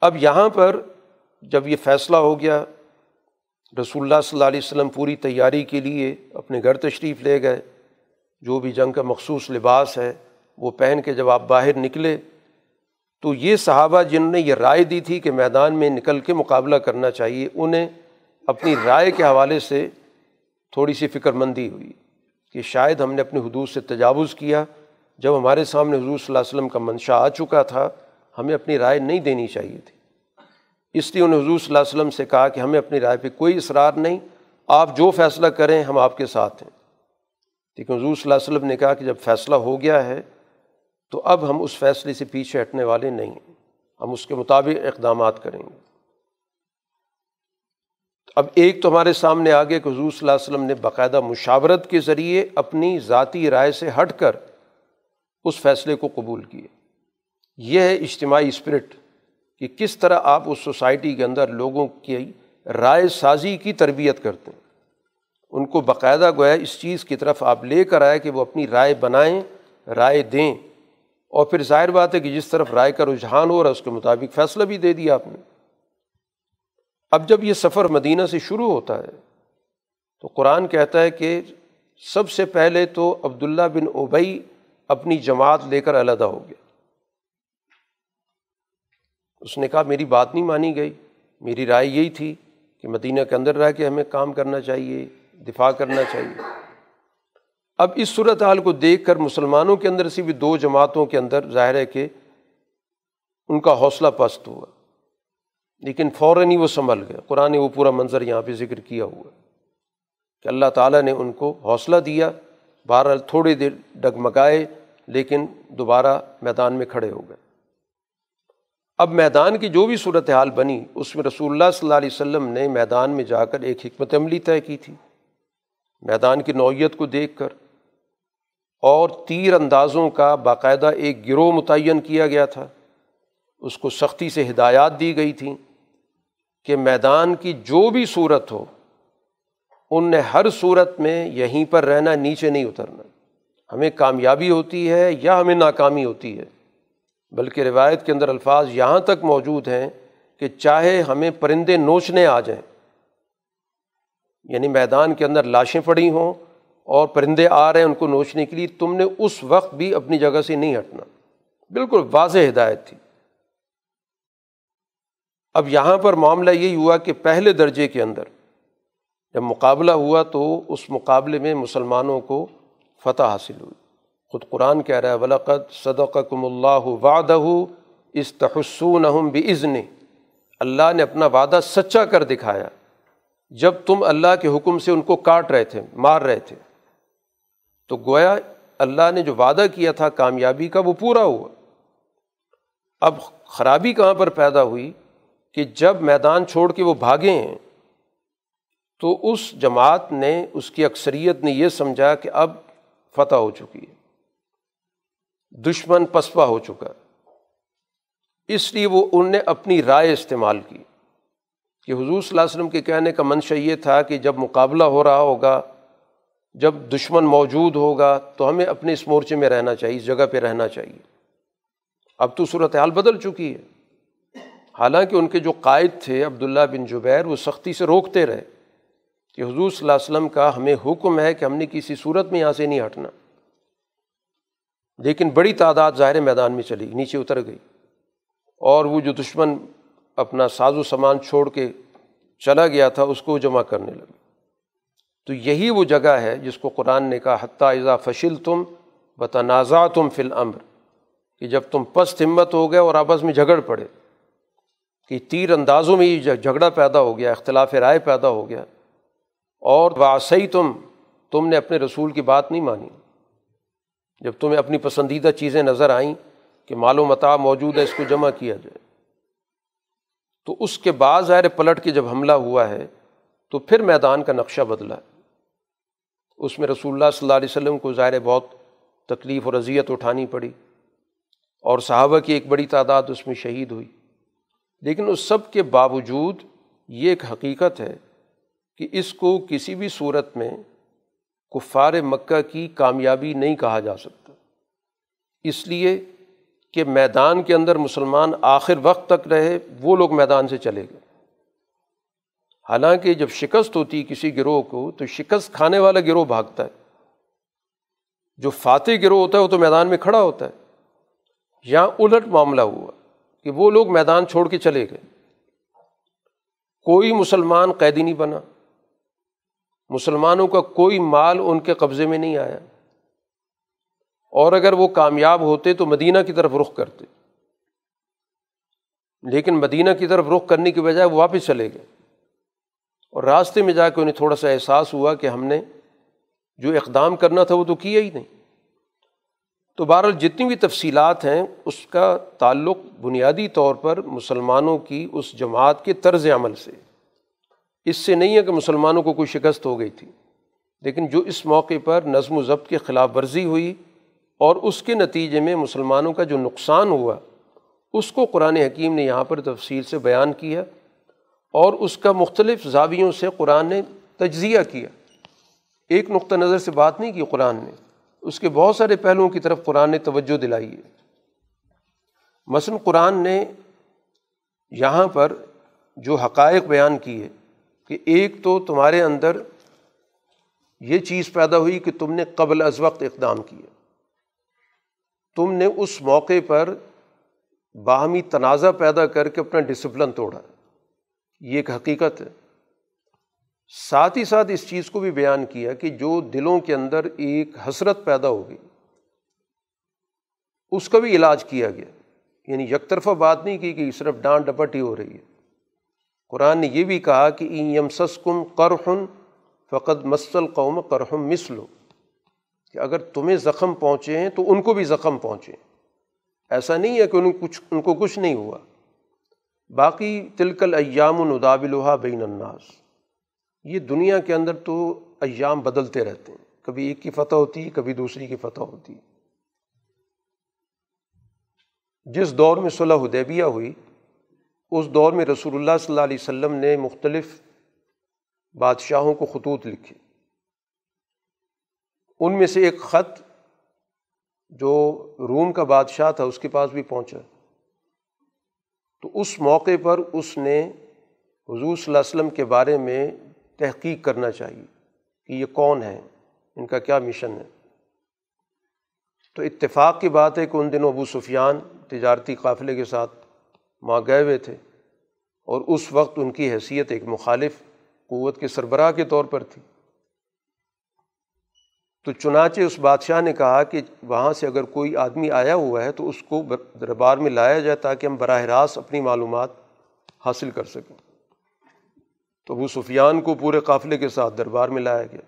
اب یہاں پر جب یہ فیصلہ ہو گیا، رسول اللہ صلی اللہ علیہ وسلم پوری تیاری کے لیے اپنے گھر تشریف لے گئے۔ جو بھی جنگ کا مخصوص لباس ہے، وہ پہن کے جب آپ باہر نکلے، تو یہ صحابہ جن نے یہ رائے دی تھی کہ میدان میں نکل کے مقابلہ کرنا چاہیے، انہیں اپنی رائے کے حوالے سے تھوڑی سی فکر مندی ہوئی کہ شاید ہم نے اپنی حدود سے تجاوز کیا۔ جب ہمارے سامنے حضور صلی اللہ علیہ وسلم کا منشا آ چکا تھا، ہمیں اپنی رائے نہیں دینی چاہیے تھی۔ اس لیے انہیں حضور صلی اللہ علیہ وسلم سے کہا کہ ہمیں اپنی رائے پہ کوئی اصرار نہیں، آپ جو فیصلہ کریں ہم آپ کے ساتھ ہیں۔ لیکن حضور صلی اللہ علیہ وسلم نے کہا کہ جب فیصلہ ہو گیا ہے تو اب ہم اس فیصلے سے پیچھے ہٹنے والے نہیں ہیں۔ ہم اس کے مطابق اقدامات کریں گے۔ اب ایک تو ہمارے سامنے آگے کہ حضور صلی اللہ علیہ وسلم نے باقاعدہ مشاورت کے ذریعے اپنی ذاتی رائے سے ہٹ کر اس فیصلے کو قبول کیے۔ یہ ہے اجتماعی اسپرٹ کہ کس طرح آپ اس سوسائٹی کے اندر لوگوں کی رائے سازی کی تربیت کرتے ہیں۔ ان کو باقاعدہ گویا اس چیز کی طرف آپ لے کر آئے کہ وہ اپنی رائے بنائیں، رائے دیں۔ اور پھر ظاہر بات ہے کہ جس طرف رائے کا رجحان ہو رہا ہے، اس کے مطابق فیصلہ بھی دے دیا آپ نے۔ اب جب یہ سفر مدینہ سے شروع ہوتا ہے، تو قرآن کہتا ہے کہ سب سے پہلے تو عبداللہ بن اوبئی اپنی جماعت لے کر علیحدہ ہو گیا اس نے کہا، میری بات نہیں مانی گئی۔ میری رائے یہی تھی کہ مدینہ کے اندر رہ کے ہمیں کام کرنا چاہیے۔ دفاع کرنا چاہیے۔ اب اس صورت حال کو دیکھ کر مسلمانوں کے اندر سے بھی دو جماعتوں کے اندر ظاہر ہے کہ ان کا حوصلہ پست ہوا۔ لیکن فوراً ہی وہ سنبھل گیا قرآن نے وہ پورا منظر یہاں پہ ذکر کیا ہوا کہ اللہ تعالیٰ نے ان کو حوصلہ دیا۔ بہرحال تھوڑی دیر ڈگمگائے، لیکن دوبارہ میدان میں کھڑے ہو گئے۔ اب میدان کی جو بھی صورت حال بنی، اس میں رسول اللہ صلی اللہ علیہ وسلم نے میدان میں جا کر ایک حکمت عملی طے کی تھی۔ میدان کی نوعیت کو دیکھ کر اور تیر اندازوں کا باقاعدہ ایک گروہ متعین کیا گیا تھا۔ اس کو سختی سے ہدایات دی گئی تھیں کہ میدان کی جو بھی صورت ہو، ان نے ہر صورت میں یہیں پر رہنا، نیچے نہیں اترنا۔ ہمیں کامیابی ہوتی ہے یا ہمیں ناکامی ہوتی ہے؟ بلکہ روایت کے اندر الفاظ یہاں تک موجود ہیں کہ چاہے ہمیں پرندے نوچنے آ جائیں یعنی میدان کے اندر لاشیں پڑی ہوں اور پرندے آ رہے ہیں ان کو نوچنے کے لیے، تم نے اس وقت بھی اپنی جگہ سے نہیں ہٹنا۔ بالکل واضح ہدایت تھی۔ اب یہاں پر معاملہ یہی ہوا کہ پہلے درجے کے اندر جب مقابلہ ہوا تو اس مقابلے میں مسلمانوں کو فتح حاصل ہوئی۔ خود قرآن کہہ رہا ہے ولاقت صدق کم اللہ وعدہ استحسون بزن اللہ نے اپنا وعدہ سچا کر دکھایا۔ جب تم اللہ کے حکم سے ان کو کاٹ رہے تھے، مار رہے تھے، تو گویا اللہ نے جو وعدہ کیا تھا کامیابی کا، وہ پورا ہوا۔ اب خرابی کہاں پر پیدا ہوئی کہ جب میدان چھوڑ کے وہ بھاگے ہیں، تو اس جماعت نے، اس کی اکثریت نے یہ سمجھا کہ اب فتح ہو چکی ہے، دشمن پسپا ہو چکا۔ اس لیے وہ ان نے اپنی رائے استعمال کی۔ کہ حضور صلی اللہ علیہ وسلم کے کہنے کا منشا یہ تھا کہ جب مقابلہ ہو رہا ہوگا، جب دشمن موجود ہوگا، تو ہمیں اپنے اس مورچے میں رہنا چاہیے، اس جگہ پہ رہنا چاہیے۔ اب تو صورت حال بدل چکی ہے۔ حالانکہ ان کے جو قائد تھے، عبداللہ بن جبیر، وہ سختی سے روکتے رہے کہ حضور صلی اللہ علیہ وسلم کا ہمیں حکم ہے کہ ہم نے کسی صورت میں یہاں سے نہیں ہٹنا۔ لیکن بڑی تعداد ظاہر میدان میں چلی، نیچے اتر گئی۔ اور وہ جو دشمن اپنا ساز و سامان چھوڑ کے چلا گیا تھا، اس کو جمع کرنے لگے۔ تو یہی وہ جگہ ہے جس کو قرآن نے کہا، حتیٰ اذا فشل تم بتنازع تم فل امر کہ جب تم پست ہمت ہو گئے اور آپس میں جھگڑ پڑے، کہ تیر اندازوں میں ہی جھگڑا پیدا ہو گیا، اختلاف رائے پیدا ہو گیا۔ اور واسی تم تم نے اپنے رسول کی بات نہیں مانی۔ جب تمہیں اپنی پسندیدہ چیزیں نظر آئیں کہ مال و متا موجود ہے، اس کو جمع کیا جائے۔ تو اس کے بعد ظاہر پلٹ کے جب حملہ ہوا ہے، تو پھر میدان کا نقشہ بدلا۔ اس میں رسول اللہ صلی اللہ علیہ وسلم کو ظاہر بہت تکلیف اور اذیت اٹھانی پڑی اور صحابہ کی ایک بڑی تعداد اس میں شہید ہوئی۔ لیکن اس سب کے باوجود یہ ایک حقیقت ہے کہ اس کو کسی بھی صورت میں کفار مکہ کی کامیابی نہیں کہا جا سکتا۔ اس لیے کہ میدان کے اندر مسلمان آخر وقت تک رہے، وہ لوگ میدان سے چلے گئے۔ حالانکہ جب شکست ہوتی کسی گروہ کو، تو شکست کھانے والا گروہ بھاگتا ہے۔ جو فاتح گروہ ہوتا ہے، وہ تو میدان میں کھڑا ہوتا ہے۔ یہاں الٹ معاملہ ہوا کہ وہ لوگ میدان چھوڑ کے چلے گئے۔ کوئی مسلمان قیدی نہیں بنا۔ مسلمانوں کا کوئی مال ان کے قبضے میں نہیں آیا۔ اور اگر وہ کامیاب ہوتے تو مدینہ کی طرف رخ کرتے۔ لیکن مدینہ کی طرف رخ کرنے کی بجائے وہ واپس چلے گئے۔ اور راستے میں جا کے انہیں تھوڑا سا احساس ہوا کہ ہم نے جو اقدام کرنا تھا وہ تو کیا ہی نہیں۔ تو بہرحال جتنی بھی تفصیلات ہیں، اس کا تعلق بنیادی طور پر مسلمانوں کی اس جماعت کے طرز عمل سے۔ اس سے نہیں ہے کہ مسلمانوں کو کوئی شکست ہو گئی تھی، لیکن جو اس موقع پر نظم و ضبط کی خلاف ورزی ہوئی اور اس کے نتیجے میں مسلمانوں کا جو نقصان ہوا، اس کو قرآن حکیم نے یہاں پر تفصیل سے بیان کیا اور اس کا مختلف زاویوں سے قرآن نے تجزیہ کیا۔ ایک نقطہ نظر سے بات نہیں کی قرآن نے، اس کے بہت سارے پہلوؤں کی طرف قرآن نے توجہ دلائی ہے۔ مثلاً قرآن نے یہاں پر جو حقائق بیان کی ہے کہ ایک تو تمہارے اندر یہ چیز پیدا ہوئی کہ تم نے قبل از وقت اقدام کیا۔ تم نے اس موقع پر باہمی تنازع پیدا کر کے اپنا ڈسپلن توڑا۔ یہ ایک حقیقت ہے۔ ساتھ ہی ساتھ اس چیز کو بھی بیان کیا کہ جو دلوں کے اندر ایک حسرت پیدا ہو گئی اس کا بھی علاج کیا گیا۔ یعنی یک طرفہ بات نہیں کی کہ صرف ڈانٹ ڈپٹ ہی ہو رہی ہے۔ قرآن نے یہ بھی کہا کہ یم سس کم کرہن فقط مسل قوم کرہم مسلو کہ اگر تمہیں زخم پہنچے ہیں تو ان کو بھی زخم پہنچے ایسا نہیں ہے کہ ان کچھ، ان کو کچھ نہیں ہوا۔ باقی تلکل ایام الدابلحا بین الناس۔ یہ دنیا کے اندر تو ایام بدلتے رہتے ہیں۔ کبھی ایک کی فتح ہوتی ہے کبھی دوسری کی فتح ہوتی۔ ہے جس دور میں صلح حدیبیہ ہوئی، اس دور میں رسول اللہ صلی اللہ علیہ وسلم نے مختلف بادشاہوں کو خطوط لکھے۔ ان میں سے ایک خط جو روم کا بادشاہ تھا، اس کے پاس بھی پہنچا۔ تو اس موقع پر اس نے حضور صلی اللہ علیہ وسلم کے بارے میں تحقیق کرنا چاہیے کہ یہ کون ہے ان کا کیا مشن ہے۔ تو اتفاق کی بات ہے کہ ان دنوں ابو سفیان تجارتی قافلے کے ساتھ وہاں گئے ہوئے تھے اور اس وقت ان کی حیثیت ایک مخالف قوت کے سربراہ کے طور پر تھی۔ تو چنانچہ اس بادشاہ نے کہا کہ وہاں سے اگر کوئی آدمی آیا ہوا ہے تو اس کو دربار میں لایا جائے تاکہ ہم براہ راست اپنی معلومات حاصل کر سکیں۔ تو ابو سفیان کو پورے قافلے کے ساتھ دربار میں لایا گیا۔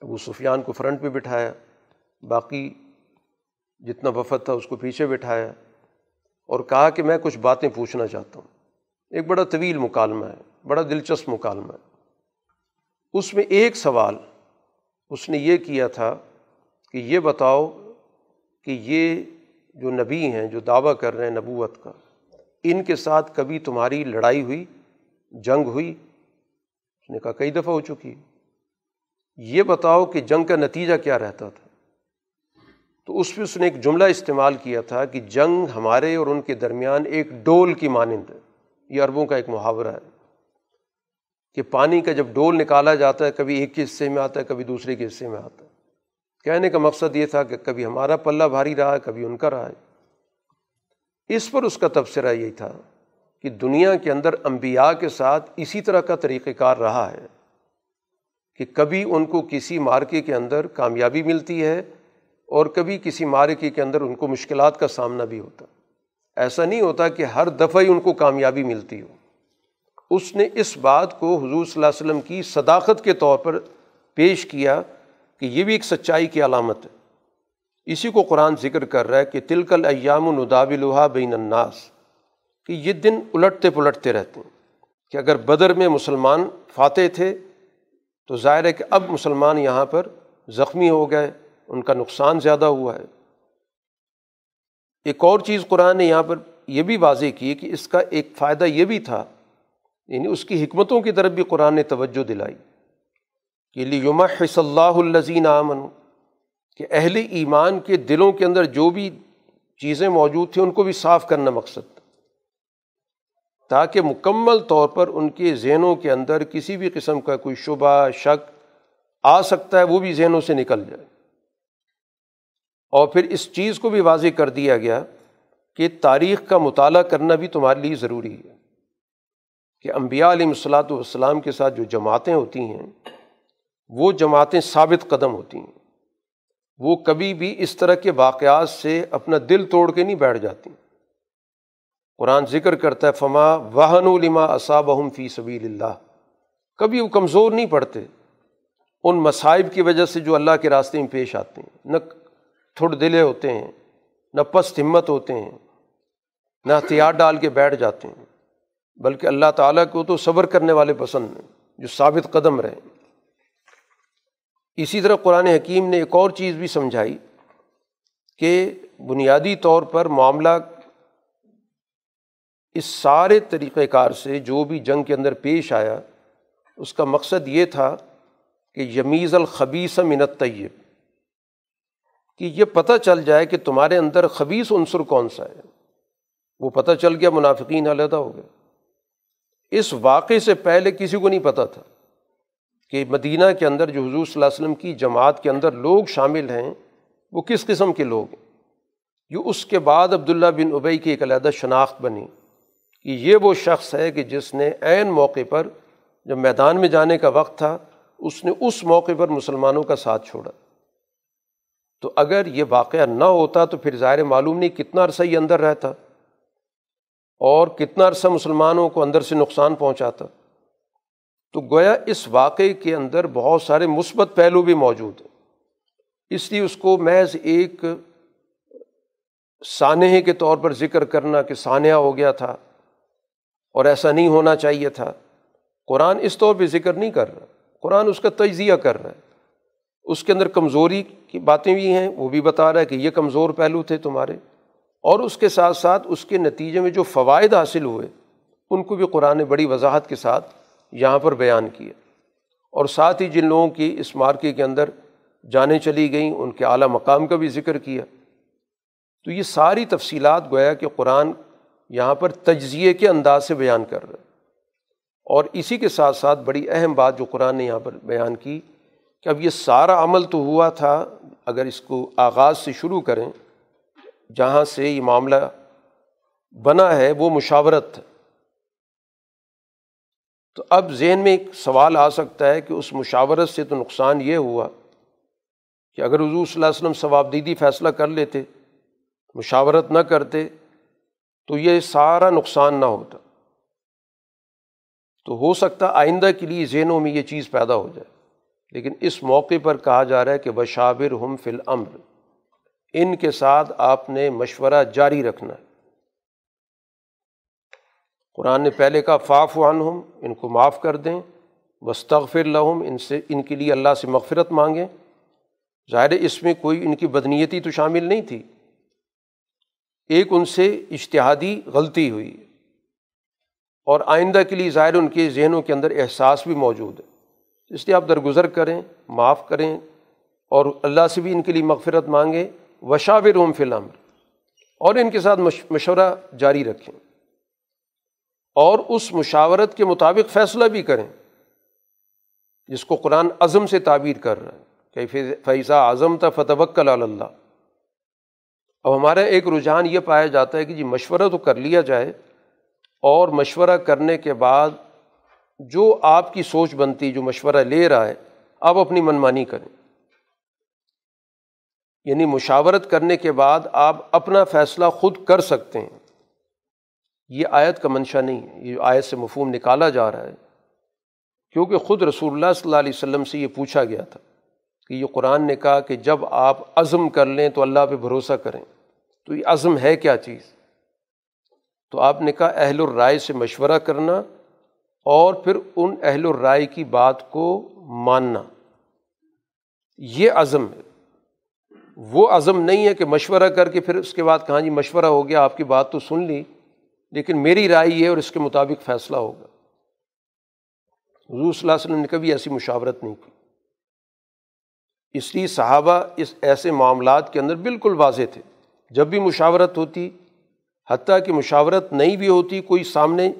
ابو سفیان کو فرنٹ پہ بٹھایا۔ باقی جتنا وفد تھا اس کو پیچھے بٹھایا۔ اور کہا کہ میں کچھ باتیں پوچھنا چاہتا ہوں۔ ایک بڑا طویل مکالمہ ہے، بڑا دلچسپ مکالمہ ہے۔ اس میں ایک سوال اس نے یہ کیا تھا کہ یہ بتاؤ کہ یہ جو نبی ہیں، جو دعویٰ کر رہے ہیں نبوت کا، ان کے ساتھ کبھی تمہاری لڑائی ہوئی، جنگ ہوئی؟ اس نے کہا کئی دفعہ ہو چکی۔ یہ بتاؤ کہ جنگ کا نتیجہ کیا رہتا تھا۔ تو اس پہ اس نے ایک جملہ استعمال کیا تھا کہ جنگ ہمارے اور ان کے درمیان ایک ڈول کی مانند ہے۔ یہ عربوں کا ایک محاورہ ہے۔ کہ پانی کا جب ڈول نکالا جاتا ہے، کبھی ایک کے حصے میں آتا ہے، کبھی دوسرے کے حصے میں آتا ہے۔ کہنے کا مقصد یہ تھا کہ کبھی ہمارا پلہ بھاری رہا ہے، کبھی ان کا رہا ہے۔ اس پر اس کا تبصرہ یہی تھا کہ دنیا کے اندر انبیاء کے ساتھ اسی طرح کا طریقۂ کار رہا ہے کہ کبھی ان کو کسی مارکے کے اندر کامیابی ملتی ہے اور کبھی کسی مارکے کے اندر ان کو مشکلات کا سامنا بھی ہوتا۔ ایسا نہیں ہوتا کہ ہر دفعہ ہی ان کو کامیابی ملتی ہو۔ اس نے اس بات کو حضور صلی اللہ علیہ وسلم کی صداقت کے طور پر پیش کیا کہ یہ بھی ایک سچائی کی علامت ہے۔ اسی کو قرآن ذکر کر رہا ہے کہ تلکل ایام نداب الحا بین الناس، کہ یہ دن الٹتے پلٹتے رہتے ہیں۔ کہ اگر بدر میں مسلمان فاتح تھے تو ظاہر ہے کہ اب مسلمان یہاں پر زخمی ہو گئے، ان کا نقصان زیادہ ہوا ہے۔ ایک اور چیز قرآن نے یہاں پر یہ بھی واضح کی کہ اس کا ایک فائدہ یہ بھی تھا یعنی اس کی حکمتوں کی طرف بھی قرآن نے توجہ دلائی کہ لیما حص اللہ الزین آمن کہ اہل ایمان کے دلوں کے اندر جو بھی چیزیں موجود تھیں ان کو بھی صاف کرنا مقصد تھا، تاکہ مکمل طور پر ان کے ذہنوں کے اندر کسی بھی قسم کا کوئی شبہ، شک آ سکتا ہے، وہ بھی ذہنوں سے نکل جائے۔ اور پھر اس چیز کو بھی واضح کر دیا گیا کہ تاریخ کا مطالعہ کرنا بھی تمہارے لیے ضروری ہے۔ کہ امبیا علیہ الصلاۃ والسلام کے ساتھ جو جماعتیں ہوتی ہیں، وہ جماعتیں ثابت قدم ہوتی ہیں۔ وہ کبھی بھی اس طرح کے واقعات سے اپنا دل توڑ کے نہیں بیٹھ جاتی۔ قرآن ذکر کرتا ہے، فما واہن الما اصاب فی سبیل اللہ کبھی وہ کمزور نہیں پڑتے۔ ان مصائب کی وجہ سے جو اللہ کے راستے میں پیش آتے ہیں۔ نہ تھوڑ دلے ہوتے ہیں، نہ پست ہمت ہوتے ہیں، نہ ہتھیار ڈال کے بیٹھ جاتے ہیں۔ بلکہ اللہ تعالیٰ کو تو صبر کرنے والے پسند ہیں، جو ثابت قدم رہیں اسی طرح قرآن حکیم نے ایک اور چیز بھی سمجھائی کہ بنیادی طور پر معاملہ اس سارے طریقۂ کار سے جو بھی جنگ کے اندر پیش آیا، اس کا مقصد یہ تھا کہ یمیز الخبیس منت طیب کہ یہ پتہ چل جائے کہ تمہارے اندر خبیص عنصر کون سا ہے۔ وہ پتہ چل گیا، منافقین علیحدہ ہو گئے۔ اس واقعے سے پہلے کسی کو نہیں پتہ تھا کہ مدینہ کے اندر جو حضور صلی اللہ علیہ وسلم کی جماعت کے اندر لوگ شامل ہیں، وہ کس قسم کے لوگ ہیں؟ جو اس کے بعد عبداللہ بن ابئی کی ایک علیحدہ شناخت بنی کہ یہ وہ شخص ہے کہ جس نے عین موقع پر جب میدان میں جانے کا وقت تھا، اس نے اس موقع پر مسلمانوں کا ساتھ چھوڑا۔ تو اگر یہ واقعہ نہ ہوتا تو پھر ظاہر معلوم نہیں کتنا عرصہ یہ اندر رہتا۔ اور کتنا عرصہ مسلمانوں کو اندر سے نقصان پہنچاتا۔ تو گویا اس واقعے کے اندر بہت سارے مثبت پہلو بھی موجود ہیں۔ اس لیے اس کو محض ایک سانحے کے طور پر ذکر کرنا کہ سانحہ ہو گیا تھا اور ایسا نہیں ہونا چاہیے تھا۔ قرآن اس طور پہ ذکر نہیں کر رہا۔ قرآن اس کا تجزیہ کر رہا ہے۔ اس کے اندر کمزوری کی باتیں بھی ہیں، وہ بھی بتا رہا ہے کہ یہ کمزور پہلو تھے تمہارے۔ اور اس کے ساتھ ساتھ اس کے نتیجے میں جو فوائد حاصل ہوئے، ان کو بھی قرآن نے بڑی وضاحت کے ساتھ یہاں پر بیان کیا۔ اور ساتھ ہی جن لوگوں کی اس مارکے کے اندر جانیں چلی گئیں، ان کے اعلیٰ مقام کا بھی ذکر کیا۔ تو یہ ساری تفصیلات گویا کہ قرآن یہاں پر تجزیے کے انداز سے بیان کر رہا ہے۔ اور اسی کے ساتھ ساتھ بڑی اہم بات جو قرآن نے یہاں پر بیان کی کہ اب یہ سارا عمل تو ہوا تھا، اگر اس کو آغاز سے شروع کریں جہاں سے یہ معاملہ بنا ہے، وہ مشاورت تو اب ذہن میں ایک سوال آ سکتا ہے کہ اس مشاورت سے تو نقصان یہ ہوا کہ اگر حضور صلی اللہ علیہ وسلم ثواب دیدی فیصلہ کر لیتے، مشاورت نہ کرتے، تو یہ سارا نقصان نہ ہوتا۔ تو ہو سکتا آئندہ کے لیے ذہنوں میں یہ چیز پیدا ہو جائے۔ لیکن اس موقع پر کہا جا رہا ہے کہ بشابر ہم فل امر ان کے ساتھ آپ نے مشورہ جاری رکھنا ہے۔ قرآن نے پہلے کہا فاف وان ہم ان کو معاف کر دیں۔ بستغفر لہم ان سے، ان کے لیے اللہ سے مغفرت مانگیں۔ ظاہر اس میں کوئی ان کی بدنیتی تو شامل نہیں تھی۔ ایک ان سے اشتہادی غلطی ہوئی۔ اور آئندہ کے لیے ظاہر ان کے ذہنوں کے اندر احساس بھی موجود ہے۔ اس لیے آپ درگزر کریں، معاف کریں اور اللہ سے بھی ان کے لیے مغفرت مانگیں۔ وشاور روم فلم اور ان کے ساتھ مشورہ جاری رکھیں اور اس مشاورت کے مطابق فیصلہ بھی کریں جس کو قرآن عزم سے تعبیر کر رہا ہے کہ فیضہ اعظم تھا فتح اللہ۔ اب ہمارا ایک رجحان یہ پایا جاتا ہے کہ جی مشورہ تو کر لیا جائے اور مشورہ کرنے کے بعد جو آپ کی سوچ بنتی جو مشورہ لے رہا ہے، آپ اپنی منمانی کریں۔ یعنی مشاورت کرنے کے بعد آپ اپنا فیصلہ خود کر سکتے ہیں۔ یہ آیت کا منشا نہیں ہے، یہ آیت سے مفہوم نکالا جا رہا ہے۔ کیونکہ خود رسول اللہ صلی اللہ علیہ وسلم سے یہ پوچھا گیا تھا کہ یہ قرآن نے کہا کہ جب آپ عزم کر لیں تو اللہ پہ بھروسہ کریں۔ تو یہ عزم ہے کیا چیز؟ تو آپ نے کہا اہل الرائے سے مشورہ کرنا اور پھر ان اہل الرائے کی بات کو ماننا۔ یہ عزم ہے۔ وہ عزم نہیں ہے کہ مشورہ کر کے پھر اس کے بعد کہاں جی مشورہ ہو گیا، آپ کی بات تو سن لی، لیکن میری رائے یہ اور اس کے مطابق فیصلہ ہوگا۔ حضور صلی اللہ علیہ وسلم نے کبھی ایسی مشاورت نہیں کی۔ اس لیے صحابہ اس ایسے معاملات کے اندر بالکل واضح تھے۔ جب بھی مشاورت ہوتی، حتیٰ کہ مشاورت نہیں بھی ہوتی، کوئی سامنے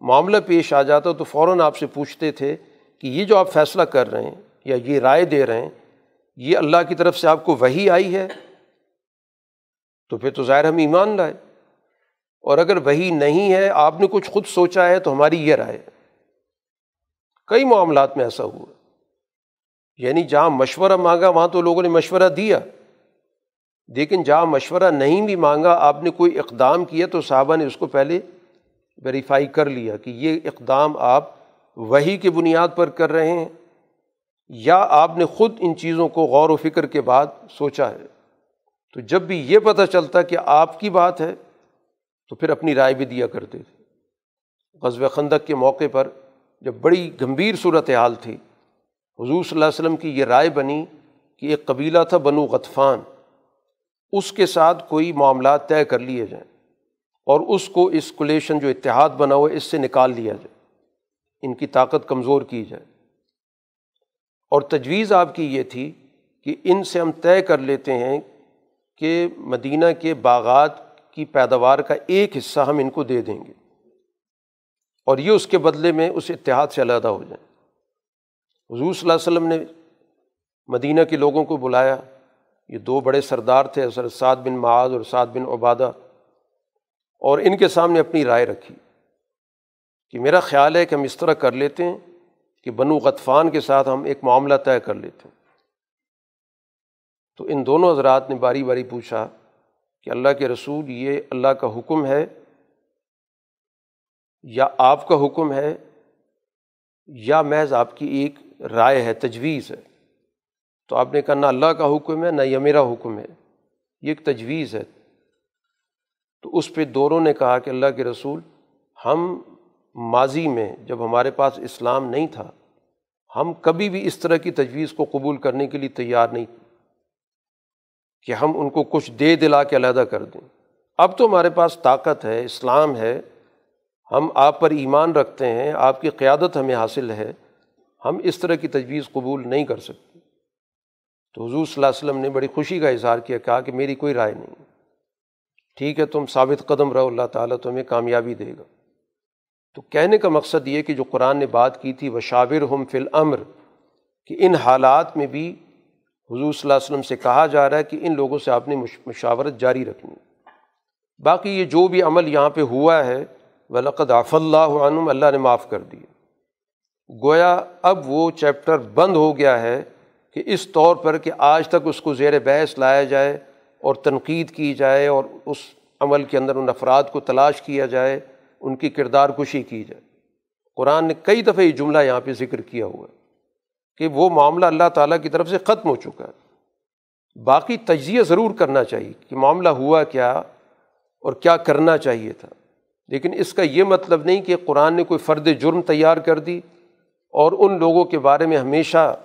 معاملہ پیش آ جاتا تو فوراً آپ سے پوچھتے تھے کہ یہ جو آپ فیصلہ کر رہے ہیں یا یہ رائے دے رہے ہیں یہ اللہ کی طرف سے آپ کو وہی آئی ہے، تو پھر تو ظاہر ہم ایمان لائے۔ اور اگر وہی نہیں ہے، آپ نے کچھ خود سوچا ہے، تو ہماری یہ رائے کئی معاملات میں ایسا ہوا۔ یعنی جہاں مشورہ مانگا، وہاں تو لوگوں نے مشورہ دیا۔ لیکن جہاں مشورہ نہیں بھی مانگا، آپ نے کوئی اقدام کیا، تو صحابہ نے اس کو پہلے ویریفائی کر لیا کہ یہ اقدام آپ وہی کی بنیاد پر کر رہے ہیں۔ یا آپ نے خود ان چیزوں کو غور و فکر کے بعد سوچا ہے؟ تو جب بھی یہ پتہ چلتا کہ آپ کی بات ہے، تو پھر اپنی رائے بھی دیا کرتے تھے۔ غزب خندق کے موقع پر جب بڑی گمبھیر صورت حال تھی، حضور صلی اللہ علیہ وسلم کی یہ رائے بنی کہ ایک قبیلہ تھا بنو غطفان، اس کے ساتھ کوئی معاملات طے کر لیے جائیں اور اس کو اس کولیشن جو اتحاد بنا ہوا ہے، اس سے نکال لیا جائے۔ ان کی طاقت کمزور کی جائے۔ اور تجویز آپ کی یہ تھی کہ ان سے ہم طے کر لیتے ہیں کہ مدینہ کے باغات کی پیداوار کا ایک حصہ ہم ان کو دے دیں گے اور یہ اس کے بدلے میں اس اتحاد سے علیحدہ ہو جائیں۔ حضور صلی اللہ علیہ وسلم نے مدینہ کے لوگوں کو بلایا۔ یہ دو بڑے سردار تھے، حضرت سعد بن معاذ اور سعد بن عبادہ۔ اور ان کے سامنے اپنی رائے رکھی کہ میرا خیال ہے کہ ہم اس طرح کر لیتے ہیں۔ کہ بنو غطفان کے ساتھ ہم ایک معاملہ طے کر لیتے ہیں۔ تو ان دونوں حضرات نے باری باری پوچھا کہ اللہ کے رسول یہ اللہ کا حکم ہے یا آپ کا حکم ہے یا محض آپ کی ایک رائے ہے، تجویز ہے۔ تو آپ نے کہا، نہ اللہ کا حکم ہے، نہ یہ میرا حکم ہے۔ یہ ایک تجویز ہے۔ تو اس پہ دونوں نے کہا کہ اللہ کے رسول، ہم ماضی میں جب ہمارے پاس اسلام نہیں تھا، ہم کبھی بھی اس طرح کی تجویز کو قبول کرنے کے لیے تیار نہیں کہ ہم ان کو کچھ دے دلا کے علیحدہ کر دیں۔ اب تو ہمارے پاس طاقت ہے، اسلام ہے، ہم آپ پر ایمان رکھتے ہیں، آپ کی قیادت ہمیں حاصل ہے، ہم اس طرح کی تجویز قبول نہیں کر سکتے۔ تو حضور صلی اللہ علیہ وسلم نے بڑی خوشی کا اظہار کیا، کہا کہ میری کوئی رائے نہیں۔ ٹھیک ہے، تم ثابت قدم رہو، اللہ تعالیٰ تمہیں کامیابی دے گا۔ تو کہنے کا مقصد یہ کہ جو قرآن نے بات کی تھی وہ شاور ہم فل امر کہ ان حالات میں بھی حضور صلی اللہ علیہ وسلم سے کہا جا رہا ہے کہ ان لوگوں سے آپ نے مشاورت جاری رکھنی۔ باقی یہ جو بھی عمل یہاں پہ ہوا ہے، ولقد آف اللہ عنم اللہ نے معاف کر دیے گویا اب وہ چیپٹر بند ہو گیا ہے کہ اس طور پر کہ آج تک اس کو زیر بحث لایا جائے اور تنقید کی جائے اور اس عمل کے اندر ان افراد کو تلاش کیا جائے۔ ان کی کردار کشی کی جائے۔ قرآن نے کئی دفعہ یہ جملہ یہاں پہ ذکر کیا ہوا ہے کہ وہ معاملہ اللہ تعالیٰ کی طرف سے ختم ہو چکا ہے۔ باقی تجزیہ ضرور کرنا چاہیے کہ معاملہ ہوا کیا اور کیا کرنا چاہیے تھا۔ لیکن اس کا یہ مطلب نہیں کہ قرآن نے کوئی فرد جرم تیار کر دی اور ان لوگوں کے بارے میں ہمیشہ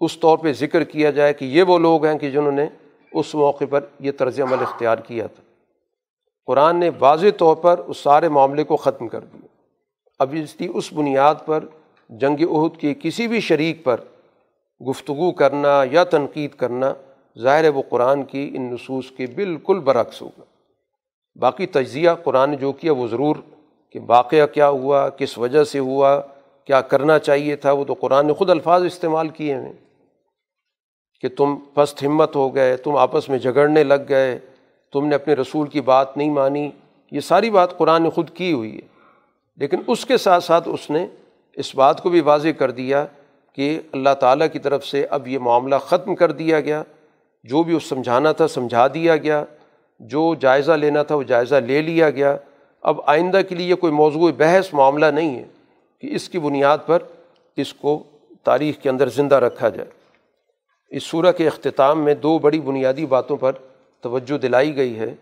اس طور پہ ذکر کیا جائے کہ یہ وہ لوگ ہیں کہ جنہوں نے اس موقع پر یہ طرز عمل اختیار کیا تھا۔ قرآن نے واضح طور پر اس سارے معاملے کو ختم کر دیا۔ اب اس کی اس بنیاد پر جنگ عہد کے کسی بھی شریک پر گفتگو کرنا یا تنقید کرنا، ظاہر ہے وہ قرآن کی ان نصوص کے بالکل برعکس ہوگا۔ باقی تجزیہ قرآن جو کیا وہ ضرور کہ واقعہ کیا ہوا، کس وجہ سے ہوا، کیا کرنا چاہیے تھا، وہ تو قرآن نے خود الفاظ استعمال کیے ہیں کہ تم پست ہمت ہو گئے، تم آپس میں جھگڑنے لگ گئے تم نے اپنے رسول کی بات نہیں مانی، یہ ساری بات قرآن نے خود کی ہوئی ہے۔ لیکن اس کے ساتھ ساتھ اس نے اس بات کو بھی واضح کر دیا کہ اللہ تعالیٰ کی طرف سے اب یہ معاملہ ختم کر دیا گیا۔ جو بھی اس سمجھانا تھا سمجھا دیا گیا، جو جائزہ لینا تھا وہ جائزہ لے لیا گیا۔ اب آئندہ کے لیے کوئی موضوع بحث معاملہ نہیں ہے کہ اس کی بنیاد پر اس کو تاریخ کے اندر زندہ رکھا جائے۔ اس صورح کے اختتام میں دو بڑی بنیادی باتوں پر توجہ دلائی گئی ہے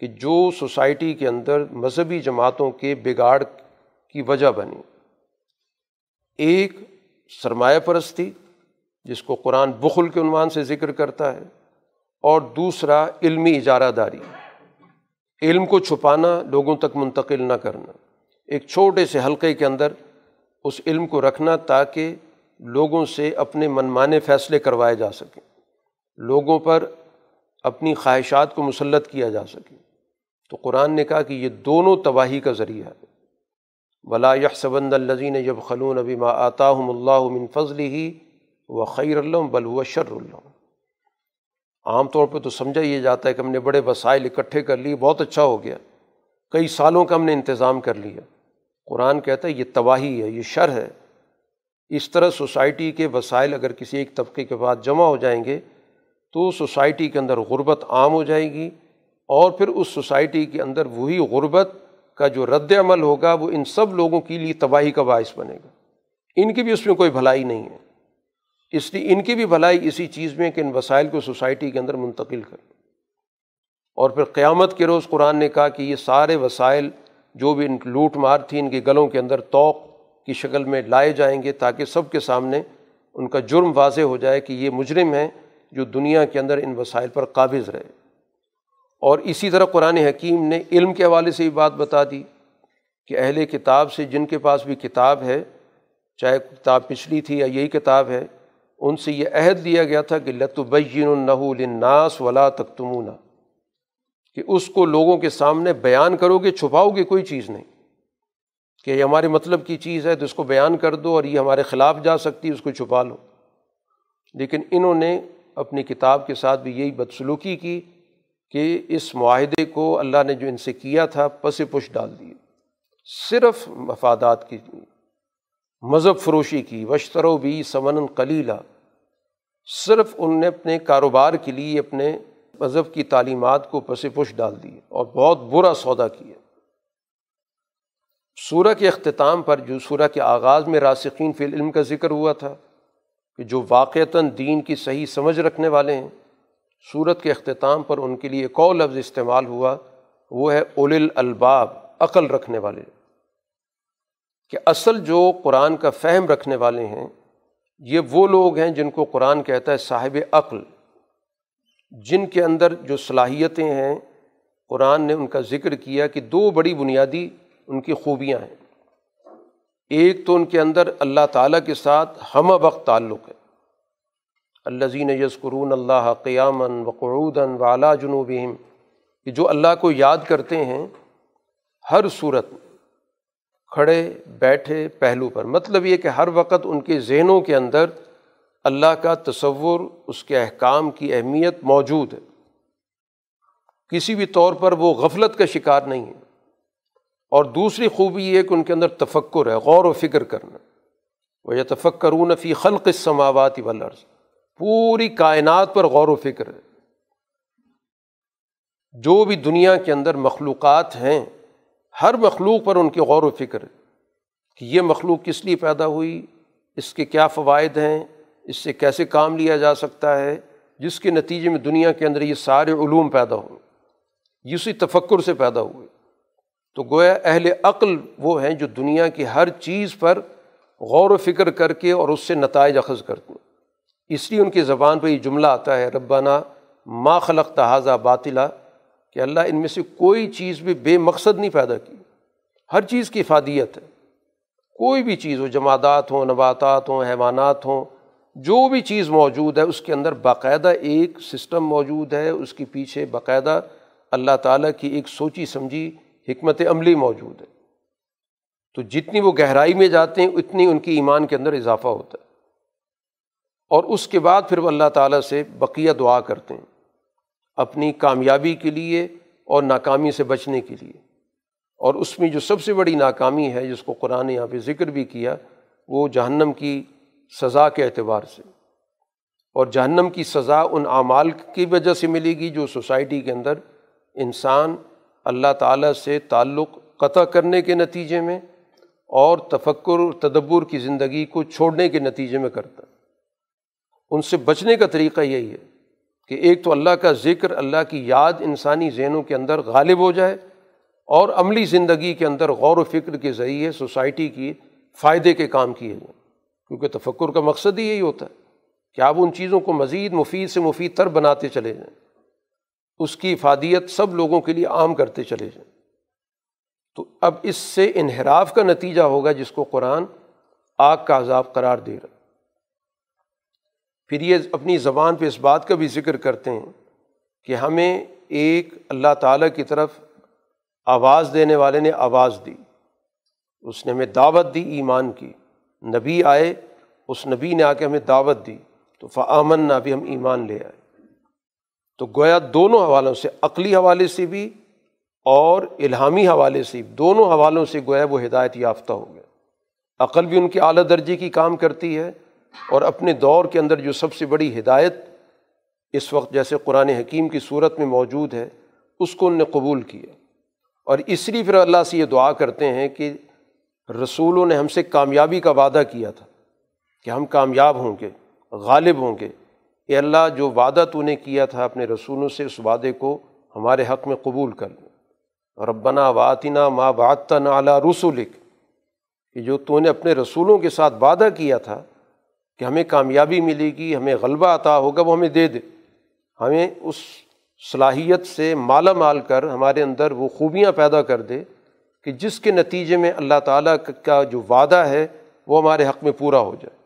کہ جو سوسائٹی کے اندر مذہبی جماعتوں کے بگاڑ کی وجہ بنی۔ ایک سرمایہ پرستی، جس کو قرآن بخل کے عنوان سے ذکر کرتا ہے، اور دوسرا علمی اجارہ داری۔ علم کو چھپانا، لوگوں تک منتقل نہ کرنا۔ ایک چھوٹے سے حلقے کے اندر اس علم کو رکھنا تاکہ لوگوں سے اپنے منمانے فیصلے کروائے جا سکیں۔ لوگوں پر اپنی خواہشات کو مسلط کیا جا سکے۔ تو قرآن نے کہا کہ یہ دونوں تباہی کا ذریعہ ہے۔ ولا سبند الزین جب خلون ابی ما آطاہم اللہ من فضل ہی و خیر اللہ بل و شر اللہ عام طور پہ تو سمجھا یہ جاتا ہے کہ ہم نے بڑے وسائل اکٹھے کر لیے، بہت اچھا ہو گیا۔ کئی سالوں کا ہم نے انتظام کر لیا۔ قرآن کہتا ہے یہ تباہی ہے، یہ شر ہے۔ اس طرح سوسائٹی کے وسائل اگر کسی ایک طبقے کے بعد جمع ہو جائیں گے تو سوسائٹی کے اندر غربت عام ہو جائے گی اور پھر اس سوسائٹی کے اندر وہی غربت کا جو رد عمل ہوگا وہ ان سب لوگوں کے لیے تباہی کا باعث بنے گا۔ ان کی بھی اس میں کوئی بھلائی نہیں ہے۔ اس لیے ان کی بھی بھلائی اسی چیز میں کہ ان وسائل کو سوسائٹی کے اندر منتقل کریں۔ اور پھر قیامت کے روز قرآن نے کہا کہ یہ سارے وسائل جو بھی ان لوٹ مار تھی ان کے گلوں کے اندر توق کی شکل میں لائے جائیں گے تاکہ سب کے سامنے ان کا جرم واضح ہو جائے کہ یہ مجرم ہیں۔ جو دنیا کے اندر ان وسائل پر قابض رہے۔ اور اسی طرح قرآن حکیم نے علم کے حوالے سے بھی بات بتا دی کہ اہل کتاب سے جن کے پاس بھی کتاب ہے، چاہے کتاب پچھلی تھی یا یہی کتاب ہے، ان سے یہ عہد دیا گیا تھا کہ لتبین النحو الناس ولا تختمونہ کہ اس کو لوگوں کے سامنے بیان کرو گے، چھپاؤ گے، کوئی چیز نہیں۔ کہ یہ ہمارے مطلب کی چیز ہے، تو اس کو بیان کر دو اور یہ ہمارے خلاف جا سکتی ہے، اس کو چھپا لو۔ لیکن انہوں نے اپنی کتاب کے ساتھ بھی یہی بدسلوکی کی کہ اس معاہدے کو اللہ نے جو ان سے کیا تھا پس پش ڈال دیے۔ صرف مفادات کی، مذہب فروشی کی وشترو بھی سمن کلیلہ صرف ان نے اپنے کاروبار کے لیے اپنے مذہب کی تعلیمات کو پس پش ڈال دی اور بہت برا سودا کیا۔ سورہ کے اختتام پر جو سورہ کے آغاز میں راسقین فی العلم کا ذکر ہوا تھا کہ جو واقعتاً دین کی صحیح سمجھ رکھنے والے ہیں صورت کے اختتام پر ان کے لیے ایک اور لفظ استعمال ہوا، وہ ہے اول الباب، عقل رکھنے والے۔ کہ اصل جو قرآن کا فہم رکھنے والے ہیں، یہ وہ لوگ ہیں جن کو قرآن کہتا ہے صاحب عقل۔ جن کے اندر جو صلاحیتیں ہیں، قرآن نے ان کا ذکر کیا کہ دو بڑی بنیادی ان کی خوبیاں ہیں۔ ایک تو ان کے اندر اللہ تعالیٰ کے ساتھ ہم وقت تعلق ہے۔ اللہ زین یسکرون اللہ قیامن وقعودن وعلیٰ جنوبہم۔ کہ جو اللہ کو یاد کرتے ہیں، ہر صورت میں کھڑے بیٹھے پہلو پر۔ مطلب یہ کہ ہر وقت ان کے ذہنوں کے اندر اللہ کا تصور، اس کے احکام کی اہمیت موجود ہے۔ کسی بھی طور پر وہ غفلت کا شکار نہیں ہے۔ اور دوسری خوبی یہ کہ ان کے اندر تفکر ہے، غور و فکر کرنا۔ وہ یہ تفکر فی خلق السماوات والارض پوری کائنات پر غور و فکر ہے۔ جو بھی دنیا کے اندر مخلوقات ہیں، ہر مخلوق پر ان کی غور و فکر ہے کہ یہ مخلوق کس لیے پیدا ہوئی، اس کے کیا فوائد ہیں، اس سے کیسے کام لیا جا سکتا ہے، جس کے نتیجے میں دنیا کے اندر یہ سارے علوم پیدا ہوئے اسی تفکر سے پیدا ہوئے۔ تو گویا اہل عقل وہ ہیں جو دنیا کی ہر چیز پر غور و فکر کر کے اور اس سے نتائج اخذ کرتے ہیں۔ اس لیے ان کی زبان پہ یہ جملہ آتا ہے ربانہ ما خلق تحاظہ باطلا، کہ اللہ ان میں سے کوئی چیز بھی بے مقصد نہیں پیدا کی۔ ہر چیز کی افادیت ہے۔ کوئی بھی چیز ہو، جمادات ہوں، نباتات ہوں، حیوانات ہوں، جو بھی چیز موجود ہے، اس کے اندر باقاعدہ ایک سسٹم موجود ہے۔ اس کے پیچھے باقاعدہ اللہ تعالیٰ کی ایک سوچی سمجھی حکمت عملی موجود ہے۔ تو جتنی وہ گہرائی میں جاتے ہیں، اتنی ان کی ایمان کے اندر اضافہ ہوتا ہے۔ اور اس کے بعد پھر وہ اللہ تعالیٰ سے بقیہ دعا کرتے ہیں، اپنی کامیابی کے لیے اور ناکامی سے بچنے کے لیے۔ اور اس میں جو سب سے بڑی ناکامی ہے، جس کو قرآن یہاں پہ ذکر بھی کیا، وہ جہنم کی سزا کے اعتبار سے۔ اور جہنم کی سزا ان اعمال کی وجہ سے ملے گی، جو سوسائٹی کے اندر انسان اللہ تعالیٰ سے تعلق قطع کرنے کے نتیجے میں اور تفکر تدبر کی زندگی کو چھوڑنے کے نتیجے میں کرتا ہے۔ ان سے بچنے کا طریقہ یہی ہے کہ ایک تو اللہ کا ذکر، اللہ کی یاد انسانی ذہنوں کے اندر غالب ہو جائے اور عملی زندگی کے اندر غور و فکر کے ذریعے سوسائٹی کی فائدے کے کام کیے جائیں۔ کیونکہ تفکر کا مقصد ہی یہی ہوتا ہے کہ آپ ان چیزوں کو مزید مفید سے مفید تر بناتے چلے جائیں۔ اس کی افادیت سب لوگوں کے لیے عام کرتے چلے جائیں۔ تو اب اس سے انحراف کا نتیجہ ہوگا جس کو قرآن آگ کا عذاب قرار دے رہا پھر یہ اپنی زبان پہ اس بات کا بھی ذکر کرتے ہیں کہ ہمیں ایک اللہ تعالیٰ کی طرف آواز دینے والے نے آواز دی۔ اس نے ہمیں دعوت دی، ایمان کی۔ نبی آئے، اس نبی نے آ کے ہمیں دعوت دی۔ تو فعامن نہ بھی ہم ایمان لے آئے۔ تو گویا دونوں حوالوں سے، عقلی حوالے سے بھی اور الہامی حوالے سے، دونوں حوالوں سے گویا وہ ہدایت یافتہ ہو گئے عقل بھی ان کی اعلیٰ درجے کی کام کرتی ہے اور اپنے دور کے اندر جو سب سے بڑی ہدایت اس وقت جیسے قرآن حکیم کی صورت میں موجود ہے، اس کو ان نے قبول کیا اور اس لیے پھر اللہ سے یہ دعا کرتے ہیں کہ رسولوں نے ہم سے کامیابی کا وعدہ کیا تھا کہ ہم کامیاب ہوں گے، غالب ہوں گے۔ اے اللہ، جو وعدہ تو نے کیا تھا اپنے رسولوں سے، اس وعدے کو ہمارے حق میں قبول کر لیں ربنا واطینہ ماں بات نعلیٰ رسولک کہ جو تو نے اپنے رسولوں کے ساتھ وعدہ کیا تھا کہ ہمیں کامیابی ملے گی، ہمیں غلبہ عطا ہوگا، وہ ہمیں دے دے۔ ہمیں اس صلاحیت سے مالا مال کر ہمارے اندر وہ خوبیاں پیدا کر دے کہ جس کے نتیجے میں اللہ تعالیٰ کا جو وعدہ ہے، وہ ہمارے حق میں پورا ہو جائے۔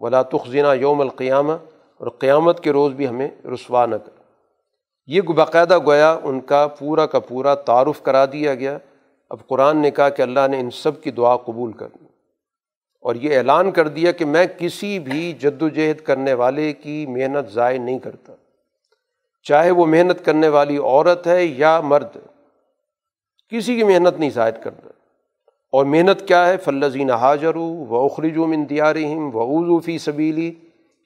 ولا تخذینہ یوم القیامہ اور قیامت کے روز بھی ہمیں رسوا نہ کر یہ باقاعدہ گویا ان کا پورا کا پورا تعارف کرا دیا گیا۔ اب قرآن نے کہا کہ اللہ نے ان سب کی دعا قبول کر دی۔ اور یہ اعلان کر دیا کہ میں کسی بھی جد و جہد کرنے والے کی محنت ضائع نہیں کرتا۔ چاہے وہ محنت کرنے والی عورت ہے یا مرد، کسی کی محنت نہیں ضائع کرتا۔ اور محنت کیا ہے؟ فلزین حاجر و اخرجو من دیارہم و اوضو فی سبیلی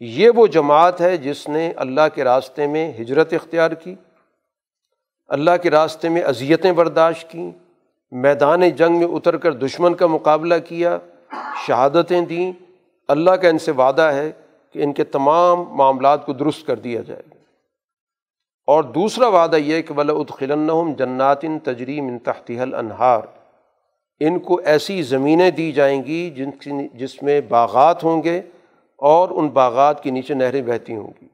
یہ وہ جماعت ہے جس نے اللہ کے راستے میں ہجرت اختیار کی، اللہ کے راستے میں اذیتیں برداشت کیں، میدان جنگ میں اتر کر دشمن کا مقابلہ کیا، شہادتیں دیں۔ اللہ کا ان سے وعدہ ہے کہ ان کے تمام معاملات کو درست کر دیا جائے۔ گا اور دوسرا وعدہ یہ کہ بلا ادخلنہم جناتن تجریم ان تحتیل انہار ان کو ایسی زمینیں دی جائیں گی جن جس میں باغات ہوں گے۔ اور ان باغات کے نیچے نہریں بہتی ہوں گی۔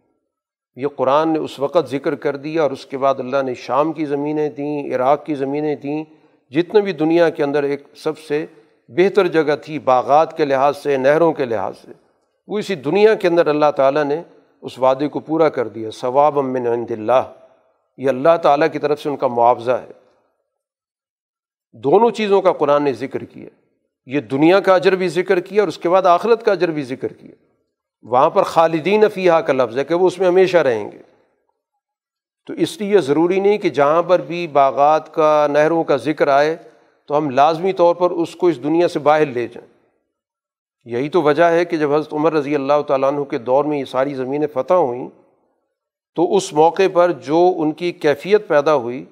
یہ قرآن نے اس وقت ذکر کر دیا اور اس کے بعد اللہ نے شام کی زمینیں دیں عراق کی زمینیں دیں جتنے بھی دنیا کے اندر ایک سب سے بہتر جگہ تھی، باغات کے لحاظ سے، نہروں کے لحاظ سے، وہ اسی دنیا کے اندر اللہ تعالیٰ نے اس وعدے کو پورا کر دیا۔ ثواب امن عند اللہ۔ یہ اللہ تعالیٰ کی طرف سے ان کا معاوضہ ہے۔ دونوں چیزوں کا قرآن نے ذکر کیا۔ یہ دنیا کا اجر بھی ذکر کیا اور اس کے بعد آخرت کا اجر بھی ذکر کیا۔ وہاں پر خالدین فیحہ کا لفظ ہے کہ وہ اس میں ہمیشہ رہیں گے۔ تو اس لیے ضروری نہیں کہ جہاں پر بھی باغات کا، نہروں کا ذکر آئے تو ہم لازمی طور پر اس کو اس دنیا سے باہر لے جائیں۔ یہی تو وجہ ہے کہ جب حضرت عمر رضی اللہ تعالیٰ عنہ کے دور میں یہ ساری زمینیں فتح ہوئیں تو اس موقع پر جو ان کی کیفیت پیدا ہوئی،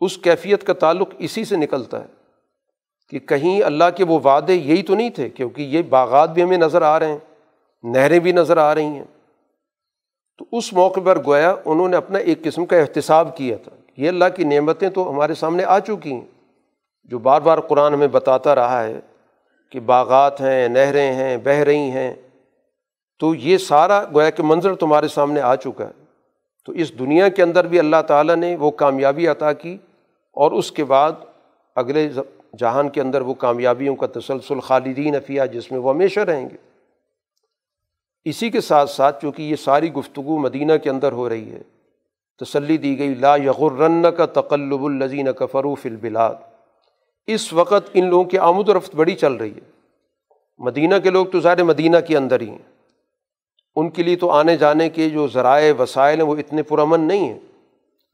اس کیفیت کا تعلق اسی سے نکلتا ہے کہ کہیں اللہ کے وہ وعدے یہی تو نہیں تھے، کیونکہ یہ باغات بھی ہمیں نظر آ رہے ہیں۔ نہریں بھی نظر آ رہی ہیں۔ تو اس موقع پر گویا انہوں نے اپنا ایک قسم کا احتساب کیا تھا یہ اللہ کی نعمتیں تو ہمارے سامنے آ چکی ہیں۔ جو بار بار قرآن ہمیں بتاتا رہا ہے کہ باغات ہیں، نہریں ہیں، بہہ رہی ہیں، تو یہ سارا گویا کہ منظر تمہارے سامنے آ چکا ہے۔ تو اس دنیا کے اندر بھی اللہ تعالیٰ نے وہ کامیابی عطا کی اور اس کے بعد اگلے جہان کے اندر وہ کامیابیوں کا تسلسل خالدین افیہ جس میں وہ ہمیشہ رہیں گے۔ اسی کے ساتھ ساتھ چونکہ یہ ساری گفتگو مدینہ کے اندر ہو رہی ہے، تسلی دی گئی، لا یغرن کا تقلب الزین کا فروف البلاد۔ اس وقت ان لوگوں کی آمد و رفت بڑی چل رہی ہے۔ مدینہ کے لوگ تو ظاہر مدینہ کے اندر ہی ہیں۔ ان کے لیے تو آنے جانے کے جو ذرائع، وسائل ہیں، وہ اتنے پرامن نہیں ہیں۔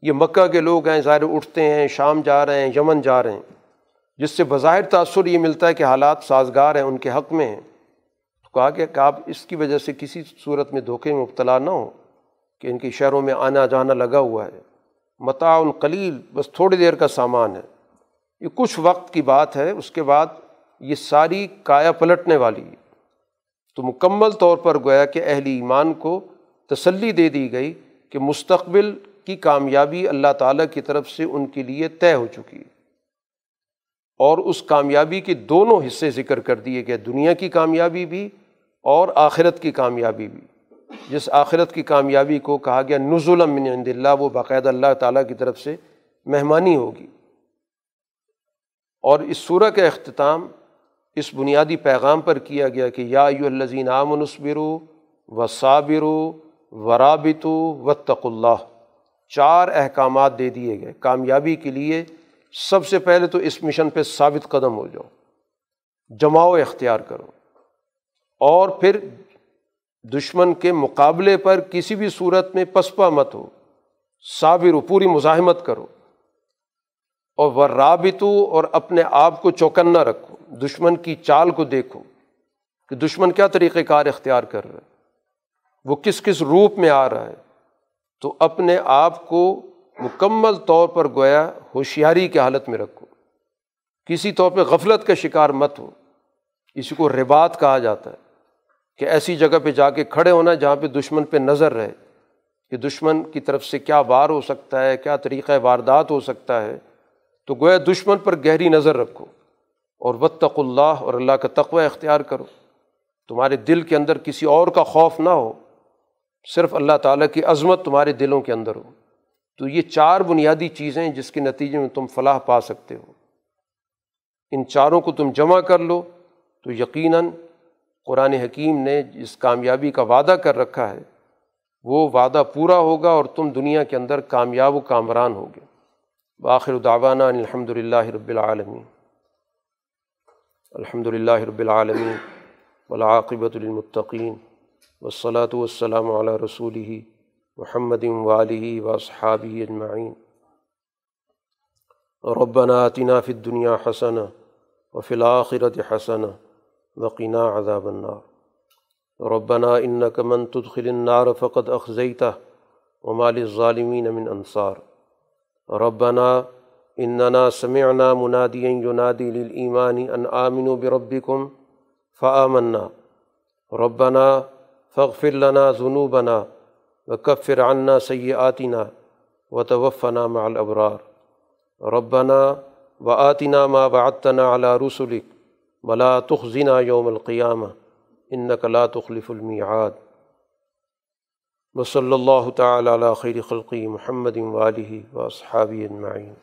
یہ مکہ کے لوگ ہیں، ظاہر اٹھتے ہیں، شام جا رہے ہیں، یمن جا رہے ہیں۔ جس سے بظاہر تأثر یہ ملتا ہے کہ حالات سازگار ہیں، ان کے حق میں ہیں۔ کہا کہ آپ اس کی وجہ سے کسی صورت میں دھوکے میں مبتلا نہ ہو کہ ان کی شہروں میں آنا جانا لگا ہوا ہے۔ متاع قلیل، بس تھوڑی دیر کا سامان ہے۔ یہ کچھ وقت کی بات ہے، اس کے بعد یہ ساری کایا پلٹنے والی۔ ہے تو مکمل طور پر گویا کہ اہل ایمان کو تسلی دے دی گئی کہ مستقبل کی کامیابی اللہ تعالیٰ کی طرف سے ان کے لیے طے ہو چکی۔ ہے اور اس کامیابی کے دونوں حصے ذکر کر دیے گئے۔ دنیا کی کامیابی بھی اور آخرت کی کامیابی بھی۔ جس آخرت کی کامیابی کو کہا گیا نزول من عند اللہ، وہ باقاعدہ اللہ تعالیٰ کی طرف سے مہمانی ہوگی۔ اور اس صورح کا اختتام اس بنیادی پیغام پر کیا گیا کہ یا یو الزین عام نصبرو و صابر و رابط و تق اللہ۔ چار احکامات دے دیے گئے۔ کامیابی کے لیے سب سے پہلے تو اس مشن پہ ثابت قدم ہو جاؤ۔ جماؤ اختیار کرو۔ اور پھر دشمن کے مقابلے پر کسی بھی صورت میں پسپا مت ہو، صابر ہو، پوری مزاحمت کرو۔ اور وہ رابطو اور اپنے آپ کو چوکنا رکھو، دشمن کی چال کو دیکھو کہ دشمن کیا طریقۂ کار اختیار کر رہا ہے۔ وہ کس کس روپ میں آ رہا ہے۔ تو اپنے آپ کو مکمل طور پر گویا ہوشیاری کی حالت میں رکھو۔ کسی طور پہ غفلت کا شکار مت ہو۔ اسی کو ربات کہا جاتا ہے۔ کہ ایسی جگہ پہ جا کے کھڑے ہونا جہاں پہ دشمن پہ نظر رہے، کہ دشمن کی طرف سے کیا وار ہو سکتا ہے، کیا طریقۂ واردات ہو سکتا ہے، تو گویا دشمن پر گہری نظر رکھو اور وطق اللہ اور اللہ کا تقوی اختیار کرو۔ تمہارے دل کے اندر کسی اور کا خوف نہ ہو، صرف اللہ تعالیٰ کی عظمت تمہارے دلوں کے اندر ہو۔ تو یہ چار بنیادی چیزیں جس کے نتیجے میں تم فلاح پا سکتے ہو۔ ان چاروں کو تم جمع کر لو تو یقیناً قرآن حکیم نے جس کامیابی کا وعدہ کر رکھا ہے، وہ وعدہ پورا ہوگا اور تم دنیا کے اندر کامیاب و کامران ہوگے۔ باخر دعوانا الحمد للہ رب العالمین۔ الحمد للہ رب العالمین ولاقبۃ المطقین وصلاۃ والسلام علیہ رسول محمد والی و صحابی اجمعین۔ ربنا آتنا فی الدنیا حسن و فی الآخرت حسن وقنا عذاب النار. ربنا انك من تدخل النار فقد اخزیتہ ومال الظالمین من انصار ربنا اننا سمعنا منادیا ينادي للإيمان ان آمنوا بربكم فآمنا. ربنا فاغفر لنا ذنوبنا وكفر عنا سيئاتنا وتوفنا مع الأبرار. ربنا وآتنا ما وعدتنا على رسلك ولا تخزنا یوم القیامہ ان لا تخلف المیعاد۔ وصلی اللہ تعالی علی خیر خلقی محمد والی و اصحابی أجمعين